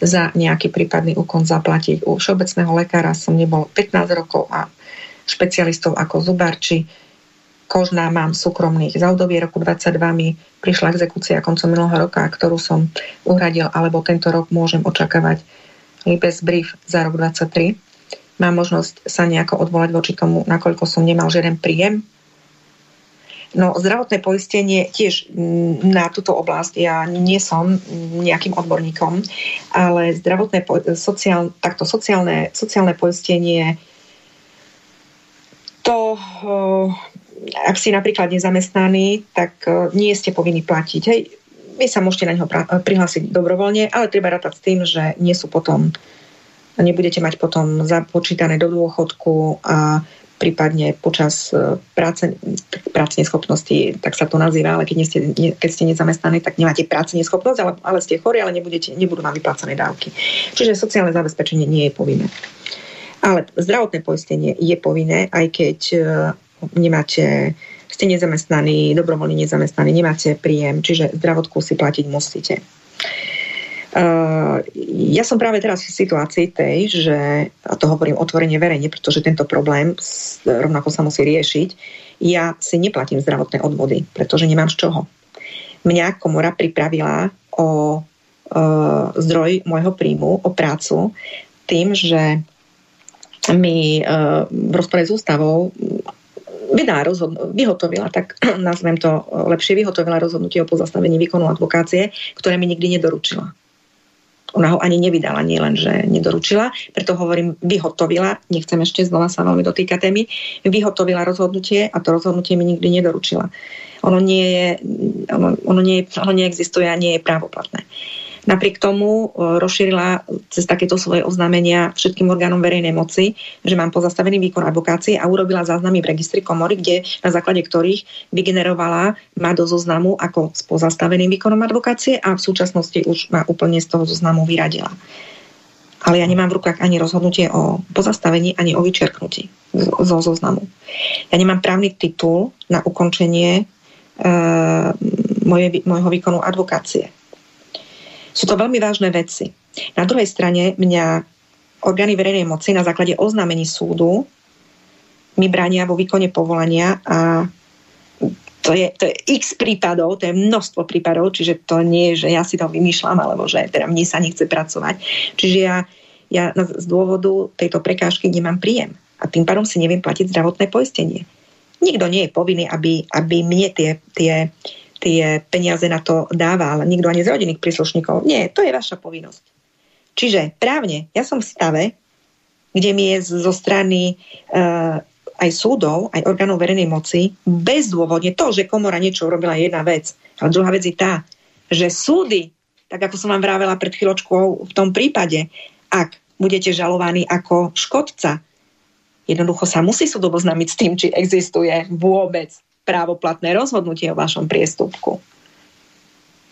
S1: za nejaký prípadný úkon zaplatiť. U všeobecného lekára som nebol 15 rokov a špecialistov ako Zubarči, Kožná mám súkromných. Za obdobie roku 22 mi prišla exekúcia koncom minulého roka, ktorú som uhradil, alebo tento rok môžem očakávať bez brief za rok 23. Mám možnosť sa nejako odvolať voči tomu, nakoľko som nemal žiaden príjem. No, zdravotné poistenie tiež mm, na túto oblasť, ja nie som nejakým odborníkom, ale zdravotné, sociál, takto sociálne, sociálne poistenie to, eh, ak si napríklad nezamestnaný, tak eh, nie ste povinní platiť. Hej, vy sa môžete na neho prihlásiť dobrovoľne, ale treba rátať s tým, že nie sú potom, nebudete mať potom započítané do dôchodku a prípadne počas eh, práce, práce neschopnosti, tak sa to nazýva, ale keď, nie ste, keď ste nezamestnaní, tak nemáte práce neschopnosť, ale, ale ste chorí, ale nebudete, nebudú vám vyplácané dávky. Čiže sociálne zabezpečenie nie je povinné. Ale zdravotné poistenie je povinné, aj keď uh, nemáte, ste nezamestnaní, dobrovoľne nezamestnaní, nemáte príjem, čiže zdravotku si platiť musíte. Uh, ja som práve teraz v situácii tej, že, a to hovorím otvorene verejne, pretože tento problém rovnako sa musí riešiť, ja si neplatím zdravotné odvody, pretože nemám z čoho. Mňa komora pripravila o uh, zdroj môjho príjmu, o prácu, tým, že mi uh, v rozpore s ústavou vydá rozhodn- vyhotovila, tak nazvem to lepšie, vyhotovila rozhodnutie o pozastavení výkonu advokácie, ktoré mi nikdy nedoručila. Ona ho ani nevydala, nie len, že nedoručila, preto hovorím, vyhotovila, nechcem ešte znova sa veľmi dotýkať témy, vyhotovila rozhodnutie a to rozhodnutie mi nikdy nedoručila. Ono, nie je, ono, ono, nie, ono neexistuje a nie je právoplatné. Napriek tomu e, rozšírila cez takéto svoje oznámenia všetkým orgánom verejnej moci, že mám pozastavený výkon advokácie a urobila záznamy v registri komory, kde na základe ktorých vygenerovala ma do zoznamu ako s pozastaveným výkonom advokácie a v súčasnosti už ma úplne z toho zoznamu vyradila. Ale ja nemám v rukách ani rozhodnutie o pozastavení, ani o vyčerknutí zo zoznamu. Ja nemám právny titul na ukončenie e, moje, môjho výkonu advokácie. Sú to veľmi vážne veci. Na druhej strane mňa orgány verejnej moci na základe oznámení súdu mi bránia vo výkone povolania a to je, to je x prípadov, to je množstvo prípadov, čiže to nie je, že ja si to vymýšľam, alebo že teda mne sa nechce pracovať. Čiže ja, ja z dôvodu tejto prekážky nemám príjem a tým pádom si neviem platiť zdravotné poistenie. Nikto nie je povinný, aby, aby mne tie, tie tie peniaze na to dáva, ale nikto ani z rodinných príslušníkov. Nie, to je vaša povinnosť. Čiže právne, ja som v stave, kde mi je zo strany uh, aj súdov, aj orgánov verejnej moci bezdôvodne to, že komora niečo urobila jedna vec. Ale druhá vec je tá, že súdy, tak ako som vám vravela pred chvíľočkou v tom prípade, ak budete žalovaní ako škodca, jednoducho sa musí súd oboznámiť s tým, či existuje vôbec právoplatné rozhodnutie o vašom priestupku.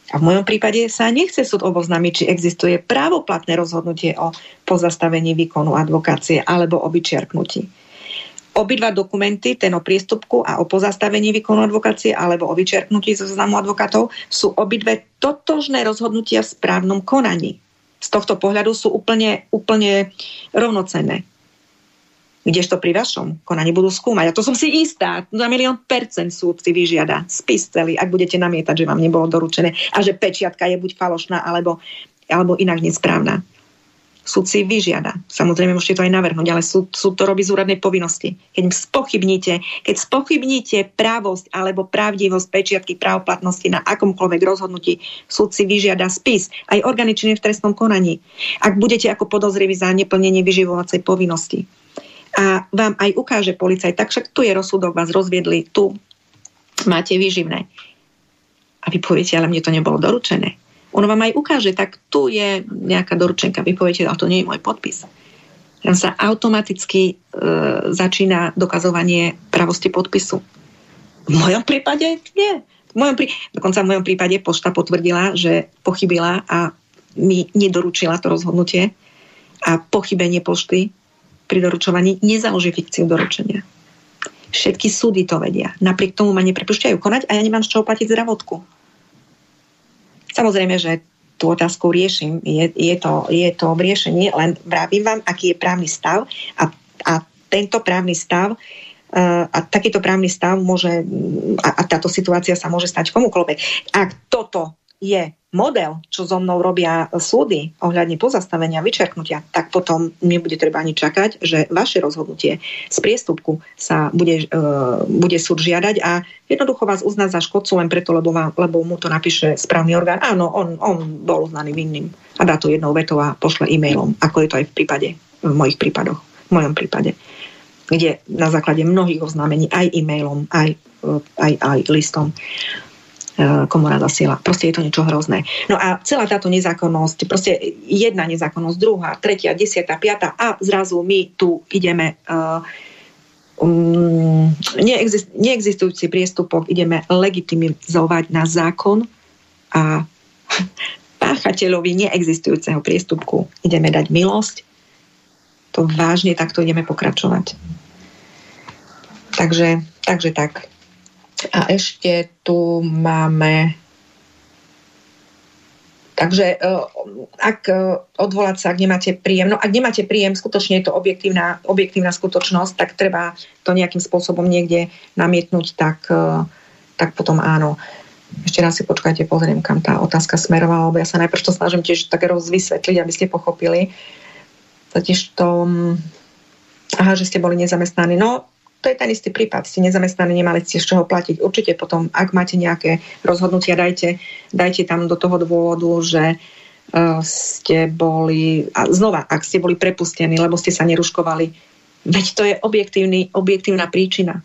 S1: A v mojom prípade sa nechce súd oboznámiť, či existuje právoplatné rozhodnutie o pozastavení výkonu advokácie alebo o vyčiarknutí. Obidva dokumenty, ten o priestupku a o pozastavení výkonu advokácie alebo o vyčerknutí zo zoznamu advokátov, sú obidve totožné rozhodnutia v správnom konaní. Z tohto pohľadu sú úplne, úplne rovnocenné kdežto pri vašom konaní budú skúmať. A to som si istá, na milión percent súd si vyžiada spis celý, ak budete namietať, že vám nebolo doručené a že pečiatka je buď falošná alebo, alebo inak nesprávna. Súd si vyžiada. Samozrejme, môžete to aj navrhnúť, ale súd, súd to robí z úradnej povinnosti. Keď spochybníte, keď spochybníte právosť alebo pravdivosť pečiatky právoplatnosti na akomkoľvek rozhodnutí, súd si vyžiada spis. Aj orgány v trestnom konaní. Ak budete ako podozrivý za neplnenie vyživovacej povinnosti a vám aj ukáže policaj, tak však tu je rozsudok, vás rozviedli, tu máte výživné. A vy poviete, ale mne to nebolo doručené. Ono vám aj ukáže, tak tu je nejaká doručenka. Vy poviete, ale to nie je môj podpis. Tam sa automaticky e, začína dokazovanie pravosti podpisu. V mojom prípade nie. V mojom prí... Dokonca v mojom prípade pošta potvrdila, že pochybila a mi nedoručila to rozhodnutie a pochybenie pošty pri doručovaní nezaloží fikciu doručenia. Všetky súdy to vedia. Napriek tomu ma neprepúšťajú konať a ja nemám z čoho platiť zdravotku. Samozrejme, že tú otázku riešim. Je, je, to, je to v riešení, len vravím vám, aký je právny stav a, a tento právny stav uh, a takýto právny stav môže a, a táto situácia sa môže stať komukoľvek. Ak toto je model, čo so mnou robia súdy ohľadne pozastavenia, vyčerknutia, tak potom nebude treba ani čakať, že vaše rozhodnutie z priestupku sa bude, uh, bude súd žiadať a jednoducho vás uzná za škodcu len preto, lebo, vám, lebo mu to napíše správny orgán. Áno, on, on bol uznaný vinným a dá to jednou vetou a pošle e-mailom, ako je to aj v prípade, v mojich prípadoch, v mojom prípade kde na základe mnohých oznámení aj e-mailom, aj, aj, aj listom E, komora zasiela. Proste je to niečo hrozné. No a celá táto nezákonnosť, proste jedna nezákonnosť, druhá, tretia, desiatá, piata a zrazu my tu ideme um, neexist, neexistujúci priestupok ideme legitimizovať na zákon a páchateľovi neexistujúceho priestupku ideme dať milosť. to vážne takto ideme pokračovať. Takže, takže tak. A ešte tu máme Takže e, ak e, odvolať sa, ak nemáte príjem, no ak nemáte príjem, skutočne je to objektívna, objektívna skutočnosť, tak treba to nejakým spôsobom niekde namietnúť, tak, e, tak potom áno. Ešte raz si počkajte, pozriem, kam tá otázka smerovala, lebo ja sa najprv to snažím tiež tak rozvysvetliť, aby ste pochopili. Totiž to, aha, že ste boli nezamestnaní. No, to je ten istý prípad. Ste nezamestnaní, nemali ste z čoho platiť. Určite potom, ak máte nejaké rozhodnutia, dajte, dajte tam do toho dôvodu, že uh, ste boli, a znova, ak ste boli prepustení, lebo ste sa neruškovali, veď to je objektívna príčina.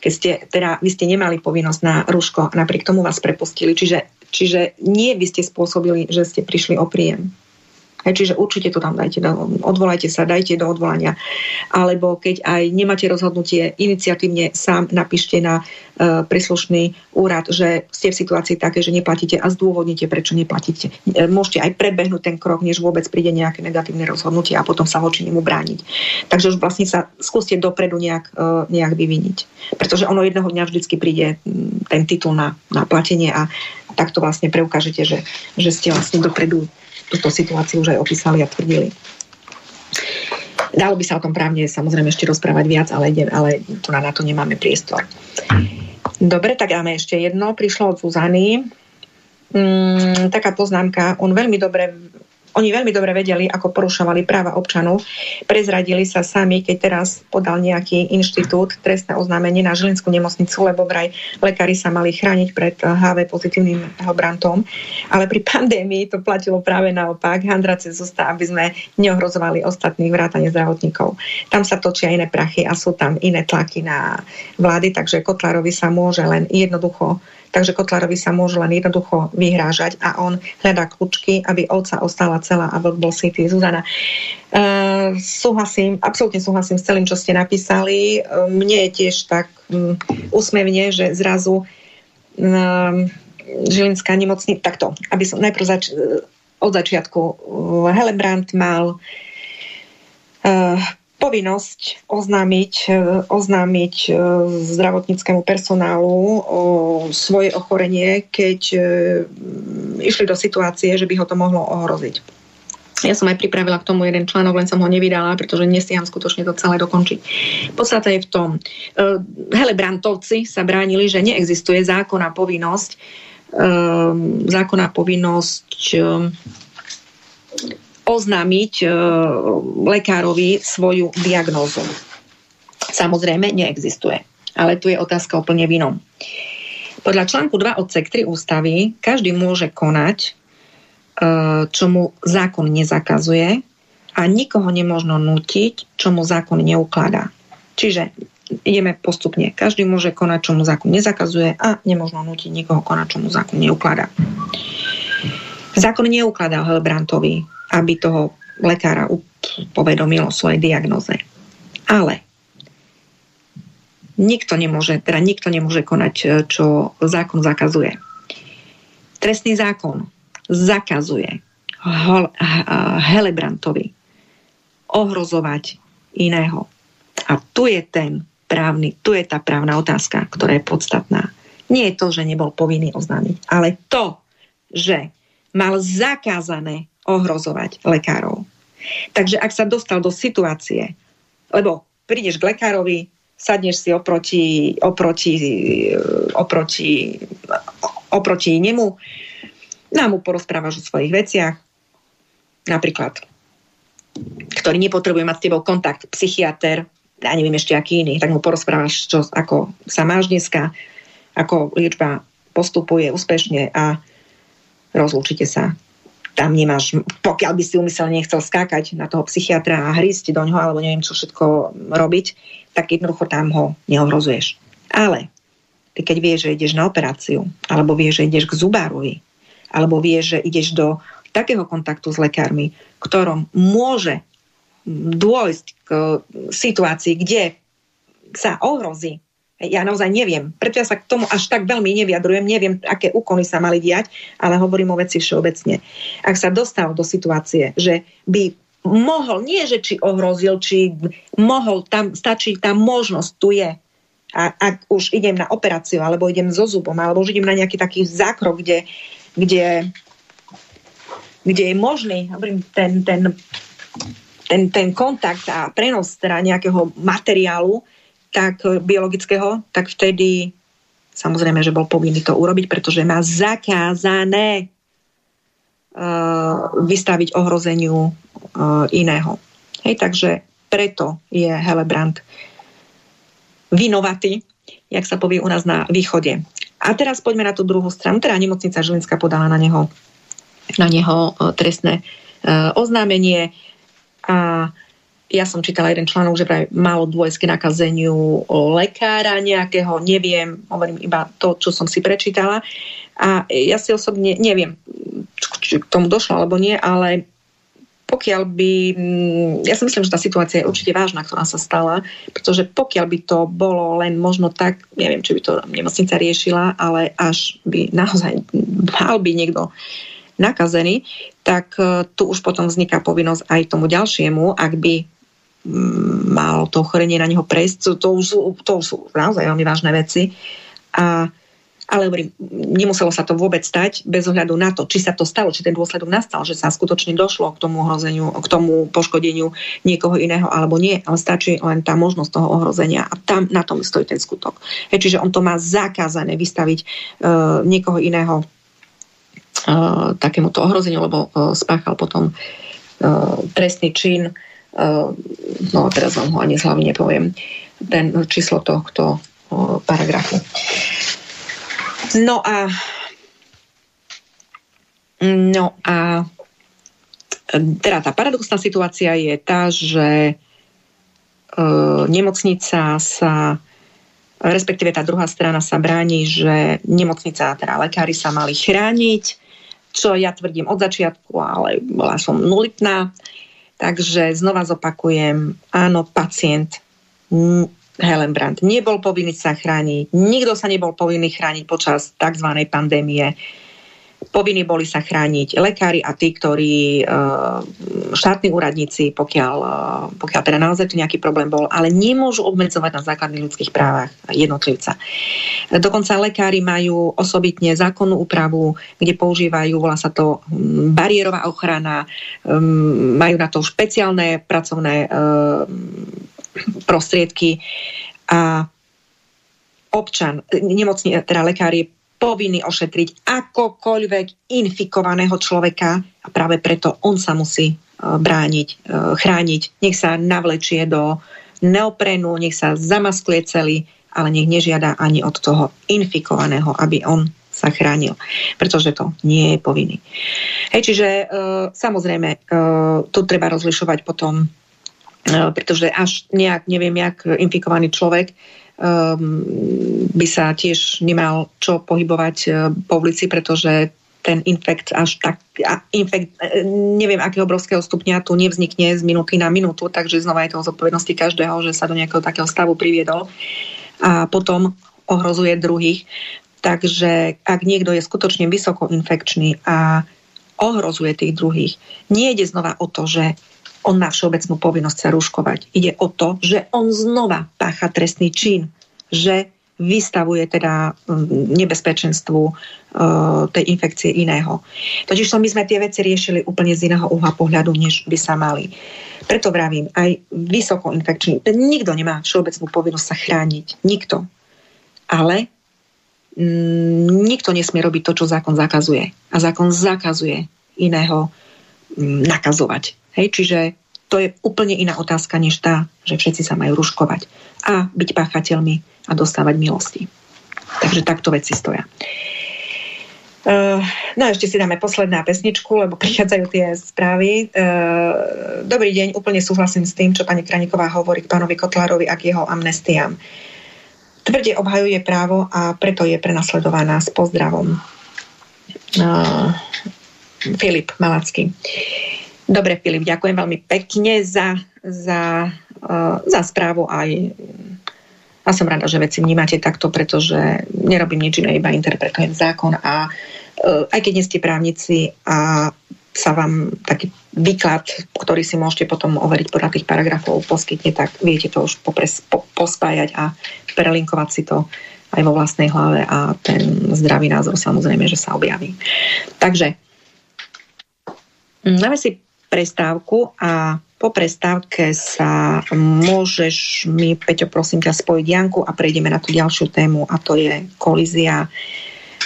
S1: Keď ste, teda, vy ste nemali povinnosť na ruško, napriek tomu vás prepustili. Čiže, čiže nie vy ste spôsobili, že ste prišli o príjem. Hej, čiže určite to tam dajte, odvolajte sa, dajte do odvolania. Alebo keď aj nemáte rozhodnutie, iniciatívne sám napíšte na uh, príslušný úrad, že ste v situácii také, že neplatíte a zdôvodnite, prečo neplatíte. E, môžete aj predbehnúť ten krok, než vôbec príde nejaké negatívne rozhodnutie a potom sa voči nemu brániť. Takže už vlastne sa skúste dopredu nejak, uh, nejak vyviniť. Pretože ono jedného dňa vždycky príde ten titul na, na platenie a takto vlastne preukážete, že, že ste vlastne dopredu túto situáciu už aj opísali a tvrdili. Dalo by sa o tom právne samozrejme ešte rozprávať viac, ale, ale tu na, to nemáme priestor. Dobre, tak dáme ešte jedno. Prišlo od Zuzany. Mm, taká poznámka. On veľmi dobre oni veľmi dobre vedeli, ako porušovali práva občanov. Prezradili sa sami, keď teraz podal nejaký inštitút trestné oznámenie na Žilinskú nemocnicu, lebo vraj lekári sa mali chrániť pred HV pozitívnym brantom. Ale pri pandémii to platilo práve naopak. Handrace zostal, aby sme neohrozovali ostatných vrátane zdravotníkov. Tam sa točia iné prachy a sú tam iné tlaky na vlády, takže Kotlárovi sa môže len jednoducho Takže Kotlarovi sa môže len jednoducho vyhrážať a on hľadá kľúčky, aby ovca ostala celá a vlk bol sitý. Zuzana, uh, súhlasím, absolútne súhlasím s celým, čo ste napísali. Uh, mne je tiež tak um, úsmevne, že zrazu um, Žilinská nemocnica, takto, aby som najprv zač- od začiatku uh, Helebrand mal uh, povinnosť oznámiť, e, oznámiť e, zdravotníckému personálu o svoje ochorenie, keď e, išli do situácie, že by ho to mohlo ohroziť. Ja som aj pripravila k tomu jeden článok, len som ho nevydala, pretože nestiam skutočne to celé dokončiť. Podstate je v tom, Helebrantovci sa bránili, že neexistuje zákonná povinnosť zákonná povinnosť oznámiť e, lekárovi svoju diagnózu. Samozrejme, neexistuje. Ale tu je otázka úplne v inom. Podľa článku 2 odsek 3 ústavy každý môže konať, e, čo mu zákon nezakazuje a nikoho nemôžno nutiť, čo mu zákon neukladá. Čiže ideme postupne. Každý môže konať, čo mu zákon nezakazuje a nemôžno nutiť nikoho konať, čo mu zákon neukladá. Zákon neukladá Helbrantovi aby toho lekára povedomilo svojej diagnoze. Ale nikto nemôže, teda nikto nemôže konať, e, čo zákon zakazuje. Trestný zákon zakazuje Helebrantovi ohrozovať iného. A tu je ten právny, tu je tá právna otázka, ktorá je podstatná. Nie je to, že nebol povinný oznámiť, ale to, že mal zakázané ohrozovať lekárov. Takže ak sa dostal do situácie, lebo prídeš k lekárovi, sadneš si oproti, oproti, oproti, oproti nemu, nám mu porozprávaš o svojich veciach, napríklad, ktorý nepotrebuje mať s tebou kontakt, psychiatr, ja neviem ešte aký iný, tak mu porozprávaš, čo, ako sa máš dneska, ako liečba postupuje úspešne a rozlúčite sa tam nemáš, pokiaľ by si umyselne nechcel skákať na toho psychiatra a hrísť do ňoho, alebo neviem čo všetko robiť, tak jednoducho tam ho neohrozuješ. Ale ty keď vieš, že ideš na operáciu, alebo vieš, že ideš k zubárovi, alebo vieš, že ideš do takého kontaktu s lekármi, ktorom môže dôjsť k situácii, kde sa ohrozí ja naozaj neviem. Preto ja sa k tomu až tak veľmi nevyjadrujem. Neviem, aké úkony sa mali diať, ale hovorím o veci všeobecne. Ak sa dostal do situácie, že by mohol, nie že či ohrozil, či mohol, tam stačí, tá možnosť tu je. A ak už idem na operáciu, alebo idem so zubom, alebo už idem na nejaký taký zákrok, kde, kde, kde je možný ten, ten, ten, ten kontakt a prenos teda nejakého materiálu, tak biologického, tak vtedy samozrejme, že bol povinný to urobiť, pretože má zakázané uh, vystaviť ohrozeniu uh, iného. Hej, takže preto je Helebrand vinovatý, jak sa povie u nás na východe. A teraz poďme na tú druhú stranu, teda nemocnica Žilinská podala na neho, na neho trestné oznámenie a ja som čítala jeden článok, že vraj malo dôjsť k nakazeniu lekára nejakého, neviem, hovorím iba to, čo som si prečítala. A ja si osobne neviem, či k tomu došlo alebo nie, ale pokiaľ by, mm, ja si myslím, že tá situácia je určite vážna, ktorá sa stala, pretože pokiaľ by to bolo len možno tak, neviem, či by to nemocnica riešila, ale až by naozaj mal by niekto nakazený, tak e, tu už potom vzniká povinnosť aj tomu ďalšiemu, ak by mal to ochorenie na neho prejsť. To, už, to už sú naozaj veľmi vážne veci. A, ale hovorím, nemuselo sa to vôbec stať bez ohľadu na to, či sa to stalo, či ten dôsledok nastal, že sa skutočne došlo k tomu ohrozeniu, k tomu poškodeniu niekoho iného alebo nie, ale stačí len tá možnosť toho ohrozenia a tam na tom stojí ten skutok. He, čiže on to má zakázané vystaviť uh, niekoho iného uh, takémuto ohrozeniu, lebo uh, spáchal potom uh, trestný čin Ehm, no teraz vám ho ani z hlavy nepoviem, ten číslo tohto paragrafu. No a no a teda tá paradoxná situácia je tá, že nemocnica sa respektíve tá druhá strana sa bráni, že nemocnica, teda lekári sa mali chrániť, čo ja tvrdím od začiatku, ale bola som nulitná. Takže znova zopakujem, áno, pacient Helen Brandt nebol povinný sa chrániť, nikto sa nebol povinný chrániť počas tzv. pandémie. Povinní boli sa chrániť lekári a tí, ktorí, e, štátni úradníci, pokiaľ, e, pokiaľ teda naozaj tu nejaký problém bol, ale nemôžu obmedzovať na základných ľudských právach jednotlivca. Dokonca lekári majú osobitne zákonnú úpravu, kde používajú, volá sa to bariérová ochrana, majú na to špeciálne pracovné e, prostriedky a občan, nemocný, teda je povinný ošetriť akokoľvek infikovaného človeka a práve preto on sa musí e, brániť, e, chrániť. Nech sa navlečie do neoprenu, nech sa zamaskuje celý, ale nech nežiada ani od toho infikovaného, aby on sa chránil, pretože to nie je povinný. Hej, čiže e, samozrejme, e, tu treba rozlišovať potom, e, pretože až nejak, neviem, jak infikovaný človek by sa tiež nemal čo pohybovať uh, po ulici, pretože ten infekt až tak, infekt, e, neviem akého obrovského stupňa tu nevznikne z minúty na minútu, takže znova je to o zodpovednosti každého, že sa do nejakého takého stavu priviedol a potom ohrozuje druhých. Takže ak niekto je skutočne vysoko infekčný a ohrozuje tých druhých, nie ide znova o to, že on má všeobecnú povinnosť sa rúškovať. Ide o to, že on znova pácha trestný čin, že vystavuje teda mm, nebezpečenstvu uh, tej infekcie iného. Totiž my sme tie veci riešili úplne z iného uhla pohľadu, než by sa mali. Preto vravím, aj vysoko infekčný, nikto nemá všeobecnú povinnosť sa chrániť. Nikto. Ale mm, nikto nesmie robiť to, čo zákon zakazuje. A zákon zakazuje iného mm, nakazovať. Hej, čiže to je úplne iná otázka, než tá, že všetci sa majú ruškovať a byť páchateľmi a dostávať milosti. Takže takto veci stoja. Uh, no a ešte si dáme posledná pesničku, lebo prichádzajú tie správy. Uh, dobrý deň, úplne súhlasím s tým, čo pani Kraniková hovorí k pánovi Kotlárovi a k jeho amnestiám. Tvrde obhajuje právo a preto je prenasledovaná s pozdravom. Uh, Filip Malacký. Dobre, Filip, ďakujem veľmi pekne za, za, uh, za správu aj a som rada, že veci vnímate takto, pretože nerobím nič iné, iba interpretujem zákon a uh, aj keď nie ste právnici a sa vám taký výklad, ktorý si môžete potom overiť podľa tých paragrafov, poskytne, tak viete to už popres, po, pospájať a prelinkovať si to aj vo vlastnej hlave a ten zdravý názor samozrejme, že sa objaví. Takže dáme si prestávku a po prestávke sa môžeš mi, Peťo, prosím ťa, spojiť Janku a prejdeme na tú ďalšiu tému a to je kolízia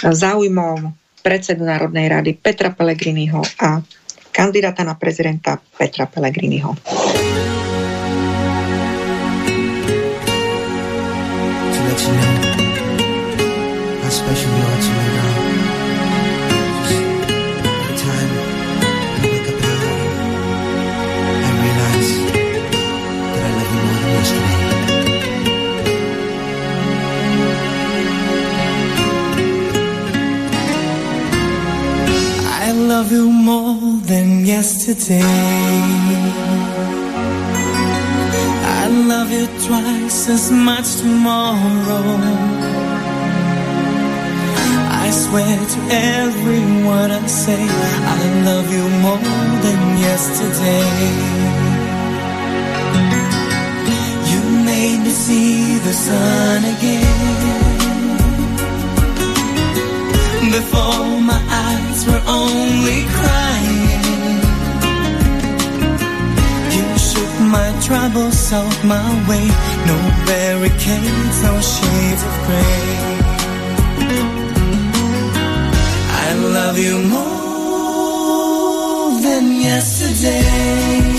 S1: záujmov predsedu Národnej rady Petra Pellegriniho a kandidáta na prezidenta Petra Pellegriniho.
S5: Love you more than yesterday. I love you twice as much tomorrow. I swear to everyone I say, I love you more than yesterday. You made me see the sun again before my eyes were only crying. You shook my troubles off my way. No barricades, no shades of gray. I love you more than yesterday.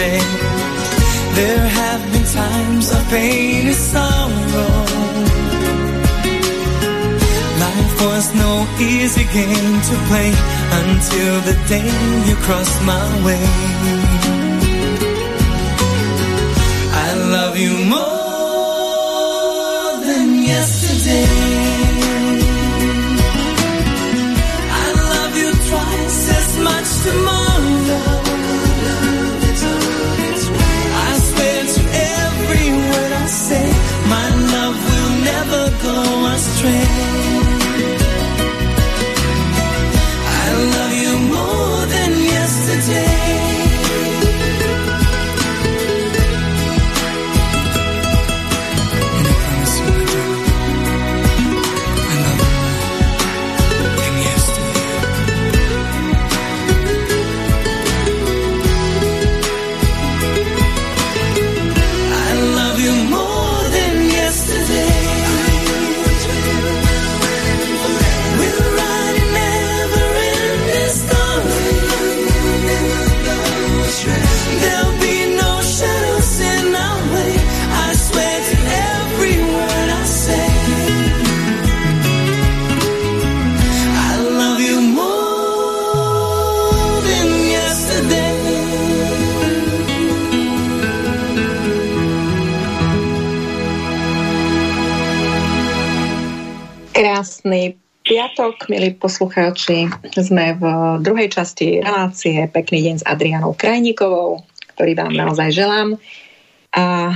S5: There have been times of pain and sorrow. Life was no easy game to play until the day you crossed my way. I love you more than yesterday.
S1: Krásny milí poslucháči. Sme v druhej časti relácie Pekný deň s Adrianou Krajníkovou, ktorý vám naozaj želám. A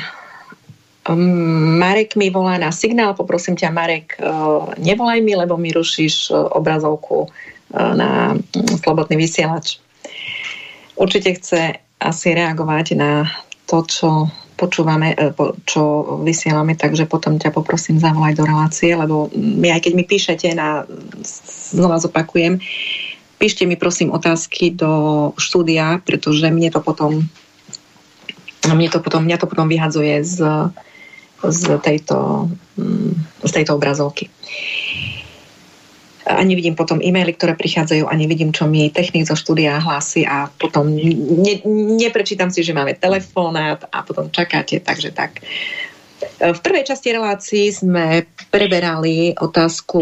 S1: um, Marek mi volá na signál. Poprosím ťa, Marek, uh, nevolaj mi, lebo mi rušíš uh, obrazovku uh, na mm, slobodný vysielač. Určite chce asi reagovať na to, čo počúvame, e, čo vysielame, takže potom ťa poprosím zavolať do relácie, lebo my, aj keď mi píšete na, znova zopakujem, píšte mi prosím otázky do štúdia, pretože mne to potom mne to potom, mňa to potom vyhadzuje z, z, tejto, z tejto obrazovky. Ani vidím potom e-maily, ktoré prichádzajú, ani vidím, čo mi technik zo štúdia hlási a potom ne, neprečítam si, že máme telefonát a potom čakáte, takže tak. V prvej časti relácií sme preberali otázku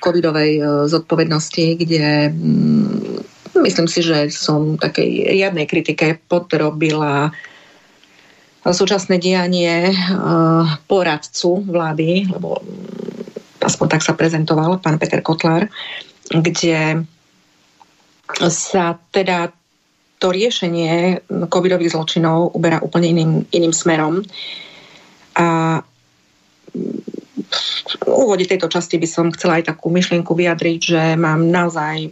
S1: covidovej e, zodpovednosti, kde mm, myslím si, že som takej riadnej kritike podrobila súčasné dianie e, poradcu vlády, lebo aspoň tak sa prezentoval pán Peter Kotlar, kde sa teda to riešenie covidových zločinov uberá úplne iným, iným smerom. A v úvode tejto časti by som chcela aj takú myšlienku vyjadriť, že mám naozaj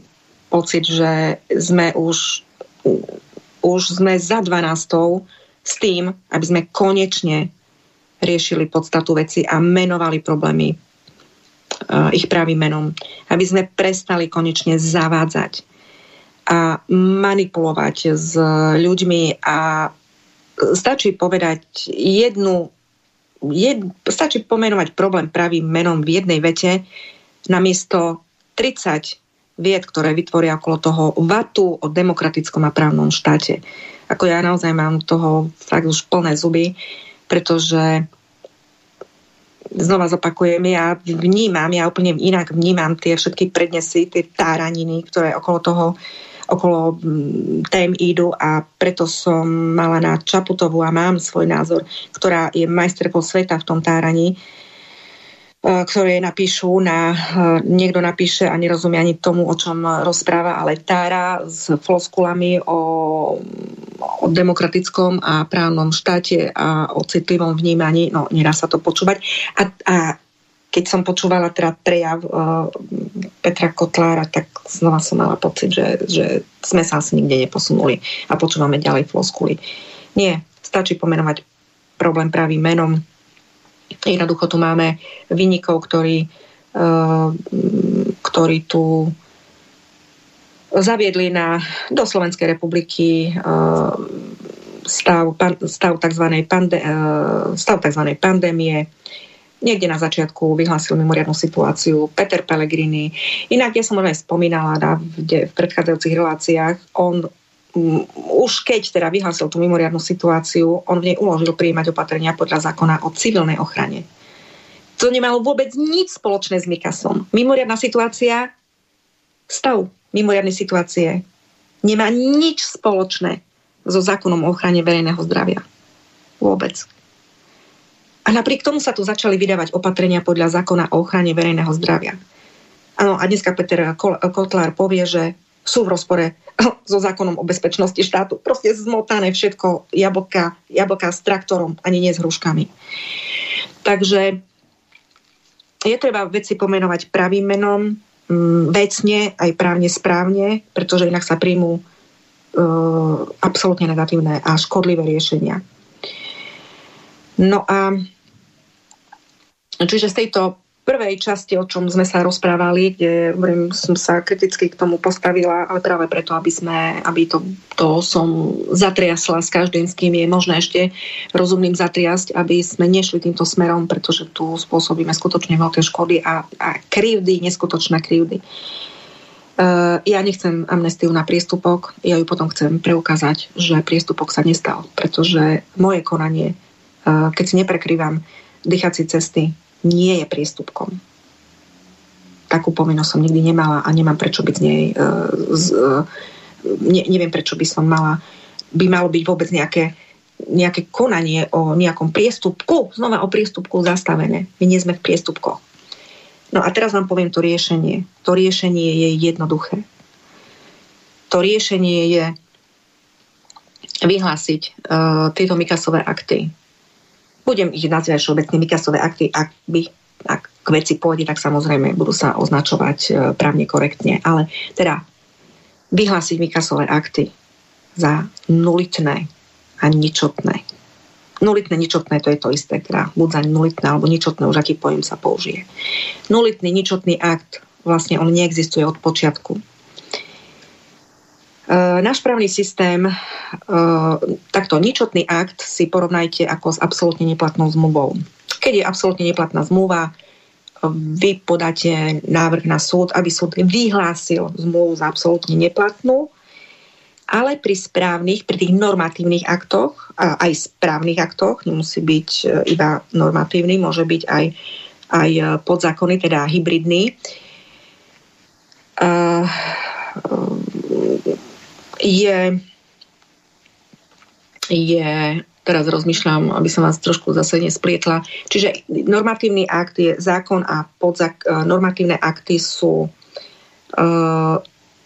S1: pocit, že sme už, už sme za 12 s tým, aby sme konečne riešili podstatu veci a menovali problémy ich pravým menom. Aby sme prestali konečne zavádzať a manipulovať s ľuďmi a stačí povedať jednu, jed, stačí pomenovať problém pravým menom v jednej vete namiesto 30 vied, ktoré vytvoria okolo toho vatu o demokratickom a právnom štáte. Ako ja naozaj mám toho fakt už plné zuby, pretože znova zopakujem, ja vnímam, ja úplne inak vnímam tie všetky prednesy, tie táraniny, ktoré okolo toho okolo mm, tém idú a preto som mala na Čaputovú a mám svoj názor, ktorá je majsterkou sveta v tom táraní ktoré napíšu na, e, niekto napíše a nerozumie ani tomu, o čom rozpráva, ale tára s floskulami o, o demokratickom a právnom štáte a o citlivom vnímaní, no nedá sa to počúvať. A, a keď som počúvala teda prejav uh, Petra Kotlára, tak znova som mala pocit, že, že sme sa asi nikde neposunuli a počúvame ďalej floskuly. Nie, stačí pomenovať problém pravým menom, Jednoducho tu máme vynikov, ktorí, eh, ktorí tu zaviedli na, do Slovenskej republiky eh, stav, stav, tzv. Pande, eh, stav tzv. pandémie. Niekde na začiatku vyhlásil mimoriadnu situáciu Peter Pellegrini. Inak ja som aj spomínala na, v, v predchádzajúcich reláciách, on už keď teda vyhlásil tú mimoriadnu situáciu, on v nej uložil príjmať opatrenia podľa zákona o civilnej ochrane. To nemalo vôbec nič spoločné s Mikasom. Mimoriadná situácia, stav mimoriadnej situácie nemá nič spoločné so zákonom o ochrane verejného zdravia. Vôbec. A napriek tomu sa tu začali vydávať opatrenia podľa zákona o ochrane verejného zdravia. Áno, a dneska Peter Kotlár povie, že sú v rozpore so zákonom o bezpečnosti štátu. Proste zmotané všetko jablka, jablka s traktorom, ani nie s hruškami. Takže je treba veci pomenovať pravým menom, mm, vecne, aj právne správne, pretože inak sa príjmú uh, absolútne negatívne a škodlivé riešenia. No a čiže z tejto prvej časti, o čom sme sa rozprávali, kde hovorím, som sa kriticky k tomu postavila, ale práve preto, aby, sme, aby to, to som zatriasla s každým, s kým je možné ešte rozumným zatriasť, aby sme nešli týmto smerom, pretože tu spôsobíme skutočne veľké škody a, a krivdy, neskutočné krivdy. Uh, ja nechcem amnestiu na priestupok, ja ju potom chcem preukázať, že priestupok sa nestal, pretože moje konanie, uh, keď si neprekrývam dýchacie cesty, nie je priestupkom. Takú povinnosť som nikdy nemala a nemám prečo byť z nej... Uh, z, uh, ne, neviem, prečo by som mala... By malo byť vôbec nejaké, nejaké konanie o nejakom priestupku, znova o priestupku zastavené. My nie sme v priestupkoch. No a teraz vám poviem to riešenie. To riešenie je jednoduché. To riešenie je vyhlásiť uh, tieto Mikasové akty budem ich nazývať všeobecné Mikasové akty, ak by ak k veci pôjde, tak samozrejme budú sa označovať e, právne korektne. Ale teda vyhlásiť Mikasové akty za nulitné a ničotné. Nulitné, ničotné, to je to isté, teda buď za nulitné alebo ničotné, už aký pojem sa použije. Nulitný, ničotný akt, vlastne on neexistuje od počiatku náš právny systém, e, takto ničotný akt si porovnajte ako s absolútne neplatnou zmluvou. Keď je absolútne neplatná zmluva, e, vy podáte návrh na súd, aby súd vyhlásil zmluvu za absolútne neplatnú, ale pri správnych, pri tých normatívnych aktoch, aj správnych aktoch, nemusí byť iba normatívny, môže byť aj, aj podzákonný, teda hybridný, je, je teraz rozmýšľam, aby som vás trošku zase nesplietla. Čiže normatívny akt je zákon a podzak, e, normatívne akty sú uh,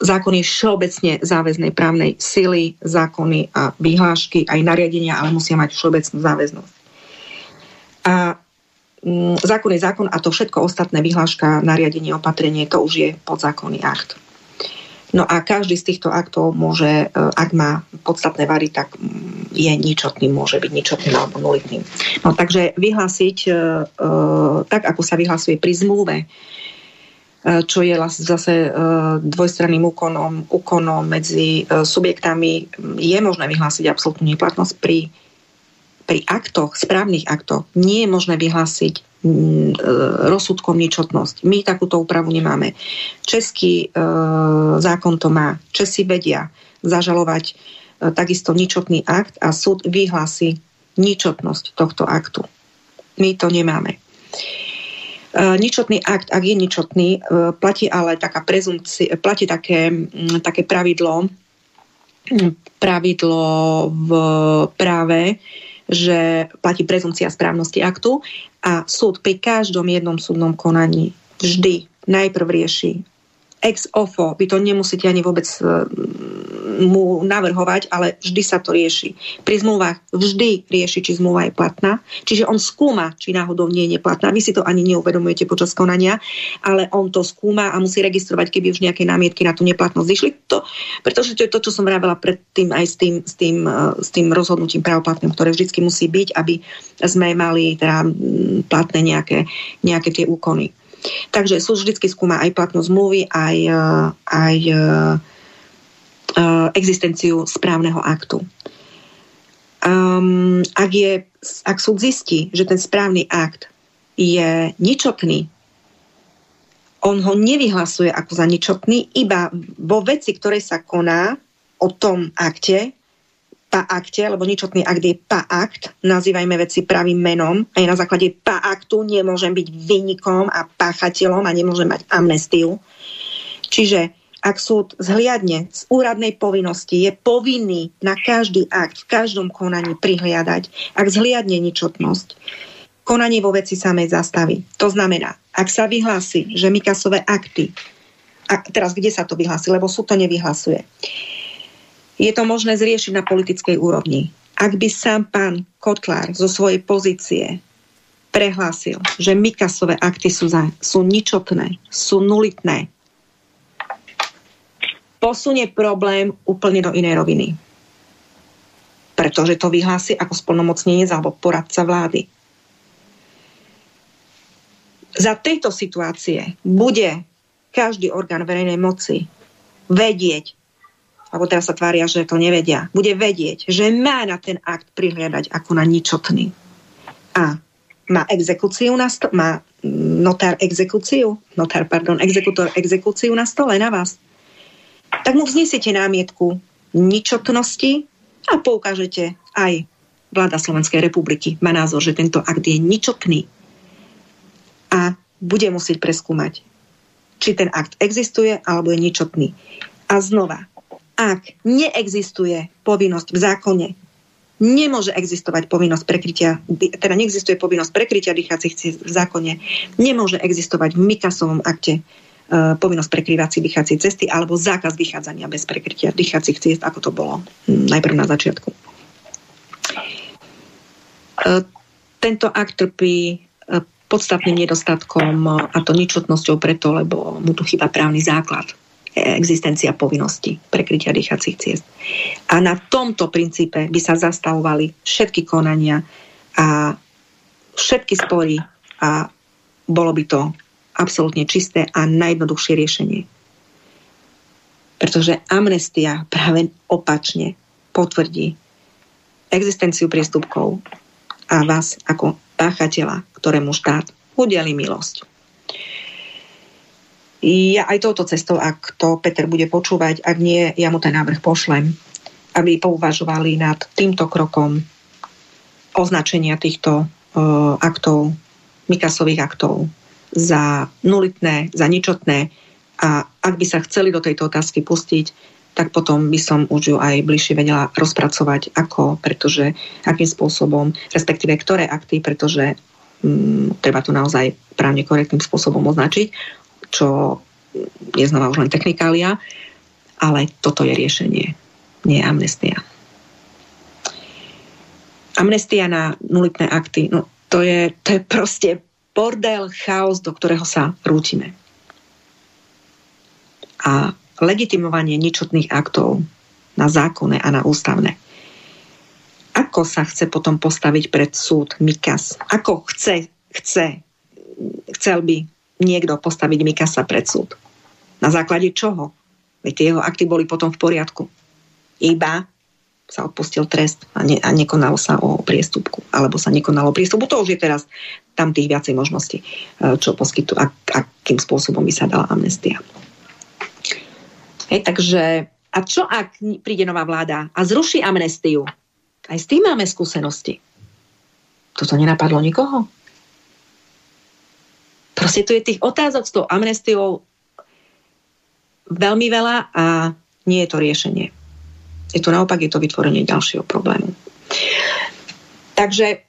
S1: zákony všeobecne záväznej právnej sily, zákony a vyhlášky, aj nariadenia, ale musia mať všeobecnú záväznosť. A um, zákon je zákon a to všetko ostatné, vyhláška, nariadenie, opatrenie, to už je podzákonný akt. No a každý z týchto aktov môže, e, ak má podstatné vary, tak mm, je ničotný, môže byť ničotným alebo nulitným. No takže vyhlásiť e, e, tak, ako sa vyhlasuje pri zmluve, čo je zase dvojstranným úkonom, úkonom medzi subjektami, je možné vyhlásiť absolútnu neplatnosť pri, pri aktoch, správnych aktoch. Nie je možné vyhlásiť Mm, e, rozsudkom ničotnosť. My takúto úpravu nemáme. Český e, zákon to má. Česi vedia zažalovať e, takisto ničotný akt a súd vyhlási ničotnosť tohto aktu. My to nemáme. E, ničotný akt, ak je ničotný, e, platí ale taká prezumcia, platí také, m, také pravidlo, pravidlo v práve, že platí prezumcia správnosti aktu a súd pri každom jednom súdnom konaní vždy najprv rieši ex ofo, vy to nemusíte ani vôbec e, mu navrhovať, ale vždy sa to rieši. Pri zmluvách vždy rieši, či zmluva je platná. Čiže on skúma, či náhodou nie je neplatná. Vy si to ani neuvedomujete počas konania, ale on to skúma a musí registrovať, keby už nejaké námietky na tú neplatnosť zišli. To, pretože to je to, čo som vravela predtým aj s tým, s tým, e, s tým rozhodnutím právoplatným, ktoré vždy musí byť, aby sme mali teda platné nejaké, nejaké tie úkony. Takže súd vždy skúma aj platnosť zmluvy, aj, e, aj e, e, existenciu správneho aktu. Um, ak, je, ak súd zistí, že ten správny akt je ničotný, on ho nevyhlasuje ako za ničotný, iba vo veci, ktorej sa koná o tom akte, PA akte, lebo ničotný akt je PA akt, nazývajme veci pravým menom. Aj na základe PA aktu nemôžem byť vynikom a páchateľom a nemôžem mať amnestiu. Čiže ak súd zhliadne z úradnej povinnosti, je povinný na každý akt, v každom konaní prihliadať, ak zhliadne ničotnosť, konanie vo veci samej zastaví. To znamená, ak sa vyhlási, že Mikasové akty, a teraz kde sa to vyhlási, lebo súd to nevyhlasuje, je to možné zriešiť na politickej úrovni. Ak by sám pán Kotlár zo svojej pozície prehlásil, že Mikasové akty sú, za, sú ničotné, sú nulitné, posunie problém úplne do inej roviny. Pretože to vyhlási ako splnomocnenec alebo poradca vlády. Za tejto situácie bude každý orgán verejnej moci vedieť, alebo teraz sa tvária, že to nevedia, bude vedieť, že má na ten akt prihliadať ako na ničotný. A má exekúciu na sto- má notár exekúciu, notár, pardon, exekútor exekúciu na stole na vás. Tak mu vznesiete námietku ničotnosti a poukážete aj vláda Slovenskej republiky má názor, že tento akt je ničotný a bude musieť preskúmať, či ten akt existuje alebo je ničotný. A znova, ak neexistuje povinnosť v zákone, nemôže existovať povinnosť prekrytia, teda neexistuje povinnosť prekrytia dýchacích ciest v zákone, nemôže existovať v Mikasovom akte uh, povinnosť prekrývať si dýchacie cesty alebo zákaz vychádzania bez prekrytia dýchacích ciest, ako to bolo najprv na začiatku. Uh, tento akt trpí uh, podstatným nedostatkom a to ničotnosťou preto, lebo mu tu chýba právny základ existencia povinnosti prekrytia dýchacích ciest. A na tomto princípe by sa zastavovali všetky konania a všetky spory a bolo by to absolútne čisté a najjednoduchšie riešenie. Pretože amnestia práve opačne potvrdí existenciu priestupkov a vás ako páchateľa, ktorému štát udeli milosť. Ja aj touto cestou, ak to Peter bude počúvať, ak nie, ja mu ten návrh pošlem, aby pouvažovali nad týmto krokom označenia týchto uh, aktov, Mikasových aktov za nulitné, za ničotné. A ak by sa chceli do tejto otázky pustiť, tak potom by som už ju aj bližšie vedela rozpracovať, ako, pretože, akým spôsobom, respektíve ktoré akty, pretože mm, treba to naozaj právne korektným spôsobom označiť čo je znova už len technikália, ale toto je riešenie, nie amnestia. Amnestia na nulitné akty, no to je, to je proste bordel, chaos, do ktorého sa rútime. A legitimovanie ničotných aktov na zákonné a na ústavné. Ako sa chce potom postaviť pred súd Mikas? Ako chce, chce, chcel by niekto postaviť Mikasa pred súd. Na základe čoho? Veď tie jeho akty boli potom v poriadku. Iba sa odpustil trest a, ne, a nekonalo sa o priestupku. Alebo sa nekonalo o priestupku. To už je teraz tam tých viacej možností, e, čo poskytujú, ak, akým spôsobom by sa dala amnestia. Hej, takže, a čo ak príde nová vláda a zruší amnestiu? Aj s tým máme skúsenosti. Toto nenapadlo nikoho? Proste tu je tých otázok s tou amnestiou veľmi veľa a nie je to riešenie. Je to naopak, je to vytvorenie ďalšieho problému. Takže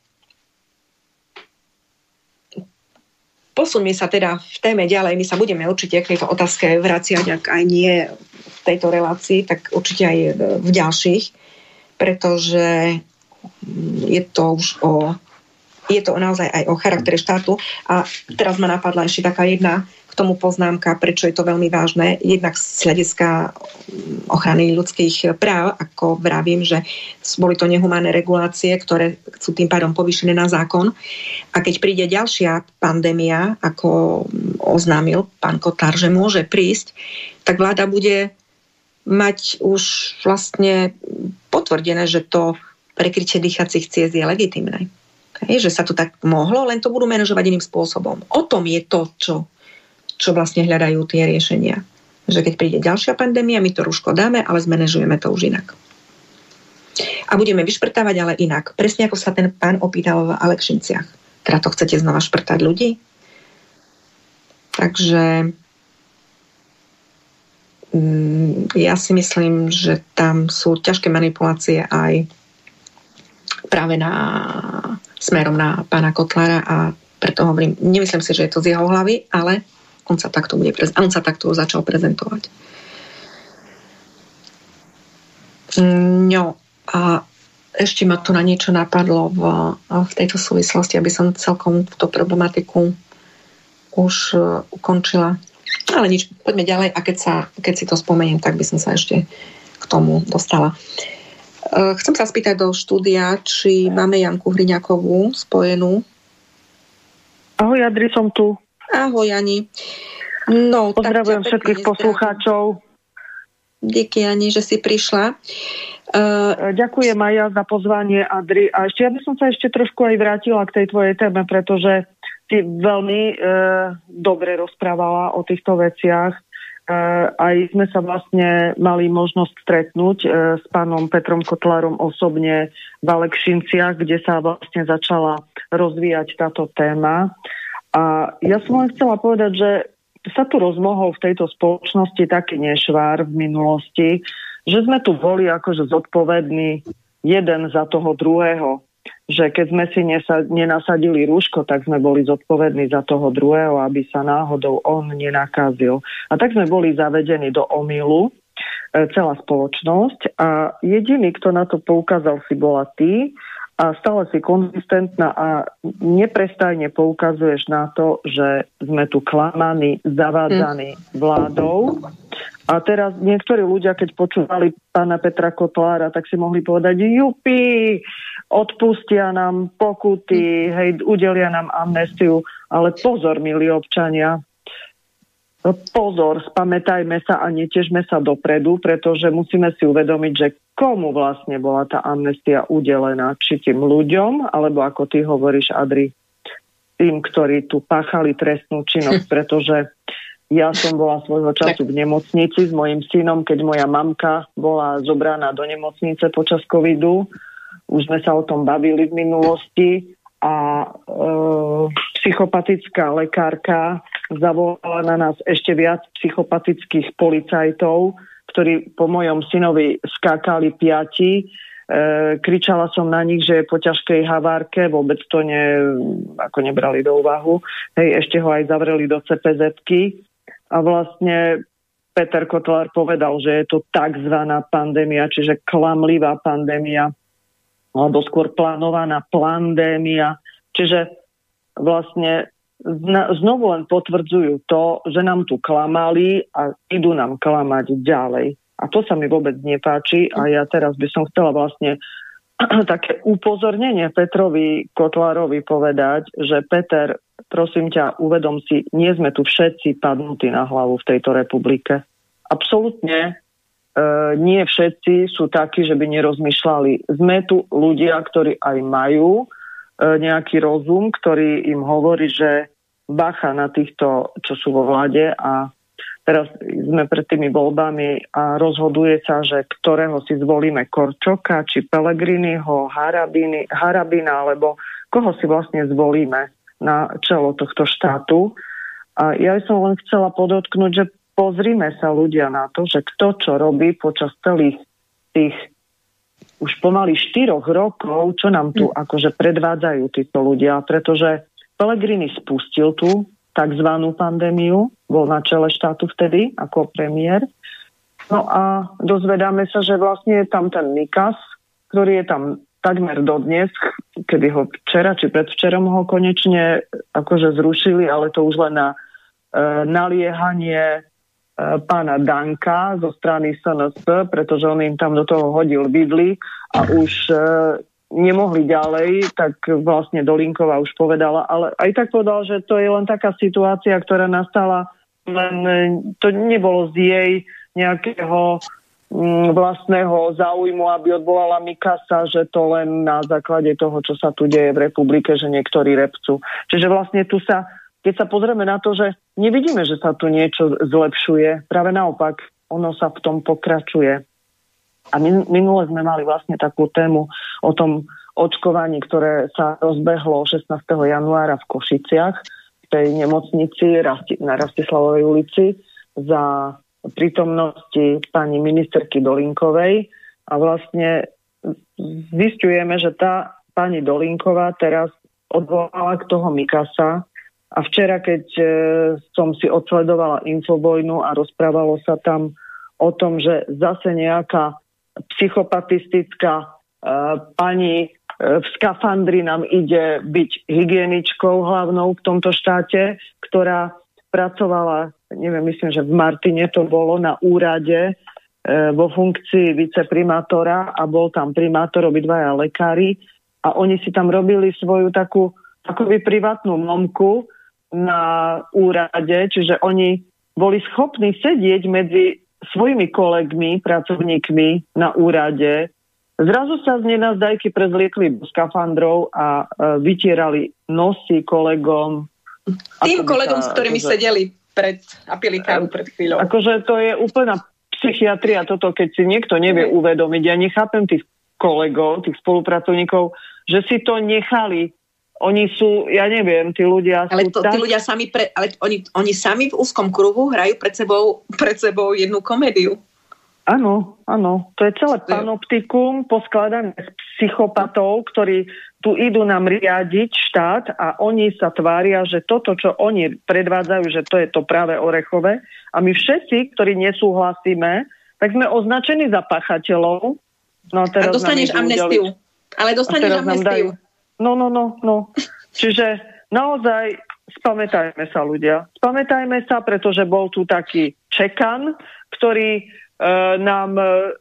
S1: posuňme sa teda v téme ďalej. My sa budeme určite k tejto otázke vraciať, ak aj nie v tejto relácii, tak určite aj v ďalších, pretože je to už o je to naozaj aj o charaktere štátu. A teraz ma napadla ešte taká jedna k tomu poznámka, prečo je to veľmi vážne. Jednak z hľadiska ochrany ľudských práv, ako vravím, že boli to nehumánne regulácie, ktoré sú tým pádom povýšené na zákon. A keď príde ďalšia pandémia, ako oznámil pán Kotár, že môže prísť, tak vláda bude mať už vlastne potvrdené, že to prekrytie dýchacích ciest je legitimné. Hej, že sa to tak mohlo, len to budú manažovať iným spôsobom. O tom je to, čo, čo vlastne hľadajú tie riešenia. Že keď príde ďalšia pandémia, my to rúško dáme, ale zmanéžujeme to už inak. A budeme vyšprtávať ale inak. Presne ako sa ten pán opýtal v Alekšinciach. Teda to chcete znova šprtať ľudí? Takže mm, ja si myslím, že tam sú ťažké manipulácie aj práve na smerom na pána Kotlára a preto hovorím, nemyslím si, že je to z jeho hlavy, ale on sa takto, bude on sa takto začal prezentovať. No a ešte ma tu na niečo napadlo v, v tejto súvislosti, aby som celkom túto problematiku už uh, ukončila. Ale nič, poďme ďalej a keď, sa, keď si to spomeniem, tak by som sa ešte k tomu dostala. Uh, chcem sa spýtať do štúdia, či máme Janku Hriňakovú spojenú.
S6: Ahoj, Adri, som tu.
S1: Ahoj, Jani. No,
S6: Pozdravujem všetkých poslucháčov.
S1: Díky, Jani, že si prišla.
S6: Uh, Ďakujem aj ja za pozvanie, Adri. A ešte ja by som sa ešte trošku aj vrátila k tej tvojej téme, pretože ty veľmi uh, dobre rozprávala o týchto veciach aj sme sa vlastne mali možnosť stretnúť e, s pánom Petrom Kotlárom osobne v Alekšinciach, kde sa vlastne začala rozvíjať táto téma. A ja som len chcela povedať, že sa tu rozmohol v tejto spoločnosti taký nešvár v minulosti, že sme tu boli akože zodpovední jeden za toho druhého že keď sme si nesa- nenasadili rúško, tak sme boli zodpovední za toho druhého, aby sa náhodou on nenakazil. A tak sme boli zavedení do omilu, e, celá spoločnosť a jediný, kto na to poukázal, si bola ty a stále si konzistentná a neprestajne poukazuješ na to, že sme tu klamaní, zavádzaní hm. vládou. A teraz niektorí ľudia, keď počúvali pána Petra Kotlára, tak si mohli povedať, jupi, odpustia nám pokuty, hej, udelia nám amnestiu, ale pozor, milí občania, pozor, spamätajme sa a netežme sa dopredu, pretože musíme si uvedomiť, že komu vlastne bola tá amnestia udelená. Či tým ľuďom, alebo ako ty hovoríš, Adri, tým, ktorí tu páchali trestnú činnosť, pretože Ja som bola svojho času v nemocnici s mojim synom, keď moja mamka bola zobraná do nemocnice počas covidu. Už sme sa o tom bavili v minulosti a e, psychopatická lekárka zavolala na nás ešte viac psychopatických policajtov, ktorí po mojom synovi skákali piati. E, kričala som na nich, že je po ťažkej havárke, vôbec to ne, ako nebrali do úvahu. Hej, ešte ho aj zavreli do cpz a vlastne Peter Kotlar povedal, že je to tzv. pandémia, čiže klamlivá pandémia, alebo skôr plánovaná pandémia. Čiže vlastne znovu len potvrdzujú to, že nám tu klamali a idú nám klamať ďalej. A to sa mi vôbec nepáči a ja teraz by som chcela vlastne také upozornenie Petrovi Kotlárovi povedať, že Peter prosím ťa, uvedom si, nie sme tu všetci padnutí na hlavu v tejto republike. Absolutne e, nie všetci sú takí, že by nerozmýšľali. Sme tu ľudia, ktorí aj majú e, nejaký rozum, ktorý im hovorí, že bacha na týchto, čo sú vo vláde a teraz sme pred tými voľbami a rozhoduje sa, že ktorého si zvolíme Korčoka, či Pelegriniho, Harabina, alebo koho si vlastne zvolíme na čelo tohto štátu. A ja som len chcela podotknúť, že pozrime sa ľudia na to, že kto čo robí počas celých tých už pomaly štyroch rokov, čo nám tu mm. akože predvádzajú títo ľudia, pretože Pellegrini spustil tú tzv. pandémiu, bol na čele štátu vtedy ako premiér. No a dozvedáme sa, že vlastne je tam ten Mikas, ktorý je tam takmer dodnes, kedy ho včera či predvčerom ho konečne akože zrušili, ale to už len na e, naliehanie pána Danka zo strany SNS, pretože on im tam do toho hodil bydly a už e, nemohli ďalej, tak vlastne Dolinková už povedala, ale aj tak povedal, že to je len taká situácia, ktorá nastala, len e, to nebolo z jej nejakého Mm, vlastného záujmu, aby odvolala Mikasa, že to len na základe toho, čo sa tu deje v republike, že niektorí repcu. Čiže vlastne tu sa, keď sa pozrieme na to, že nevidíme, že sa tu niečo zlepšuje, práve naopak, ono sa v tom pokračuje. A minule sme mali vlastne takú tému o tom očkovaní, ktoré sa rozbehlo 16. januára v Košiciach, v tej nemocnici na Rastislavovej ulici za prítomnosti pani ministerky Dolinkovej a vlastne zistujeme, že tá pani Dolinková teraz odvolala k toho Mikasa a včera, keď e, som si odsledovala infobojnu a rozprávalo sa tam o tom, že zase nejaká psychopatistická e, pani e, v skafandri nám ide byť hygieničkou hlavnou v tomto štáte, ktorá pracovala neviem, myslím, že v Martine to bolo na úrade e, vo funkcii viceprimátora a bol tam primátor, obidvaja lekári. A oni si tam robili svoju takú akoby privátnu momku na úrade, čiže oni boli schopní sedieť medzi svojimi kolegmi, pracovníkmi na úrade. Zrazu sa z nenazdajky prezliekli do skafandrov a e, vytierali nosy kolegom.
S1: Tým kolegom, sa, s ktorými akože, sedeli pred, a pili kávu pred chvíľou.
S6: Akože to je úplná psychiatria toto, keď si niekto nevie uvedomiť. Ja nechápem tých kolegov, tých spolupracovníkov, že si to nechali. Oni sú, ja neviem, tí ľudia
S1: ale
S6: sú
S1: to, tak... tí ľudia sami, pre, ale oni, oni sami v úzkom kruhu hrajú pred sebou, pred sebou jednu komédiu.
S6: Áno, áno. To je celé panoptikum poskladané z psychopatov, ktorí tu idú nám riadiť štát a oni sa tvária, že toto, čo oni predvádzajú, že to je to práve orechové. A my všetci, ktorí nesúhlasíme, tak sme označení za pachateľov.
S1: No a, teraz a dostaneš amnestiu. Ale dostaneš amnestiu.
S6: No, no, no, no. Čiže naozaj spamätajme sa ľudia. Spamätajme sa, pretože bol tu taký Čekan, ktorý E, nám e,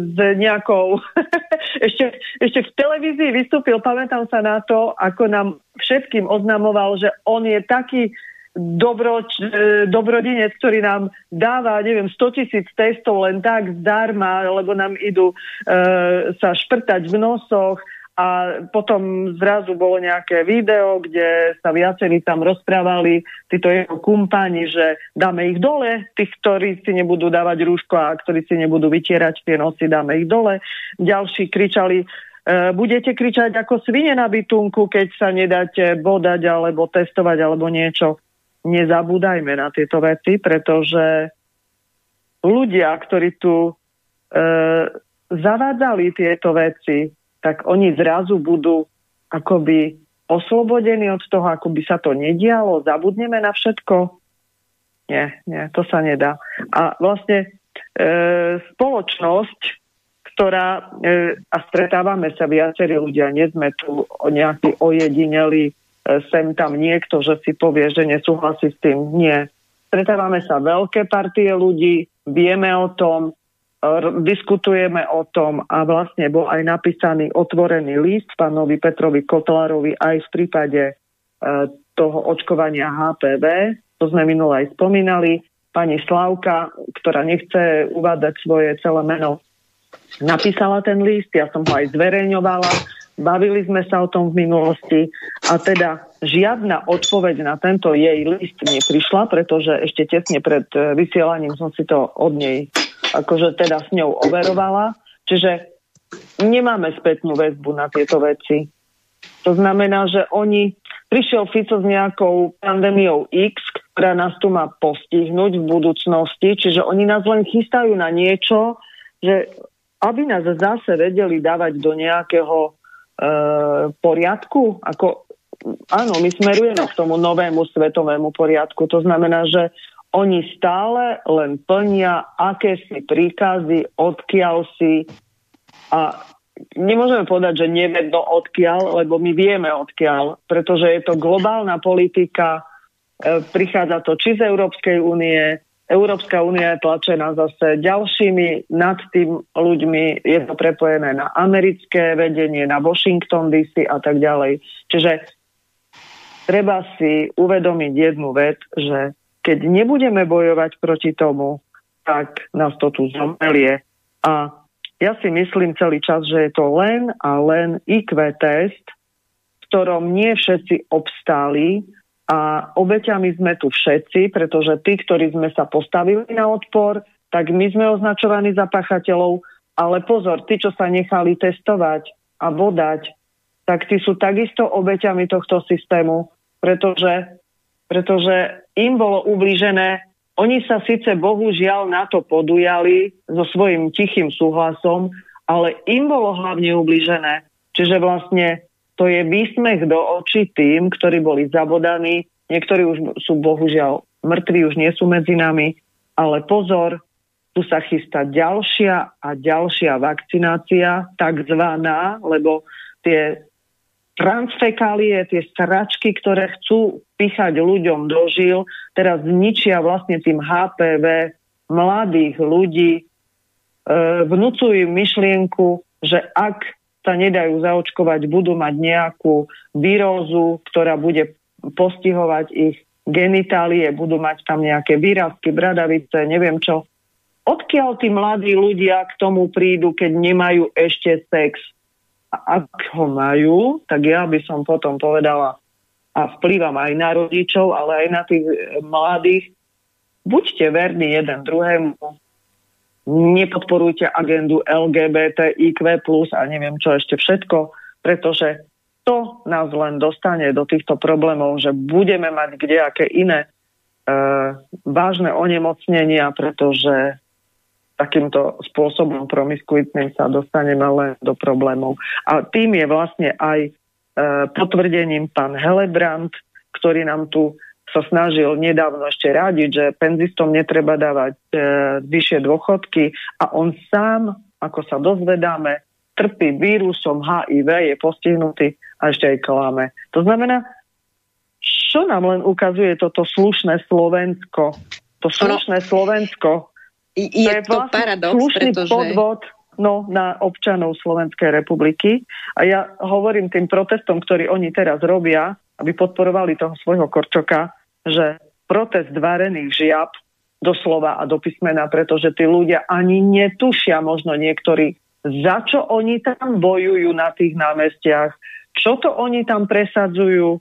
S6: s nejakou... ešte, ešte v televízii vystúpil, pamätám sa na to, ako nám všetkým oznamoval, že on je taký dobro, e, dobrodinec, ktorý nám dáva, neviem, 100 tisíc testov len tak zdarma, lebo nám idú e, sa šprtať v nosoch a potom zrazu bolo nejaké video, kde sa viacerí tam rozprávali, títo jeho kumpani, že dáme ich dole, tých, ktorí si nebudú dávať rúško a ktorí si nebudú vytierať tie nosy, dáme ich dole. Ďalší kričali, e, budete kričať ako svine na bytunku, keď sa nedáte bodať alebo testovať alebo niečo. Nezabúdajme na tieto veci, pretože ľudia, ktorí tu e, zavádzali tieto veci, tak oni zrazu budú akoby oslobodení od toho, ako by sa to nedialo, zabudneme na všetko. Nie, nie, to sa nedá. A vlastne e, spoločnosť, ktorá, e, a stretávame sa viacerí ľudia, nie sme tu nejaký ojedineli e, sem tam niekto, že si povie, že nesúhlasí s tým. Nie. Stretávame sa veľké partie ľudí, vieme o tom, diskutujeme o tom a vlastne bol aj napísaný otvorený list pánovi Petrovi Kotlárovi aj v prípade e, toho očkovania HPV, to sme minule aj spomínali. Pani Slavka, ktorá nechce uvádzať svoje celé meno, napísala ten list, ja som ho aj zverejňovala, bavili sme sa o tom v minulosti a teda žiadna odpoveď na tento jej list neprišla, pretože ešte tesne pred e, vysielaním som si to od nej akože teda s ňou overovala. Čiže nemáme spätnú väzbu na tieto veci. To znamená, že oni, prišiel Fico s nejakou pandémiou X, ktorá nás tu má postihnúť v budúcnosti, čiže oni nás len chystajú na niečo, že aby nás zase vedeli dávať do nejakého e, poriadku, ako áno, my smerujeme k tomu novému svetovému poriadku. To znamená, že oni stále len plnia akési príkazy, odkiaľ si a nemôžeme povedať, že nevedno odkiaľ, lebo my vieme odkiaľ, pretože je to globálna politika, e, prichádza to či z Európskej únie, Európska únia je tlačená zase ďalšími nad tým ľuďmi, je to prepojené na americké vedenie, na Washington DC a tak ďalej. Čiže treba si uvedomiť jednu vec, že keď nebudeme bojovať proti tomu, tak nás to tu zomelie. A ja si myslím celý čas, že je to len a len IQ test, v ktorom nie všetci obstáli a obeťami sme tu všetci, pretože tí, ktorí sme sa postavili na odpor, tak my sme označovaní za pachateľov, ale pozor, tí, čo sa nechali testovať a bodať, tak tí sú takisto obeťami tohto systému, pretože pretože im bolo ublížené. Oni sa síce bohužiaľ na to podujali so svojím tichým súhlasom, ale im bolo hlavne ublížené. Čiže vlastne to je výsmech do očí tým, ktorí boli zabodaní. Niektorí už sú bohužiaľ mŕtvi, už nie sú medzi nami. Ale pozor, tu sa chystá ďalšia a ďalšia vakcinácia, takzvaná, lebo tie transfekálie, tie stračky, ktoré chcú pichať ľuďom do žil, teraz zničia vlastne tým HPV mladých ľudí, e, vnúcujú myšlienku, že ak sa nedajú zaočkovať, budú mať nejakú výrozu, ktorá bude postihovať ich genitálie, budú mať tam nejaké výrazky, bradavice, neviem čo. Odkiaľ tí mladí ľudia k tomu prídu, keď nemajú ešte sex? A ak ho majú, tak ja by som potom povedala a vplyvam aj na rodičov, ale aj na tých mladých, buďte verní jeden druhému, nepodporujte agendu LGBT, IQ+, a neviem čo ešte všetko, pretože to nás len dostane do týchto problémov, že budeme mať kdejaké iné e, vážne onemocnenia, pretože takýmto spôsobom promiskuitným sa dostaneme len do problémov. A tým je vlastne aj e, potvrdením pán Helebrand, ktorý nám tu sa snažil nedávno ešte radiť, že penzistom netreba dávať e, vyššie dôchodky a on sám, ako sa dozvedáme, trpí vírusom HIV, je postihnutý a ešte aj klame. To znamená, čo nám len ukazuje toto slušné Slovensko? To slušné Slovensko,
S7: je to, je to paradox, pretože...
S6: podvod no, na občanov Slovenskej republiky. A ja hovorím tým protestom, ktorí oni teraz robia, aby podporovali toho svojho Korčoka, že protest varených žiab doslova a do písmena, pretože tí ľudia ani netušia možno niektorí, za čo oni tam bojujú na tých námestiach, čo to oni tam presadzujú,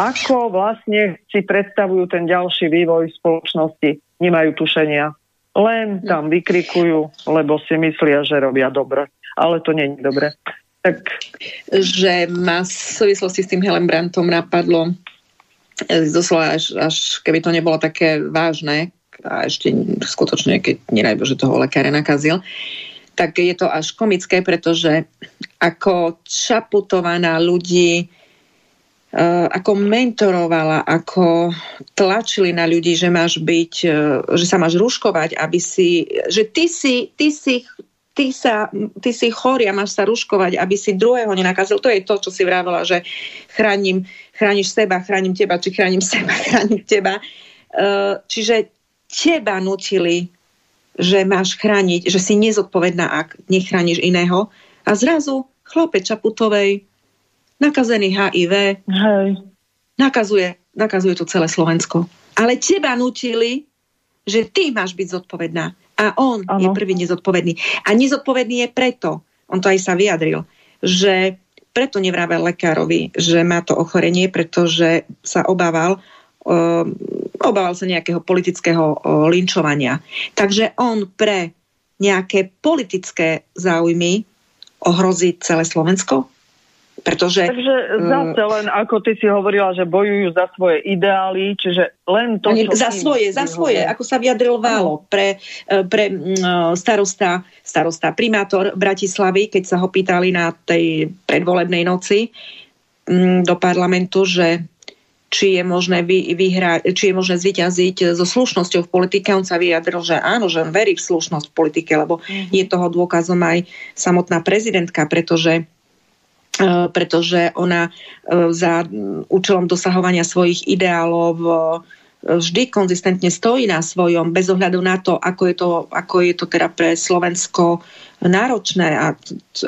S6: ako vlastne si predstavujú ten ďalší vývoj spoločnosti. Nemajú tušenia. Len tam vykrikujú, lebo si myslia, že robia dobre. Ale to nie je dobre. Tak...
S1: Že ma v súvislosti s tým Brantom napadlo, e, doslova až, až keby to nebolo také vážne, a ešte skutočne, keď nedaj Bože toho lekára nakazil, tak je to až komické, pretože ako Čaputovaná ľudí ako mentorovala, ako tlačili na ľudí, že máš byť, uh, že sa máš ruškovať, aby si, že ty si, ty si ty, sa, ty si chorý a máš sa ruškovať, aby si druhého nenakazil. To je to, čo si vravela, že chránim, chrániš seba, chránim teba, či chránim seba, chránim teba. Uh, čiže teba nutili, že máš chrániť, že si nezodpovedná, ak nechrániš iného. A zrazu chlapec Čaputovej, nakazený HIV, Hej. Nakazuje, nakazuje to celé Slovensko. Ale teba nutili, že ty máš byť zodpovedná. A on ano. je prvý nezodpovedný. A nezodpovedný je preto, on to aj sa vyjadril, že preto nevrával lekárovi, že má to ochorenie, pretože sa obával, Ehm, obával sa nejakého politického linčovania. Takže on pre nejaké politické záujmy ohrozí celé Slovensko? Pretože,
S6: Takže zase len ako ty si hovorila, že bojujú za svoje ideály, čiže len to,
S1: čo Za svoje, za svoje, ako sa vyjadril Válo pre, e, pre starosta, starosta, primátor Bratislavy, keď sa ho pýtali na tej predvolebnej noci do parlamentu, že či je možné, vy, vyhrať, či je možné zvyťaziť so slušnosťou v politike. On sa vyjadril, že áno, že on verí v slušnosť v politike, lebo mm. je toho dôkazom aj samotná prezidentka, pretože pretože ona e, za účelom dosahovania svojich ideálov e, vždy konzistentne stojí na svojom, bez ohľadu na to, ako je to, ako je to teda pre Slovensko náročné a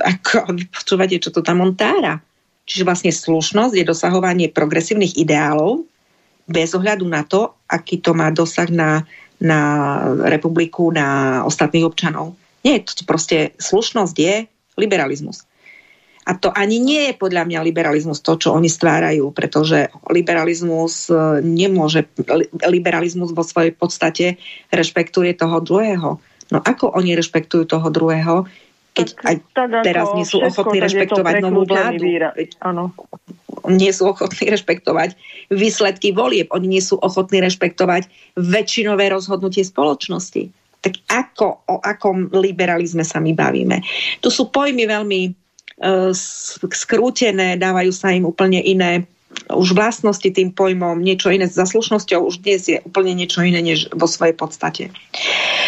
S1: ako, počúvate, čo to tam on tára. Čiže vlastne slušnosť je dosahovanie progresívnych ideálov bez ohľadu na to, aký to má dosah na, na republiku, na ostatných občanov. Nie, to proste slušnosť je liberalizmus. A to ani nie je podľa mňa liberalizmus to, čo oni stvárajú, pretože liberalizmus e, nemôže, liberalizmus vo svojej podstate rešpektuje toho druhého. No ako oni rešpektujú toho druhého, keď tak, aj teraz nie sú ochotní rešpektovať novú vládu. Áno. Nie sú ochotní rešpektovať výsledky volieb. Oni nie sú ochotní rešpektovať väčšinové rozhodnutie spoločnosti. Tak ako, o akom liberalizme sa my bavíme? Tu sú pojmy veľmi skrútené, dávajú sa im úplne iné už vlastnosti tým pojmom, niečo iné za slušnosťou už dnes je úplne niečo iné než vo svojej podstate.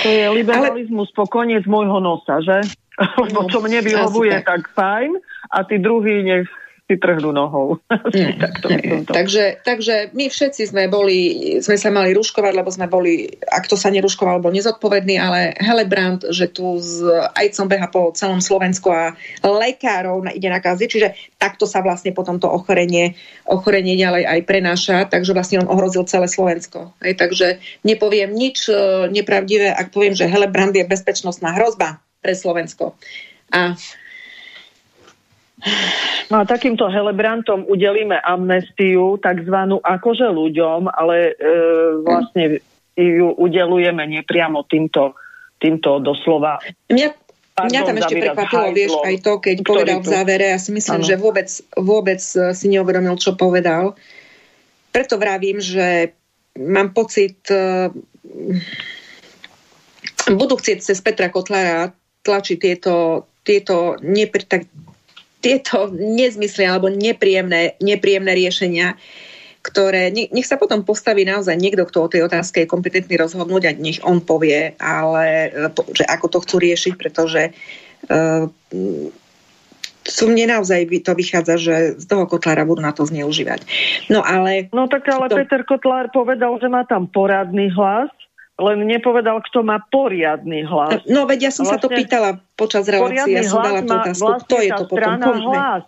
S6: To je liberalizmus Ale... po koniec môjho nosa, že? Lebo čo mne vyhovuje, tak fajn a tí druhí nech si trhnú nohou.
S1: Nie, nie. Takže, takže my všetci sme boli, sme sa mali ruškovať, lebo sme boli, ak to sa neruškoval, bol nezodpovedný, ale Helebrand, že tu s ajcom beha po celom Slovensku a lekárov ide nakaziť, čiže takto sa vlastne potom to ochorenie, ochorenie ďalej aj prenáša, takže vlastne on ohrozil celé Slovensko. Aj, takže nepoviem nič e, nepravdivé, ak poviem, že Helebrand je bezpečnostná hrozba pre Slovensko. A
S6: No a takýmto Helebrantom udelíme amnestiu, takzvanú akože ľuďom, ale e, vlastne ju udelujeme nepriamo týmto, týmto doslova.
S1: Mňa, Pardon, mňa tam ešte prekvapilo, vieš, aj to, keď povedal v závere, ja si myslím, ano. že vôbec, vôbec e, si neuvedomil, čo povedal. Preto vravím, že mám pocit, e, budú chcieť cez Petra Kotlára tlačiť tieto, tieto, nepri, tak, tieto nezmysly alebo nepríjemné, nepríjemné riešenia, ktoré, nech sa potom postaví naozaj niekto, kto o tej otázke je kompetentný rozhodnúť a nech on povie, ale že ako to chcú riešiť, pretože uh, sú mne naozaj to vychádza, že z toho Kotlára budú na to zneužívať. No ale...
S6: No tak ale to... Peter Kotlár povedal, že má tam poradný hlas len nepovedal, kto má poriadny hlas.
S1: No veď ja som vlastne, sa to vlastne pýtala počas relácie, ja som dala tú otázku, vlastne kto je to potom?
S6: Hlas.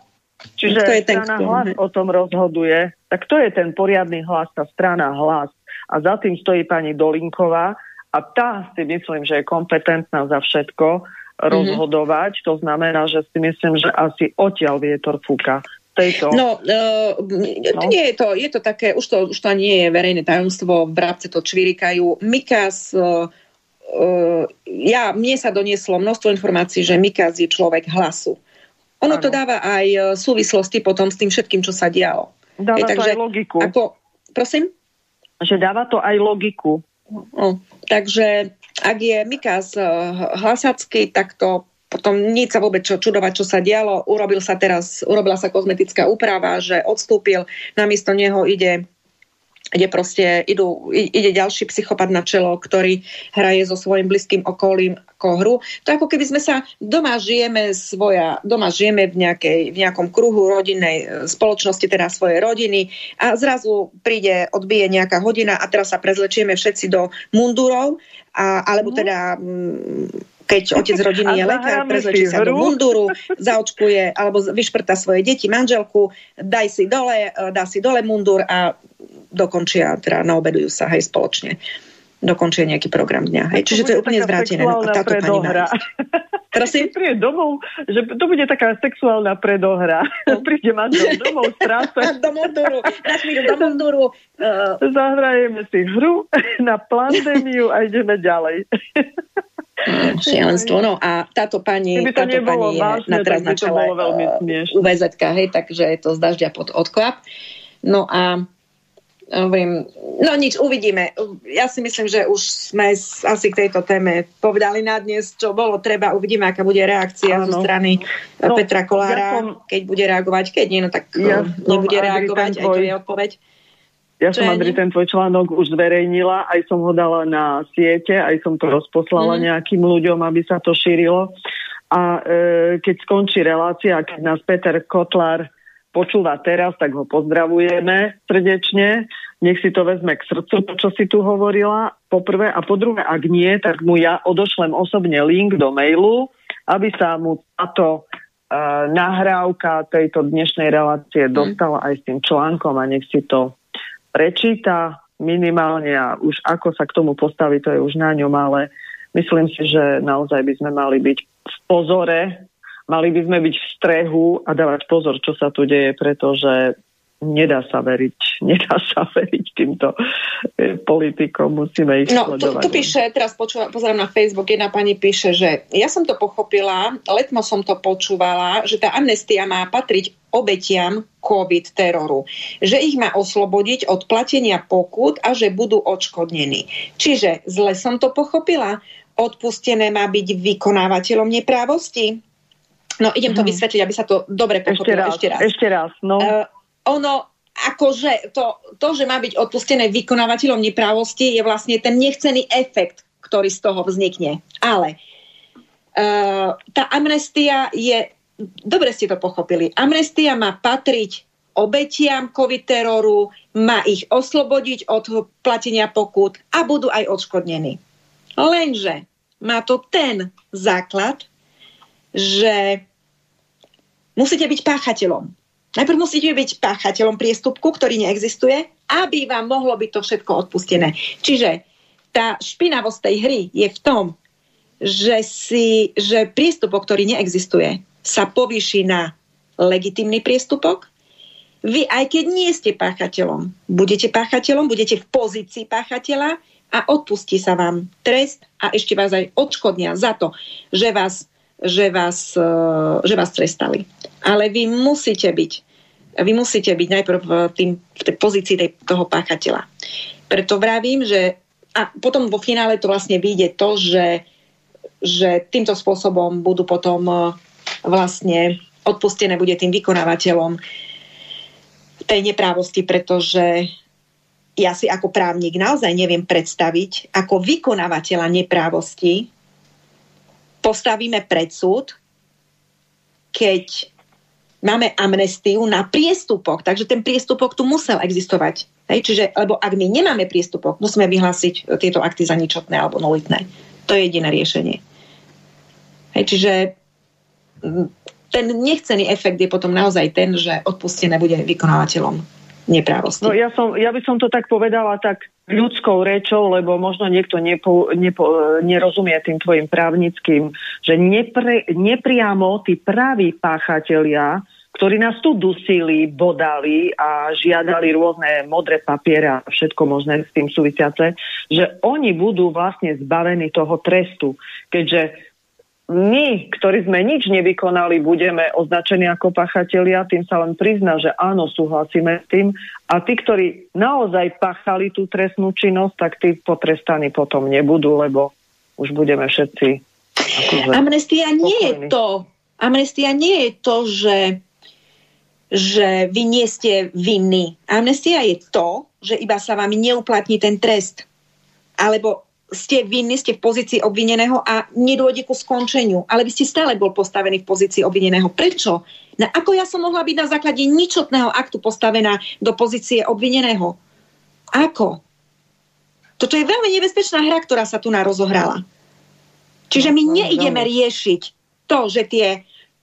S6: Čiže kto je ten, strana kto? hlas o tom rozhoduje. Tak kto je ten poriadny hlas, tá strana hlas? A za tým stojí pani Dolinková a tá si myslím, že je kompetentná za všetko, rozhodovať. To znamená, že si myslím, že asi odtiaľ vietor fúka. Tejto.
S1: No, uh, no, nie je to, je to také, už to, už to nie je verejné tajomstvo, v brábce to čvirikajú. Mikas, uh, uh, ja, mne sa donieslo množstvo informácií, že Mikas je človek hlasu. Ono ano. to dáva aj súvislosti potom s tým všetkým, čo sa dialo.
S6: Dáva takže, to aj logiku.
S1: Ako, prosím?
S6: Že dáva to aj logiku.
S1: No, takže ak je Mikas hlasacký, tak to potom nič sa vôbec čo čudovať, čo sa dialo. Urobil sa teraz, urobila sa kozmetická úprava, že odstúpil, namiesto neho ide kde proste idú, ide ďalší psychopat na čelo, ktorý hraje so svojím blízkym okolím ako hru. To ako keby sme sa doma žijeme svoja, doma žijeme v, nejakej, v nejakom kruhu rodinnej e, spoločnosti, teda svojej rodiny a zrazu príde, odbije nejaká hodina a teraz sa prezlečieme všetci do mundurov, a, alebo mhm. teda mm, keď otec rodiny je lekár, prezlečí sa do munduru, zaočkuje alebo vyšprta svoje deti, manželku, daj si dole, dá si dole mundur a dokončia, teda naobedujú sa hej spoločne dokončia nejaký program dňa. Hej. Čiže to je úplne zvrátené. No, táto pani má
S6: Prosím? Príde domov, že to bude taká sexuálna predohra. No. Príde manžel domov z práce.
S1: do do.
S6: Uh... Zahrajeme si hru na pandémiu a ideme ďalej.
S1: Šialenstvo. No a táto pani, táto pani je vážne, na teraz na čele UVZ, hej, takže je to z dažďa pod odklap. No a hovorím, no nič, uvidíme. Ja si myslím, že už sme asi k tejto téme povedali na dnes, čo bolo treba. Uvidíme, aká bude reakcia ano. zo strany no, Petra Kolára, ja som, keď bude reagovať. Keď nie, no tak ja nebude reagovať, aj to je odpoveď.
S6: Ja Čo som, Andri, ten tvoj článok už zverejnila, aj som ho dala na siete, aj som to rozposlala mm. nejakým ľuďom, aby sa to šírilo. A e, keď skončí relácia, keď nás Peter Kotlar počúva teraz, tak ho pozdravujeme srdečne. Nech si to vezme k srdcu, to, čo si tu hovorila, po prvé. A po druhé, ak nie, tak mu ja odošlem osobne link do mailu, aby sa mu táto uh, nahrávka tejto dnešnej relácie mm. dostala aj s tým článkom a nech si to prečíta minimálne a už ako sa k tomu postaví, to je už na ňom, ale myslím si, že naozaj by sme mali byť v pozore, mali by sme byť v strehu a dávať pozor, čo sa tu deje, pretože nedá sa veriť, nedá sa veriť týmto e, politikom, musíme ich
S1: no. Tu, tu píše, teraz počúva, pozerám na Facebook, jedna pani píše, že ja som to pochopila, letmo som to počúvala, že tá amnestia má patriť obetiam COVID teroru. Že ich má oslobodiť od platenia pokut a že budú odškodnení. Čiže zle som to pochopila. Odpustené má byť vykonávateľom neprávosti. No idem to hmm. vysvetliť, aby sa to dobre pochopilo.
S6: Ešte raz. Ešte raz. No. Uh,
S1: ono, akože to, to, že má byť odpustené vykonávateľom neprávosti, je vlastne ten nechcený efekt, ktorý z toho vznikne. Ale uh, tá amnestia je, dobre ste to pochopili, amnestia má patriť obetiam COVID teroru, má ich oslobodiť od platenia pokut a budú aj odškodnení. Lenže má to ten základ, že musíte byť páchateľom. Najprv musíte byť páchateľom priestupku, ktorý neexistuje, aby vám mohlo byť to všetko odpustené. Čiže tá špinavosť tej hry je v tom, že, si, že priestupok, ktorý neexistuje, sa povýši na legitimný priestupok. Vy, aj keď nie ste páchateľom, budete páchateľom, budete v pozícii páchateľa a odpustí sa vám trest a ešte vás aj odškodnia za to, že vás že vás, e, že vás trestali. Ale vy musíte byť vy musíte byť najprv v, tým, v tej pozícii tej, toho páchateľa. Preto vravím, že a potom vo finále to vlastne vyjde to, že, že týmto spôsobom budú potom e, vlastne odpustené bude tým vykonávateľom tej neprávosti, pretože ja si ako právnik naozaj neviem predstaviť, ako vykonávateľa neprávosti postavíme pred súd, keď máme amnestiu na priestupok, takže ten priestupok tu musel existovať. Hej, čiže, lebo ak my nemáme priestupok, musíme vyhlásiť tieto akty za ničotné alebo nulitné. To je jediné riešenie. Hej, čiže ten nechcený efekt je potom naozaj ten, že odpustené bude vykonávateľom neprávosti.
S6: No ja, som, ja by som to tak povedala, tak ľudskou rečou, lebo možno niekto nepo, nepo, nerozumie tým tvojim právnickým, že nepre, nepriamo tí praví páchatelia, ktorí nás tu dusili, bodali a žiadali rôzne modré papiere a všetko možné s tým súvisiace, že oni budú vlastne zbavení toho trestu. Keďže my, ktorí sme nič nevykonali, budeme označení ako pachatelia, tým sa len prizná, že áno, súhlasíme s tým. A tí, ktorí naozaj pachali tú trestnú činnosť, tak tí potrestaní potom nebudú, lebo už budeme všetci...
S1: Akože Amnestia nie je to. Amnestia nie je to, že, že vy nie ste vinní. Amnestia je to, že iba sa vám neuplatní ten trest. Alebo ste vinní, ste v pozícii obvineného a nedôjde ku skončeniu. Ale vy ste stále bol postavený v pozícii obvineného. Prečo? Na, ako ja som mohla byť na základe ničotného aktu postavená do pozície obvineného? Ako? Toto je veľmi nebezpečná hra, ktorá sa tu narozohrala. Čiže my no, neideme riešiť to, že tie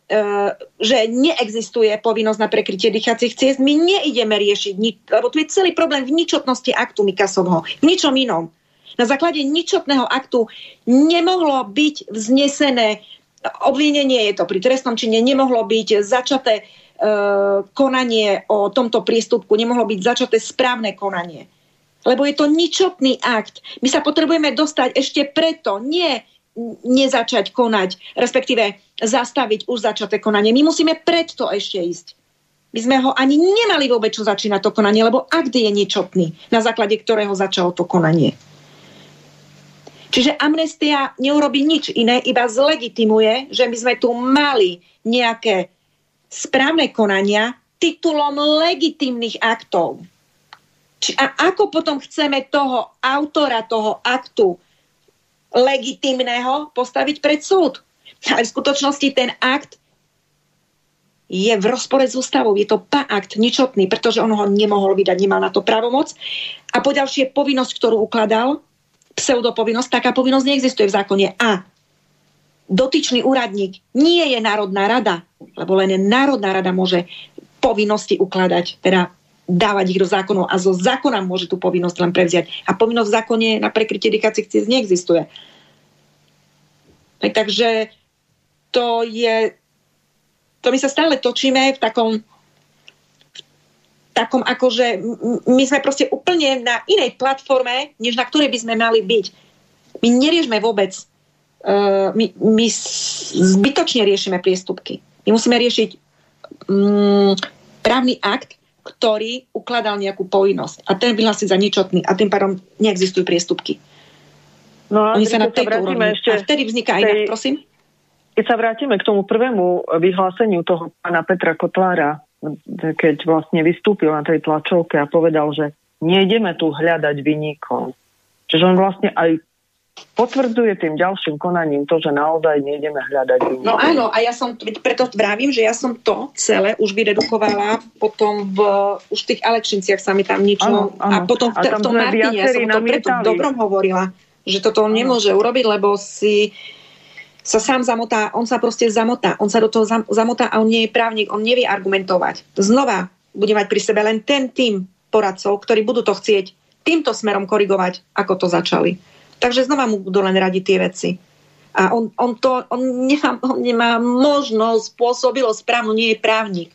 S1: Uh, že neexistuje povinnosť na prekrytie dýchacích ciest. My neideme riešiť, lebo tu je celý problém v ničotnosti aktu Mikasovho. V ničom inom na základe ničotného aktu nemohlo byť vznesené obvinenie, je to pri trestnom čine, nemohlo byť začaté e, konanie o tomto prístupku, nemohlo byť začaté správne konanie. Lebo je to ničotný akt. My sa potrebujeme dostať ešte preto, nie nezačať konať, respektíve zastaviť už začaté konanie. My musíme predto ešte ísť. My sme ho ani nemali vôbec čo začínať to konanie, lebo akt je ničotný, na základe ktorého začalo to konanie. Čiže amnestia neurobi nič iné, iba zlegitimuje, že my sme tu mali nejaké správne konania titulom legitimných aktov. Či, a ako potom chceme toho autora toho aktu legitimného postaviť pred súd? Ale v skutočnosti ten akt je v rozpore s ústavou. Je to akt ničotný, pretože on ho nemohol vydať, nemal na to právomoc. A poďalšie povinnosť, ktorú ukladal, pseudopovinnosť, taká povinnosť neexistuje v zákone. A dotyčný úradník nie je Národná rada, lebo len Národná rada môže povinnosti ukladať, teda dávať ich do zákonov a zo zákona môže tú povinnosť len prevziať. A povinnosť v zákone na prekrytie dýchacích ciest neexistuje. Takže to je... To my sa stále točíme v takom takom akože my sme proste úplne na inej platforme, než na ktorej by sme mali byť. My neriešme vôbec, uh, my, my zbytočne riešime priestupky. My musíme riešiť um, právny akt, ktorý ukladal nejakú povinnosť a ten vyhlásiť za ničotný a tým pádom neexistujú priestupky.
S6: No a Oni sa na tejto úrovni.
S1: Ešte
S6: a
S1: vtedy vzniká tej, inak, prosím.
S6: Keď sa vrátime k tomu prvému vyhláseniu toho pána Petra Kotlára, keď vlastne vystúpil na tej tlačovke a povedal, že nejdeme tu hľadať vynikov. Čiže on vlastne aj potvrdzuje tým ďalším konaním to, že naozaj nejdeme hľadať vynikov.
S1: No áno, a ja som, preto vravím, že ja som to celé už vyredukovala potom v, už v tých Alekšinciach sa mi tam niečo... Áno, áno. A potom v, v tom Martine, ja som to preto dobrom hovorila, že toto on nemôže urobiť, lebo si sa sám zamotá, on sa proste zamotá, on sa do toho zamotá a on nie je právnik, on nevie argumentovať. Znova bude mať pri sebe len ten tým poradcov, ktorí budú to chcieť týmto smerom korigovať, ako to začali. Takže znova mu budú len radiť tie veci. A on, on, to, on, nemá, on nemá možnosť, spôsobilo správnu, nie je právnik.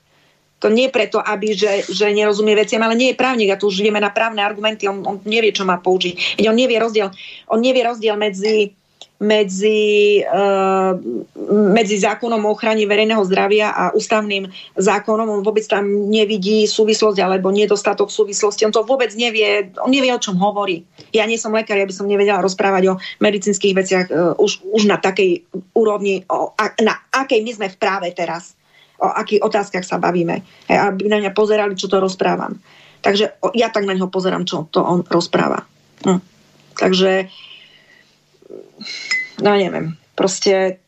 S1: To nie preto, aby, že, že nerozumie veciam, ale nie je právnik a tu už ideme na právne argumenty, on, on nevie, čo má použiť. On nevie rozdiel, on nevie rozdiel medzi medzi, uh, medzi zákonom o ochrane verejného zdravia a ústavným zákonom. On vôbec tam nevidí súvislosť alebo nedostatok súvislosti. On to vôbec nevie, on nevie, o čom hovorí. Ja nie som lekár, ja by som nevedela rozprávať o medicínskych veciach uh, už, už na takej úrovni, na akej my sme v práve teraz. O akých otázkach sa bavíme. Aby na mňa pozerali, čo to rozprávam. Takže ja tak na ňo pozerám, čo to on rozpráva. Hm. Takže no neviem, proste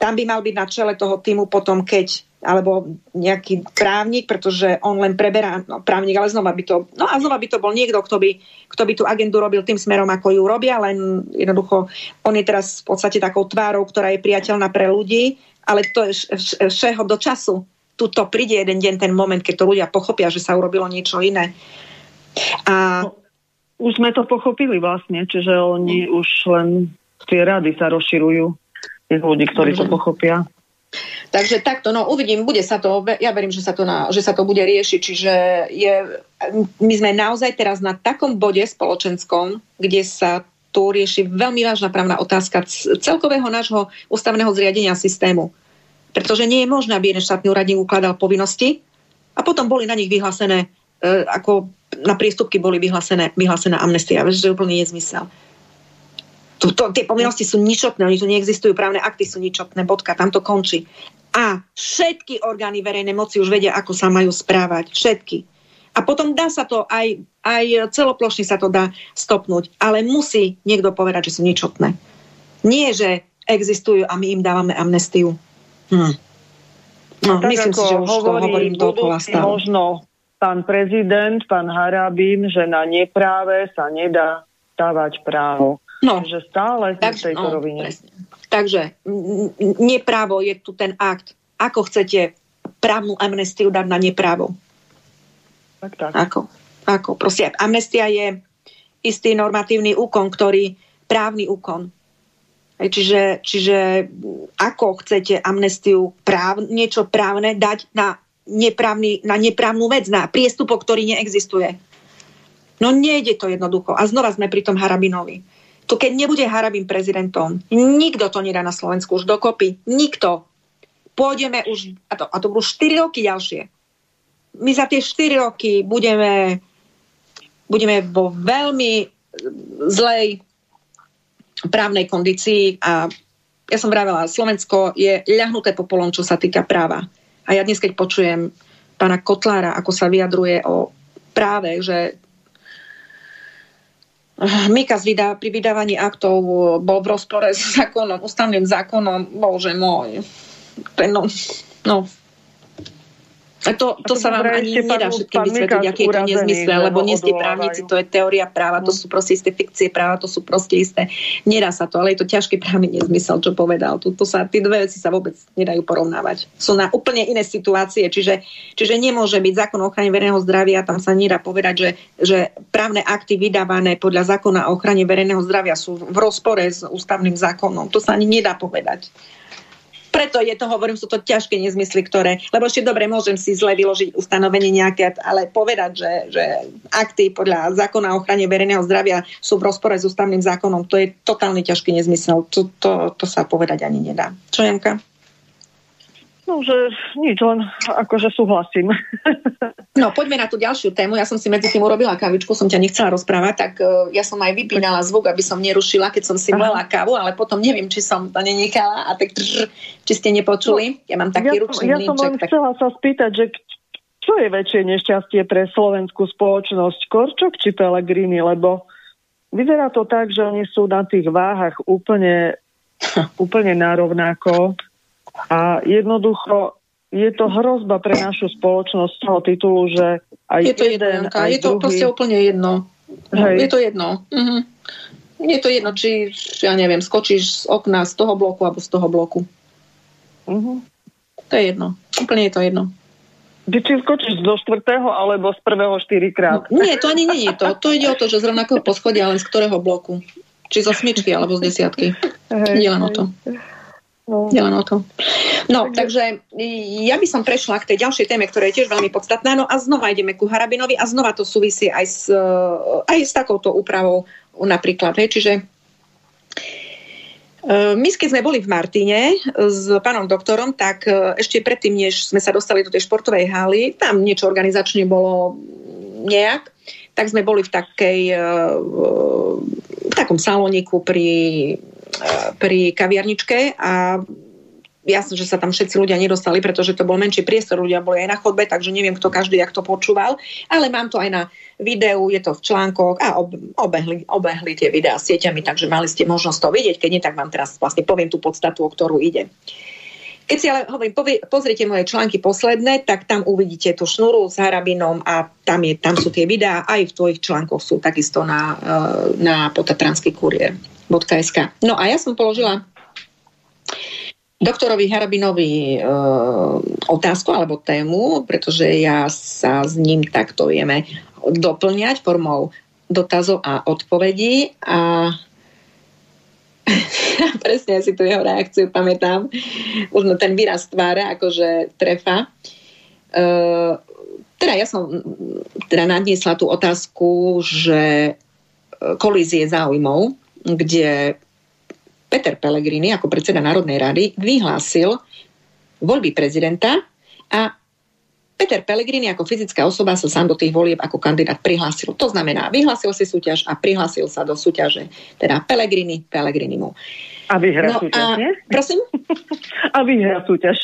S1: tam by mal byť na čele toho týmu potom, keď alebo nejaký právnik, pretože on len preberá, no právnik, ale znova by to, no a znova by to bol niekto, kto by, kto by tú agendu robil tým smerom, ako ju robia, len jednoducho on je teraz v podstate takou tvárou, ktorá je priateľná pre ľudí, ale to je všeho do času. Tuto príde jeden deň ten moment, keď to ľudia pochopia, že sa urobilo niečo iné. A
S6: no, už sme to pochopili vlastne, čiže oni už len tie rady sa rozširujú tých ľudí, ktorí to pochopia.
S1: Takže takto, no uvidím, bude sa to, ja verím, že sa to, na, že sa to bude riešiť, čiže je, my sme naozaj teraz na takom bode spoločenskom, kde sa tu rieši veľmi vážna právna otázka celkového nášho ústavného zriadenia systému. Pretože nie je možné, aby jeden štátny úradník ukladal povinnosti a potom boli na nich vyhlásené, e, ako na priestupky boli vyhlásené, vyhlásená amnestia. Vieš, že je úplný nezmysel. To, to, tie povinnosti sú ničotné, oni tu neexistujú, právne akty sú ničotné, bodka, tam to končí. A všetky orgány verejnej moci už vedia, ako sa majú správať. Všetky. A potom dá sa to aj, aj celoplošne sa to dá stopnúť, ale musí niekto povedať, že sú ničotné. Nie, že existujú a my im dávame amnestiu. Hm.
S6: No, tak myslím si, že už hovorí, to hovorím dookola stále. Možno pán prezident, pán Harabín, že na nepráve sa nedá stávať právo. No, Takže stále tak, v tejto no, rovine. Presne.
S1: Takže neprávo je tu ten akt. Ako chcete právnu amnestiu dať na neprávo?
S6: Tak, tak.
S1: Ako? Ako? Proste, amnestia je istý normatívny úkon, ktorý, právny úkon. Čiže, čiže ako chcete amnestiu práv, niečo právne dať na, neprávny, na neprávnu vec, na priestupok, ktorý neexistuje. No nejde to jednoducho. A znova sme pri tom Harabinovi. Tu keď nebude Harabin prezidentom, nikto to nedá na Slovensku už dokopy. Nikto. Pôjdeme už, a to, a to budú 4 roky ďalšie. My za tie 4 roky budeme, budeme vo veľmi zlej právnej kondícii a ja som vravela, Slovensko je ľahnuté popolom, čo sa týka práva. A ja dnes, keď počujem pána Kotlára, ako sa vyjadruje o práve, že Mikas vydá, pri vydávaní aktov bol v rozpore s zákonom, ústavným zákonom, bože môj. No, no, a to, to, to sa vám ani nedá všetkým vysvetliť, aký je to nezmysel, lebo nie ste právnici, to je teória práva, to sú proste isté fikcie práva, to sú proste isté. Nedá sa to, ale je to ťažký právny nezmysel, čo povedal. To sa, tie dve veci sa vôbec nedajú porovnávať. Sú na úplne iné situácie, čiže, čiže nemôže byť zákon o ochrane verejného zdravia, tam sa nedá povedať, že, že právne akty vydávané podľa zákona o ochrane verejného zdravia sú v rozpore s ústavným zákonom. To sa ani nedá povedať preto je to, hovorím, sú to ťažké nezmysly, ktoré, lebo ešte dobre, môžem si zle vyložiť ustanovenie nejaké, ale povedať, že, že akty podľa zákona o ochrane verejného zdravia sú v rozpore s ústavným zákonom, to je totálne ťažký nezmysel. To, to, to sa povedať ani nedá. Čo, Janka?
S6: No, že nič, len akože súhlasím.
S1: No, poďme na tú ďalšiu tému. Ja som si medzi tým urobila kavičku, som ťa nechcela rozprávať, tak uh, ja som aj vypínala zvuk, aby som nerušila, keď som si mlela kávu, ale potom neviem, či som to nenechala a tak drž, či ste nepočuli. Ja mám taký
S6: ja,
S1: ručný
S6: Ja som len tak... chcela sa spýtať, že čo je väčšie nešťastie pre slovenskú spoločnosť, Korčok či Pelegrini, lebo vyzerá to tak, že oni sú na tých váhach úplne, úplne narovnako a jednoducho je to hrozba pre našu spoločnosť z toho titulu, že aj
S1: je to
S6: jeden,
S1: jedno, aj je to druhý... proste úplne jedno. Hej. Je to jedno. Mhm. Je to jedno, či, ja neviem, skočíš z okna z toho bloku alebo z toho bloku. Mhm. To je jedno. Úplne je to jedno.
S6: Ty či skočíš do štvrtého alebo z prvého štyrikrát?
S1: No, nie, to ani nie je to. To ide o to, že z rovnakého poschodia, ale z ktorého bloku. Či zo smyčky alebo z desiatky. Hej, ide len o to. No. len o to. No, takže ja by som prešla k tej ďalšej téme, ktorá je tiež veľmi podstatná. No a znova ideme ku Harabinovi a znova to súvisí aj s, aj s takouto úpravou napríklad. Hej. Čiže e, my, keď sme boli v Martine s pánom doktorom, tak e, ešte predtým, než sme sa dostali do tej športovej haly, tam niečo organizačne bolo nejak, tak sme boli v takej e, v takom salóniku pri pri kaviarničke a jasne, že sa tam všetci ľudia nedostali, pretože to bol menší priestor, ľudia boli aj na chodbe, takže neviem, kto každý jak to počúval, ale mám to aj na videu, je to v článkoch a obehli, obehli tie videá sieťami, takže mali ste možnosť to vidieť, keď nie, tak vám teraz vlastne poviem tú podstatu, o ktorú ide. Keď si ale hovorím, pozrite moje články posledné, tak tam uvidíte tú šnúru s harabinom a tam, je, tam sú tie videá, aj v tvojich článkoch sú takisto na, eh, na potatranský kuriér. No a ja som položila doktorovi Harabinovi e, otázku alebo tému, pretože ja sa s ním takto vieme doplňať formou dotazov a odpovedí a presne si tu jeho reakciu pamätám. Už ten výraz tváre akože trefa. Uh, teda ja som teda nadniesla tú otázku, že e, kolízie záujmov, kde Peter Pellegrini ako predseda Národnej rady vyhlásil voľby prezidenta a Peter Pellegrini ako fyzická osoba sa sám do tých volieb ako kandidát prihlásil. To znamená, vyhlásil si súťaž a prihlásil sa do súťaže. Teda Pellegrini, Pellegrini mu.
S6: A vyhra no súťaž, a, nie?
S1: Prosím?
S6: A vyhra súťaž.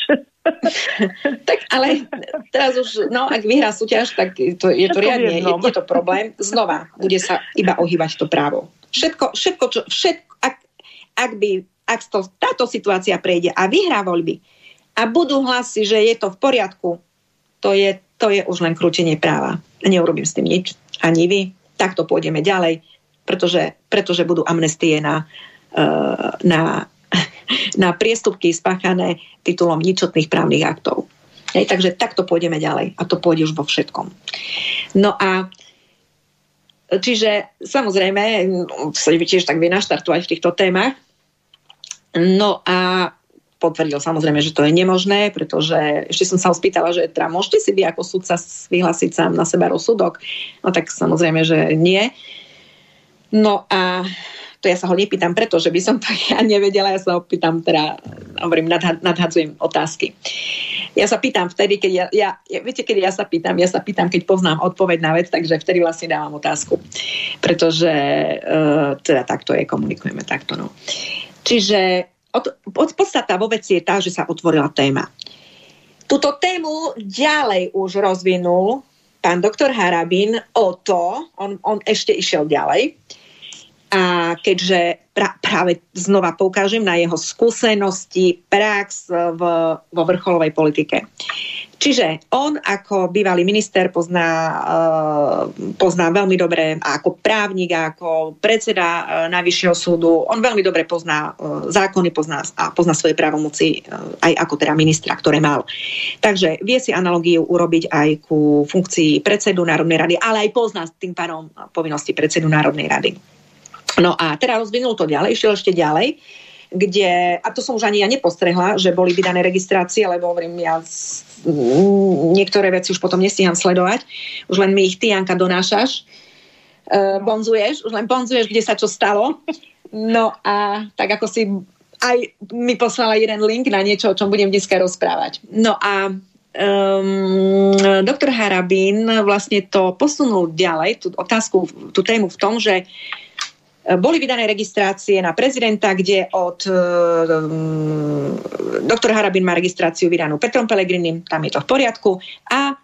S1: tak ale teraz už, no ak vyhrá súťaž, tak to, je to riadne, je, je to problém. Znova bude sa iba ohýbať to právo. Všetko, všetko, čo, všetko ak, ak by ak to, táto situácia prejde a vyhrá voľby a budú hlasy, že je to v poriadku, to je, to je už len krútenie práva. Neurobím s tým nič, ani vy. Takto pôjdeme ďalej, pretože, pretože budú amnestie na, uh, na, na priestupky spáchané titulom ničotných právnych aktov. Hej, takže takto pôjdeme ďalej a to pôjde už vo všetkom. No a čiže samozrejme sa tiež tak vie naštartovať v týchto témach. No a potvrdil samozrejme, že to je nemožné, pretože ešte som sa ho spýtala, že teda môžete si vy ako sudca vyhlásiť sám na seba rozsudok? No tak samozrejme, že nie. No a to ja sa ho nepýtam preto, že by som to ja nevedela, ja sa ho pýtam teda, hovorím, nadhadzujem otázky. Ja sa pýtam vtedy, keď ja, ja, viete, keď ja sa pýtam, ja sa pýtam, keď poznám odpoveď na vec, takže vtedy vlastne dávam otázku. Pretože uh, teda takto je, komunikujeme takto. No. Čiže od, od, podstata vo veci je tá, že sa otvorila téma. Túto tému ďalej už rozvinul pán doktor Harabin o to, on, on ešte išiel ďalej, a keďže pra, práve znova poukážem na jeho skúsenosti, prax v, vo vrcholovej politike. Čiže on ako bývalý minister pozná, uh, pozná veľmi dobre ako právnik, ako predseda uh, Najvyššieho súdu, on veľmi dobre pozná uh, zákony pozná, a pozná svoje právomoci aj ako teda ministra, ktoré mal. Takže vie si analogiu urobiť aj ku funkcii predsedu Národnej rady, ale aj pozná tým pádom povinnosti predsedu Národnej rady. No a teda rozvinul to ďalej, išiel ešte ďalej kde, a to som už ani ja nepostrehla, že boli vydané registrácie, lebo hovorím, ja niektoré veci už potom nestíham sledovať, už len mi ich ty, Janka, donášaš, uh, bonzuješ, už len bonzuješ, kde sa čo stalo. No a tak ako si aj mi poslala jeden link na niečo, o čom budem dneska rozprávať. No a um, doktor Harabín vlastne to posunul ďalej, tú otázku, tú tému v tom, že boli vydané registrácie na prezidenta, kde od um, doktor Harabin má registráciu vydanú Petrom Pelegrinim, tam je to v poriadku. A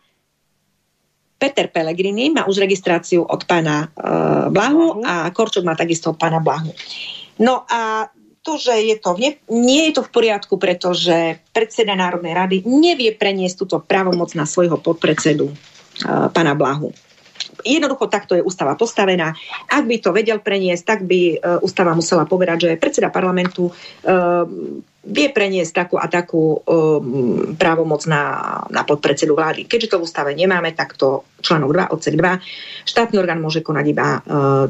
S1: Peter Pellegrini má už registráciu od pána uh, Blahu a Korčok má takisto od pána Blahu. No a to, že je to nie, nie je to v poriadku, pretože predseda Národnej rady nevie preniesť túto právomoc na svojho podpredsedu uh, pána Blahu jednoducho takto je ústava postavená. Ak by to vedel preniesť, tak by e, ústava musela povedať, že predseda parlamentu e, vie preniesť takú a takú um, právomoc na, na podpredsedu vlády. Keďže to v ústave nemáme, tak to článok 2, odsek 2, štátny orgán môže konať iba uh,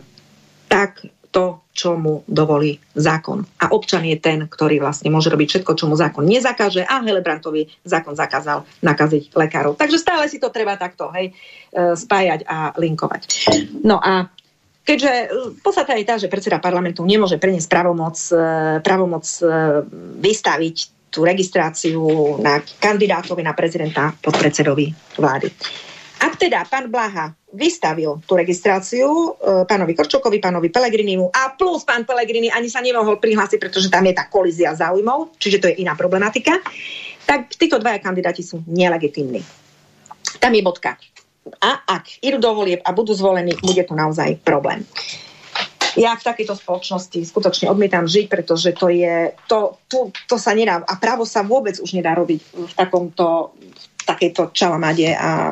S1: tak, to, čo mu dovolí zákon. A občan je ten, ktorý vlastne môže robiť všetko, čo mu zákon nezakáže a Helebrantovi zákon zakázal nakaziť lekárov. Takže stále si to treba takto hej, e, spájať a linkovať. No a keďže e, podstata je tá, že predseda parlamentu nemôže preniesť pravomoc, e, pravomoc vystaviť tú registráciu na kandidátovi na prezidenta pod predsedovi vlády. Ak teda pán Blaha vystavil tú registráciu e, pánovi Korčokovi, pánovi Pelegrinimu a plus pán Pelegrini ani sa nemohol prihlásiť, pretože tam je tá kolízia záujmov, čiže to je iná problematika, tak títo dvaja kandidáti sú nelegitímni. Tam je bodka. A ak idú do volieb a budú zvolení, bude tu naozaj problém. Ja v takejto spoločnosti skutočne odmietam žiť, pretože to je, to, to, to sa nedá, a právo sa vôbec už nedá robiť v takomto, takejto čalamade a,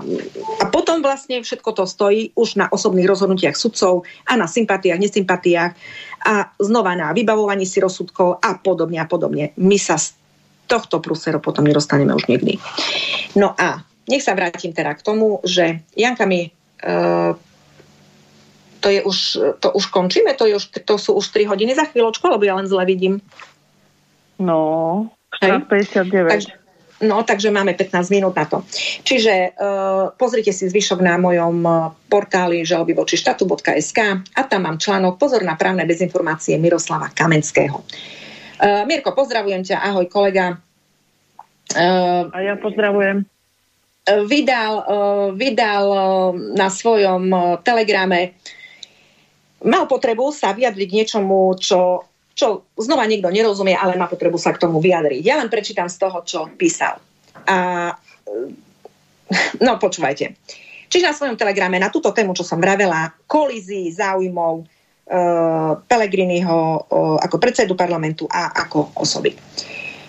S1: a potom vlastne všetko to stojí už na osobných rozhodnutiach sudcov a na sympatiách, nesympatiách a znova na vybavovaní si rozsudkov a podobne a podobne. My sa z tohto prúseru potom nedostaneme už nikdy. No a nech sa vrátim teda k tomu, že Janka mi e, To, je už, to už končíme? To, je už, to sú už 3 hodiny za chvíľočku, alebo ja len zle vidím?
S6: No, 59.
S1: Takže, no, takže máme 15 minút na to. Čiže uh, pozrite si zvyšok na mojom e, portáli žaloby voči štatu.sk a tam mám článok Pozor na právne dezinformácie Miroslava Kamenského. Uh, Mirko, pozdravujem ťa, ahoj kolega.
S6: Uh, a ja pozdravujem
S1: vydal, eh, vydal eh, na svojom telegrame, mal potrebu sa vyjadriť niečomu, čo, čo znova niekto nerozumie, ale má potrebu sa k tomu vyjadriť. Ja len prečítam z toho, čo písal. A, no, počúvajte. Čiže na svojom telegrame na túto tému, čo som vravela, kolízii záujmov e, Pelegriniho e, ako predsedu parlamentu a ako osoby.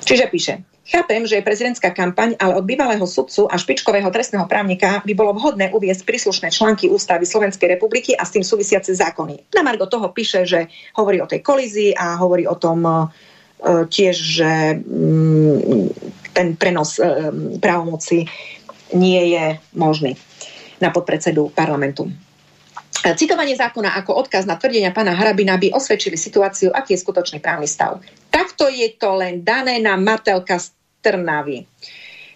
S1: Čiže píše, Chápem, že je prezidentská kampaň, ale od bývalého sudcu a špičkového trestného právnika by bolo vhodné uviesť príslušné články ústavy Slovenskej republiky a s tým súvisiace zákony. Na Margo toho píše, že hovorí o tej kolízii a hovorí o tom uh, tiež, že um, ten prenos uh, právomoci nie je možný na podpredsedu parlamentu. Citovanie zákona ako odkaz na tvrdenia pána Harabina by osvedčili situáciu, aký je skutočný právny stav. Takto je to len dané na Matelka z Trnavy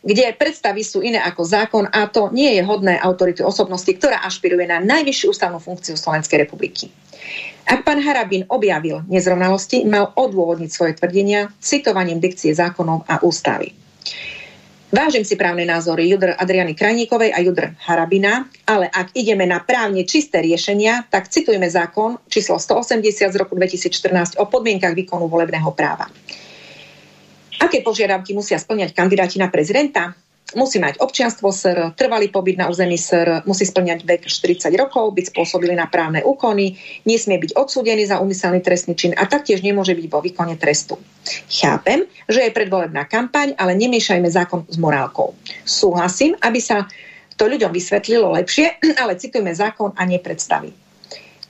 S1: kde predstavy sú iné ako zákon a to nie je hodné autority osobnosti, ktorá ašpiruje na najvyššiu ústavnú funkciu Slovenskej republiky. Ak pán Harabin objavil nezrovnalosti, mal odôvodniť svoje tvrdenia citovaním dikcie zákonov a ústavy. Vážim si právne názory Judr Adriany Krajníkovej a Judr Harabina, ale ak ideme na právne čisté riešenia, tak citujeme zákon číslo 180 z roku 2014 o podmienkach výkonu volebného práva. Aké požiadavky musia splňať kandidáti na prezidenta? musí mať občianstvo SR, trvalý pobyt na území SR, musí splňať vek 40 rokov, byť spôsobili na právne úkony, nesmie byť odsúdený za úmyselný trestný čin a taktiež nemôže byť vo výkone trestu. Chápem, že je predvolebná kampaň, ale nemiešajme zákon s morálkou. Súhlasím, aby sa to ľuďom vysvetlilo lepšie, ale citujme zákon a nepredstavy.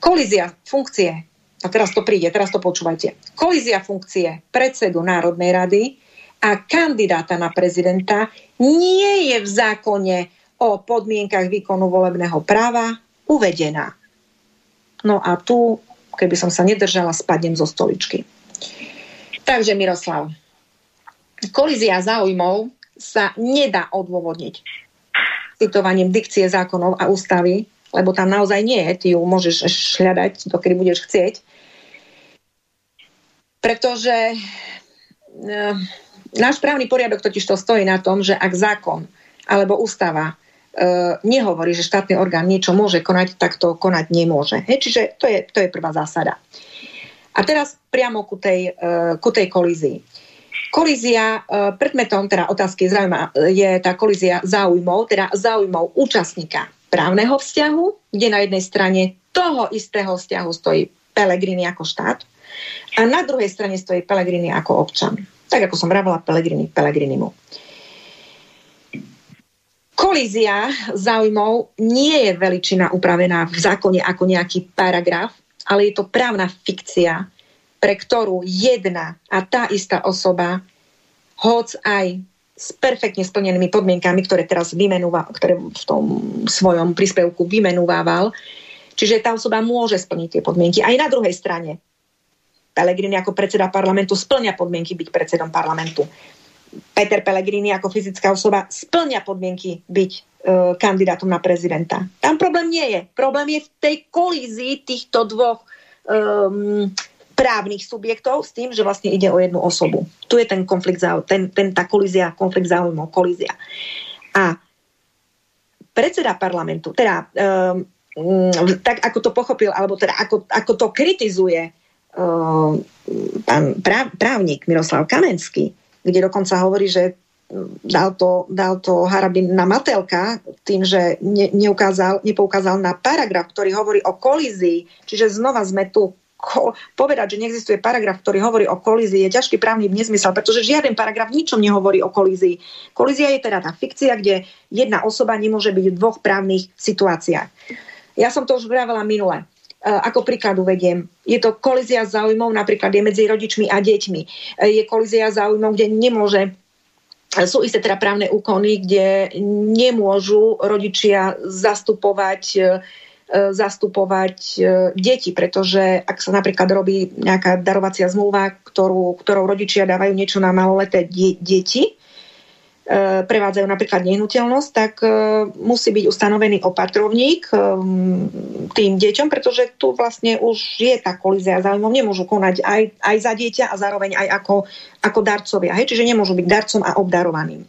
S1: Kolízia funkcie, a teraz to príde, teraz to počúvajte. Kolízia funkcie predsedu Národnej rady a kandidáta na prezidenta nie je v zákone o podmienkach výkonu volebného práva uvedená. No a tu, keby som sa nedržala, spadnem zo stoličky. Takže Miroslav, kolízia záujmov sa nedá odôvodniť citovaním dikcie zákonov a ústavy, lebo tam naozaj nie je, ty ju môžeš hľadať, dokedy budeš chcieť. Pretože eh, náš právny poriadok totiž to stojí na tom, že ak zákon alebo ústava e, nehovorí, že štátny orgán niečo môže konať, tak to konať nemôže. He, čiže to je, to je prvá zásada. A teraz priamo ku tej, e, ku tej kolízii. Kolízia, e, predmetom teda otázky zaujíma, je tá kolízia záujmov, teda záujmov účastníka právneho vzťahu, kde na jednej strane toho istého vzťahu stojí Pelegrini ako štát a na druhej strane stojí Pelegrini ako občan. Tak ako som vravela, Pelegrini, Pelegrinimu. Kolízia záujmov nie je veličina upravená v zákone ako nejaký paragraf, ale je to právna fikcia, pre ktorú jedna a tá istá osoba, hoc aj s perfektne splnenými podmienkami, ktoré teraz vymenúva, ktoré v tom svojom príspevku vymenúvával. Čiže tá osoba môže splniť tie podmienky. Aj na druhej strane Pellegrini ako predseda parlamentu splňa podmienky byť predsedom parlamentu. Peter Pellegrini ako fyzická osoba splňa podmienky byť e, kandidátom na prezidenta. Tam problém nie je. Problém je v tej kolízii týchto dvoch um, právnych subjektov s tým, že vlastne ide o jednu osobu. Tu je ten konflikt ten, ten, tá kolízia, konflikt záujmov, kolízia. A predseda parlamentu, teda um, tak ako to pochopil, alebo teda ako, ako to kritizuje pán práv, právnik Miroslav Kamenský, kde dokonca hovorí, že dal to, dal to Harabin na Matelka tým, že ne, neukázal, nepoukázal na paragraf, ktorý hovorí o kolízii. Čiže znova sme tu ko- povedať, že neexistuje paragraf, ktorý hovorí o kolízii, je ťažký právny nezmysel, pretože žiaden paragraf ničom nehovorí o kolízii. Kolízia je teda tá fikcia, kde jedna osoba nemôže byť v dvoch právnych situáciách. Ja som to už vravela minule. Eh, ako príklad uvediem, je to kolízia záujmov, napríklad je medzi rodičmi a deťmi. Eh, je kolízia záujmov, kde nemôže eh, sú isté teda právne úkony, kde nemôžu rodičia zastupovať zastupovať e, deti, pretože ak sa napríklad robí nejaká darovacia zmluva, ktorú, ktorou rodičia dávajú niečo na maloleté deti, E, prevádzajú napríklad nehnuteľnosť, tak e, musí byť ustanovený opatrovník e, tým deťom, pretože tu vlastne už je tá kolízia záujmov. Nemôžu konať aj, aj za dieťa a zároveň aj ako, ako darcovia. Hej? Čiže nemôžu byť darcom a obdarovaným.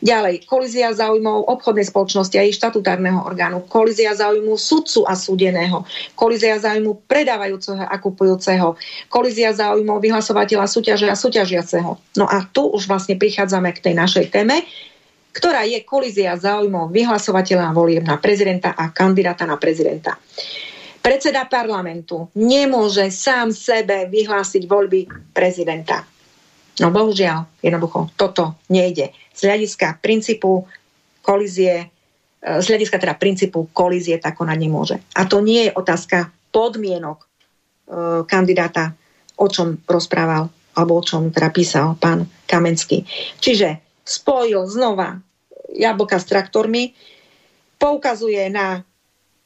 S1: Ďalej, kolízia záujmov obchodnej spoločnosti a jej štatutárneho orgánu, kolízia záujmu sudcu a súdeného, kolízia záujmu predávajúceho a kupujúceho, kolízia záujmov vyhlasovateľa súťaže a súťažiaceho. No a tu už vlastne prichádzame k tej našej téme, ktorá je kolízia záujmov vyhlasovateľa volieb na prezidenta a kandidáta na prezidenta. Predseda parlamentu nemôže sám sebe vyhlásiť voľby prezidenta. No bohužiaľ, jednoducho, toto nejde. Z hľadiska princípu kolízie, e, z hľadiska teda princípu kolízie tak konať nemôže. A to nie je otázka podmienok e, kandidáta, o čom rozprával, alebo o čom teda písal pán Kamenský. Čiže spojil znova jablka s traktormi, poukazuje na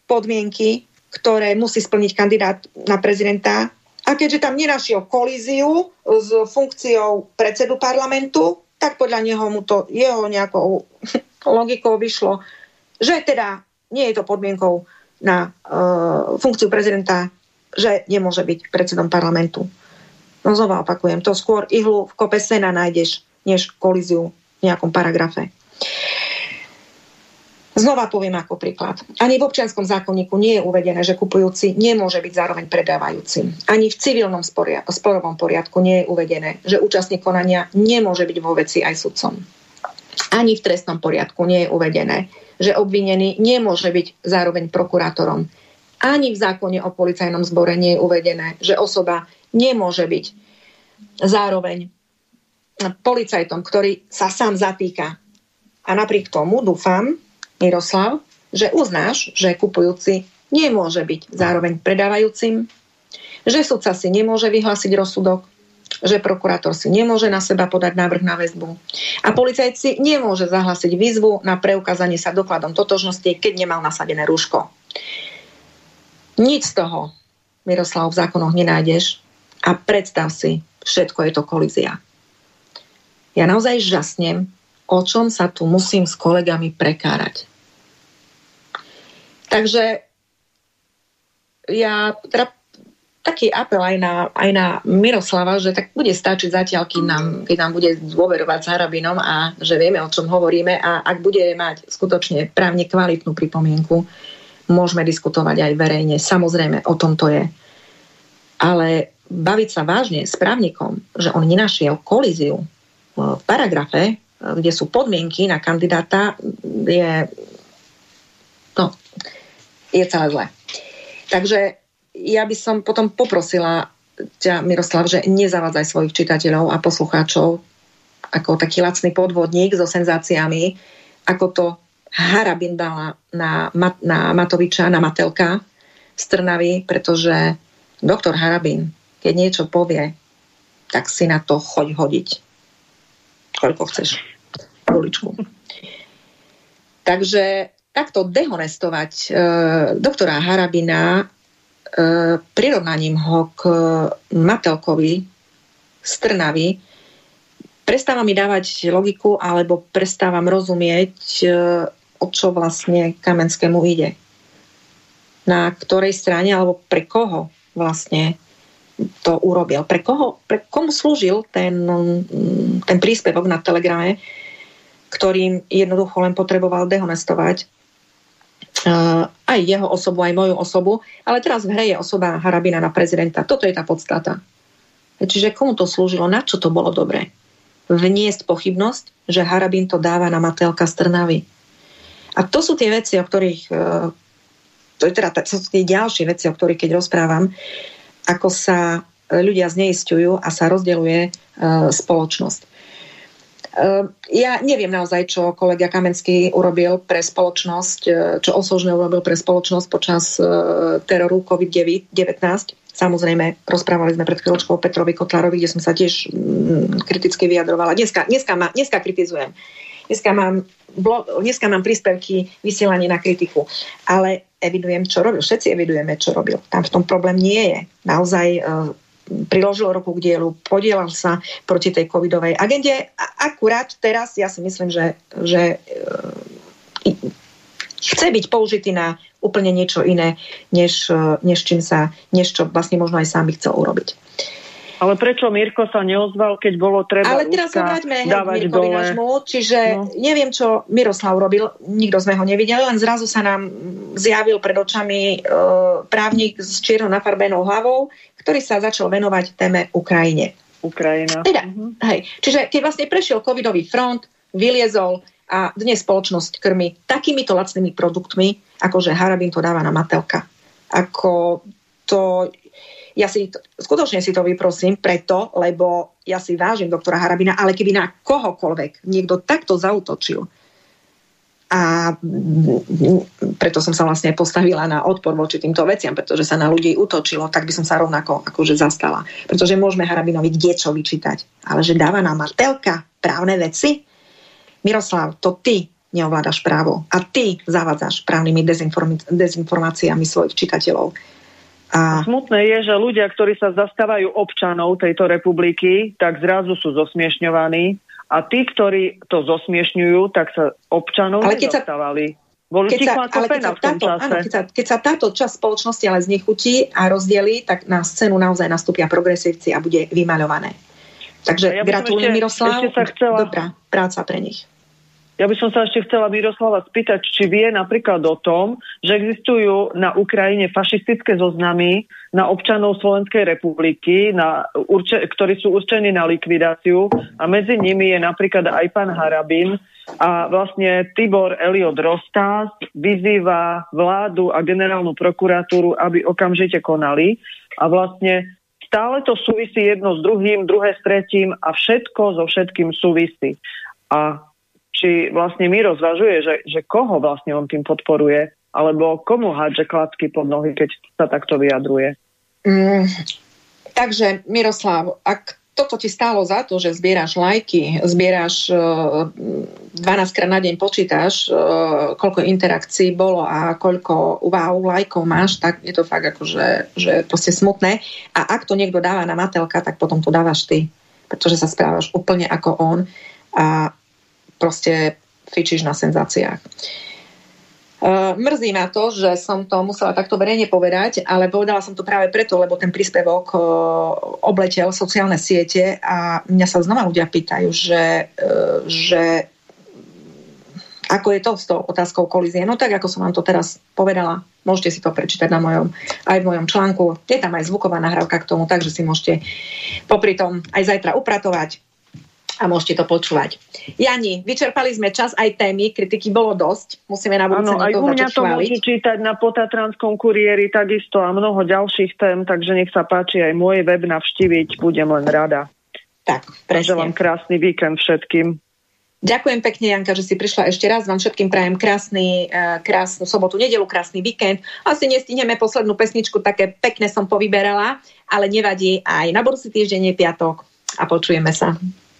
S1: podmienky, ktoré musí splniť kandidát na prezidenta a keďže tam nenašiel kolíziu s funkciou predsedu parlamentu, tak podľa neho mu to jeho nejakou logikou vyšlo, že teda nie je to podmienkou na uh, funkciu prezidenta, že nemôže byť predsedom parlamentu. No znova opakujem, to skôr ihlu v kope sena nájdeš, než kolíziu v nejakom paragrafe. Znova poviem ako príklad. Ani v občianskom zákonníku nie je uvedené, že kupujúci nemôže byť zároveň predávajúcim. Ani v civilnom sporia- sporovom poriadku nie je uvedené, že účastník konania nemôže byť vo veci aj sudcom. Ani v trestnom poriadku nie je uvedené, že obvinený nemôže byť zároveň prokurátorom. Ani v zákone o policajnom zbore nie je uvedené, že osoba nemôže byť zároveň policajtom, ktorý sa sám zatýka. A napriek tomu dúfam, Miroslav, že uznáš, že kupujúci nemôže byť zároveň predávajúcim, že sudca si nemôže vyhlásiť rozsudok, že prokurátor si nemôže na seba podať návrh na väzbu a policajt si nemôže zahlásiť výzvu na preukázanie sa dokladom totožnosti, keď nemal nasadené rúško. Nič z toho, Miroslav, v zákonoch nenájdeš a predstav si, všetko je to kolízia. Ja naozaj žasnem, o čom sa tu musím s kolegami prekárať. Takže ja teda taký apel aj na, aj na Miroslava, že tak bude stačiť zatiaľ, keď nám, keď nám bude dôverovať s Harabinom a že vieme, o čom hovoríme a ak bude mať skutočne právne kvalitnú pripomienku, môžeme diskutovať aj verejne. Samozrejme, o tom to je. Ale baviť sa vážne s právnikom, že on nenašiel kolíziu v paragrafe, kde sú podmienky na kandidáta, je, je celé zlé. Takže ja by som potom poprosila ťa, Miroslav, že nezavádzaj svojich čitateľov a poslucháčov ako taký lacný podvodník so senzáciami, ako to Harabin dala na, na Matoviča, na Matelka z Trnavy, pretože doktor Harabin, keď niečo povie, tak si na to choď hodiť. Koľko chceš. Poličku. Takže takto dehonestovať e, doktora Harabina e, prirovnaním ho k Matelkovi z Trnavy prestáva mi dávať logiku alebo prestávam rozumieť, e, o čo vlastne Kamenskému ide. Na ktorej strane alebo pre koho vlastne to urobil. Pre, koho, pre komu slúžil ten, ten príspevok na Telegrame, ktorým jednoducho len potreboval dehonestovať aj jeho osobu, aj moju osobu, ale teraz v hre je osoba Harabina na prezidenta. Toto je tá podstata. Čiže komu to slúžilo, na čo to bolo dobré? Vniesť pochybnosť, že Harabin to dáva na Matelka z Trnavy. A to sú tie veci, o ktorých uh, to, je teda, to sú tie ďalšie veci, o ktorých keď rozprávam, ako sa ľudia zneistujú a sa rozdeluje uh, spoločnosť. Ehm, ja neviem naozaj, čo kolega Kamenský urobil pre spoločnosť, e, čo osožne urobil pre spoločnosť počas e, teroru COVID-19. Samozrejme, rozprávali sme pred chvíľočkou Petrovi Kotlárovi, kde som sa tiež mm, kriticky vyjadrovala. Dneska, dneska, ma, dneska kritizujem. Dneska mám, blog, dneska mám príspevky vysielanie na kritiku. Ale evidujem, čo robil. Všetci evidujeme, čo robil. Tam v tom problém nie je. Naozaj e, priložil ruku k dielu, podielal sa proti tej covidovej agende. A akurát teraz ja si myslím, že, že e, chce byť použitý na úplne niečo iné, než, e, než, čím sa, než čo vlastne možno aj sám by chcel urobiť.
S6: Ale prečo Mirko sa neozval, keď bolo treba
S1: Ale teraz sa vráťme Mirkovi nášmu, čiže no. neviem, čo Miroslav robil, nikto sme ho nevideli, len zrazu sa nám zjavil pred očami e, právnik s čierno nafarbenou hlavou, ktorý sa začal venovať téme Ukrajine.
S6: Ukrajina.
S1: Teda, uh-huh. hej. Čiže keď vlastne prešiel covidový front, vyliezol a dnes spoločnosť krmi takýmito lacnými produktmi, ako že Harabin to dáva na Matelka. Ako to ja si to, skutočne si to vyprosím preto, lebo ja si vážim doktora Harabina, ale keby na kohokoľvek niekto takto zautočil, a preto som sa vlastne postavila na odpor voči týmto veciam, pretože sa na ľudí utočilo, tak by som sa rovnako akože zastala. Pretože môžeme Harabinovi čo vyčítať, ale že dáva nám martelka právne veci? Miroslav, to ty neovládaš právo a ty zavádzaš právnymi dezinform- dezinformáciami svojich čitateľov.
S6: A... Smutné je, že ľudia, ktorí sa zastávajú občanov tejto republiky, tak zrazu sú zosmiešňovaní a tí, ktorí to zosmiešňujú, tak sa občanov ale keď nezastávali. Keď sa, ale keď sa, táto, áno, keď, sa, keď sa táto časť spoločnosti ale znechutí a rozdelí, tak na scénu naozaj nastúpia progresívci a bude vymaľované. Takže ja gratulujem Miroslav. Ešte sa chcela... Dobrá práca pre nich. Ja by som sa ešte chcela Miroslava spýtať, či vie napríklad o tom, že existujú na Ukrajine fašistické zoznamy na občanov Slovenskej republiky, na, urče, ktorí sú určení na likvidáciu a medzi nimi je napríklad aj pán Harabin a vlastne Tibor Eliot Rostás vyzýva vládu a generálnu prokuratúru, aby okamžite konali a vlastne stále to súvisí jedno s druhým, druhé s tretím a všetko so všetkým súvisí. A či vlastne Miro zvažuje, že, že koho vlastne on tým podporuje, alebo komu hádže klacky pod nohy, keď sa takto vyjadruje.
S1: Mm, takže Miroslav, ak toto ti stálo za to, že zbieraš lajky, zbieraš uh, e, 12 krát na deň počítaš, uh, koľko interakcií bolo a koľko wow lajkov máš, tak je to fakt akože že proste smutné. A ak to niekto dáva na Matelka, tak potom to dávaš ty, pretože sa správaš úplne ako on. A proste fičíš na senzáciách. Uh, mrzí ma to, že som to musela takto verejne povedať, ale povedala som to práve preto, lebo ten príspevok uh, obletel sociálne siete a mňa sa znova ľudia pýtajú, že, uh, že ako je to s tou otázkou kolízie. No tak, ako som vám to teraz povedala, môžete si to prečítať na mojom, aj v mojom článku. Je tam aj zvuková nahrávka k tomu, takže si môžete popri tom aj zajtra upratovať, a môžete to počúvať. Jani, vyčerpali sme čas aj témy, kritiky bolo dosť, musíme na budúce
S6: aj u mňa to môžu čítať na Potatranskom kuriéri takisto a mnoho ďalších tém, takže nech sa páči aj môj web navštíviť, budem len rada.
S1: Tak, presne.
S6: Želám krásny víkend všetkým.
S1: Ďakujem pekne, Janka, že si prišla ešte raz. Vám všetkým prajem krásny, eh, krásnu sobotu, nedelu, krásny víkend. Asi nestihneme poslednú pesničku, také pekné som povyberala, ale nevadí. Aj na budúci týždeň je piatok a počujeme sa.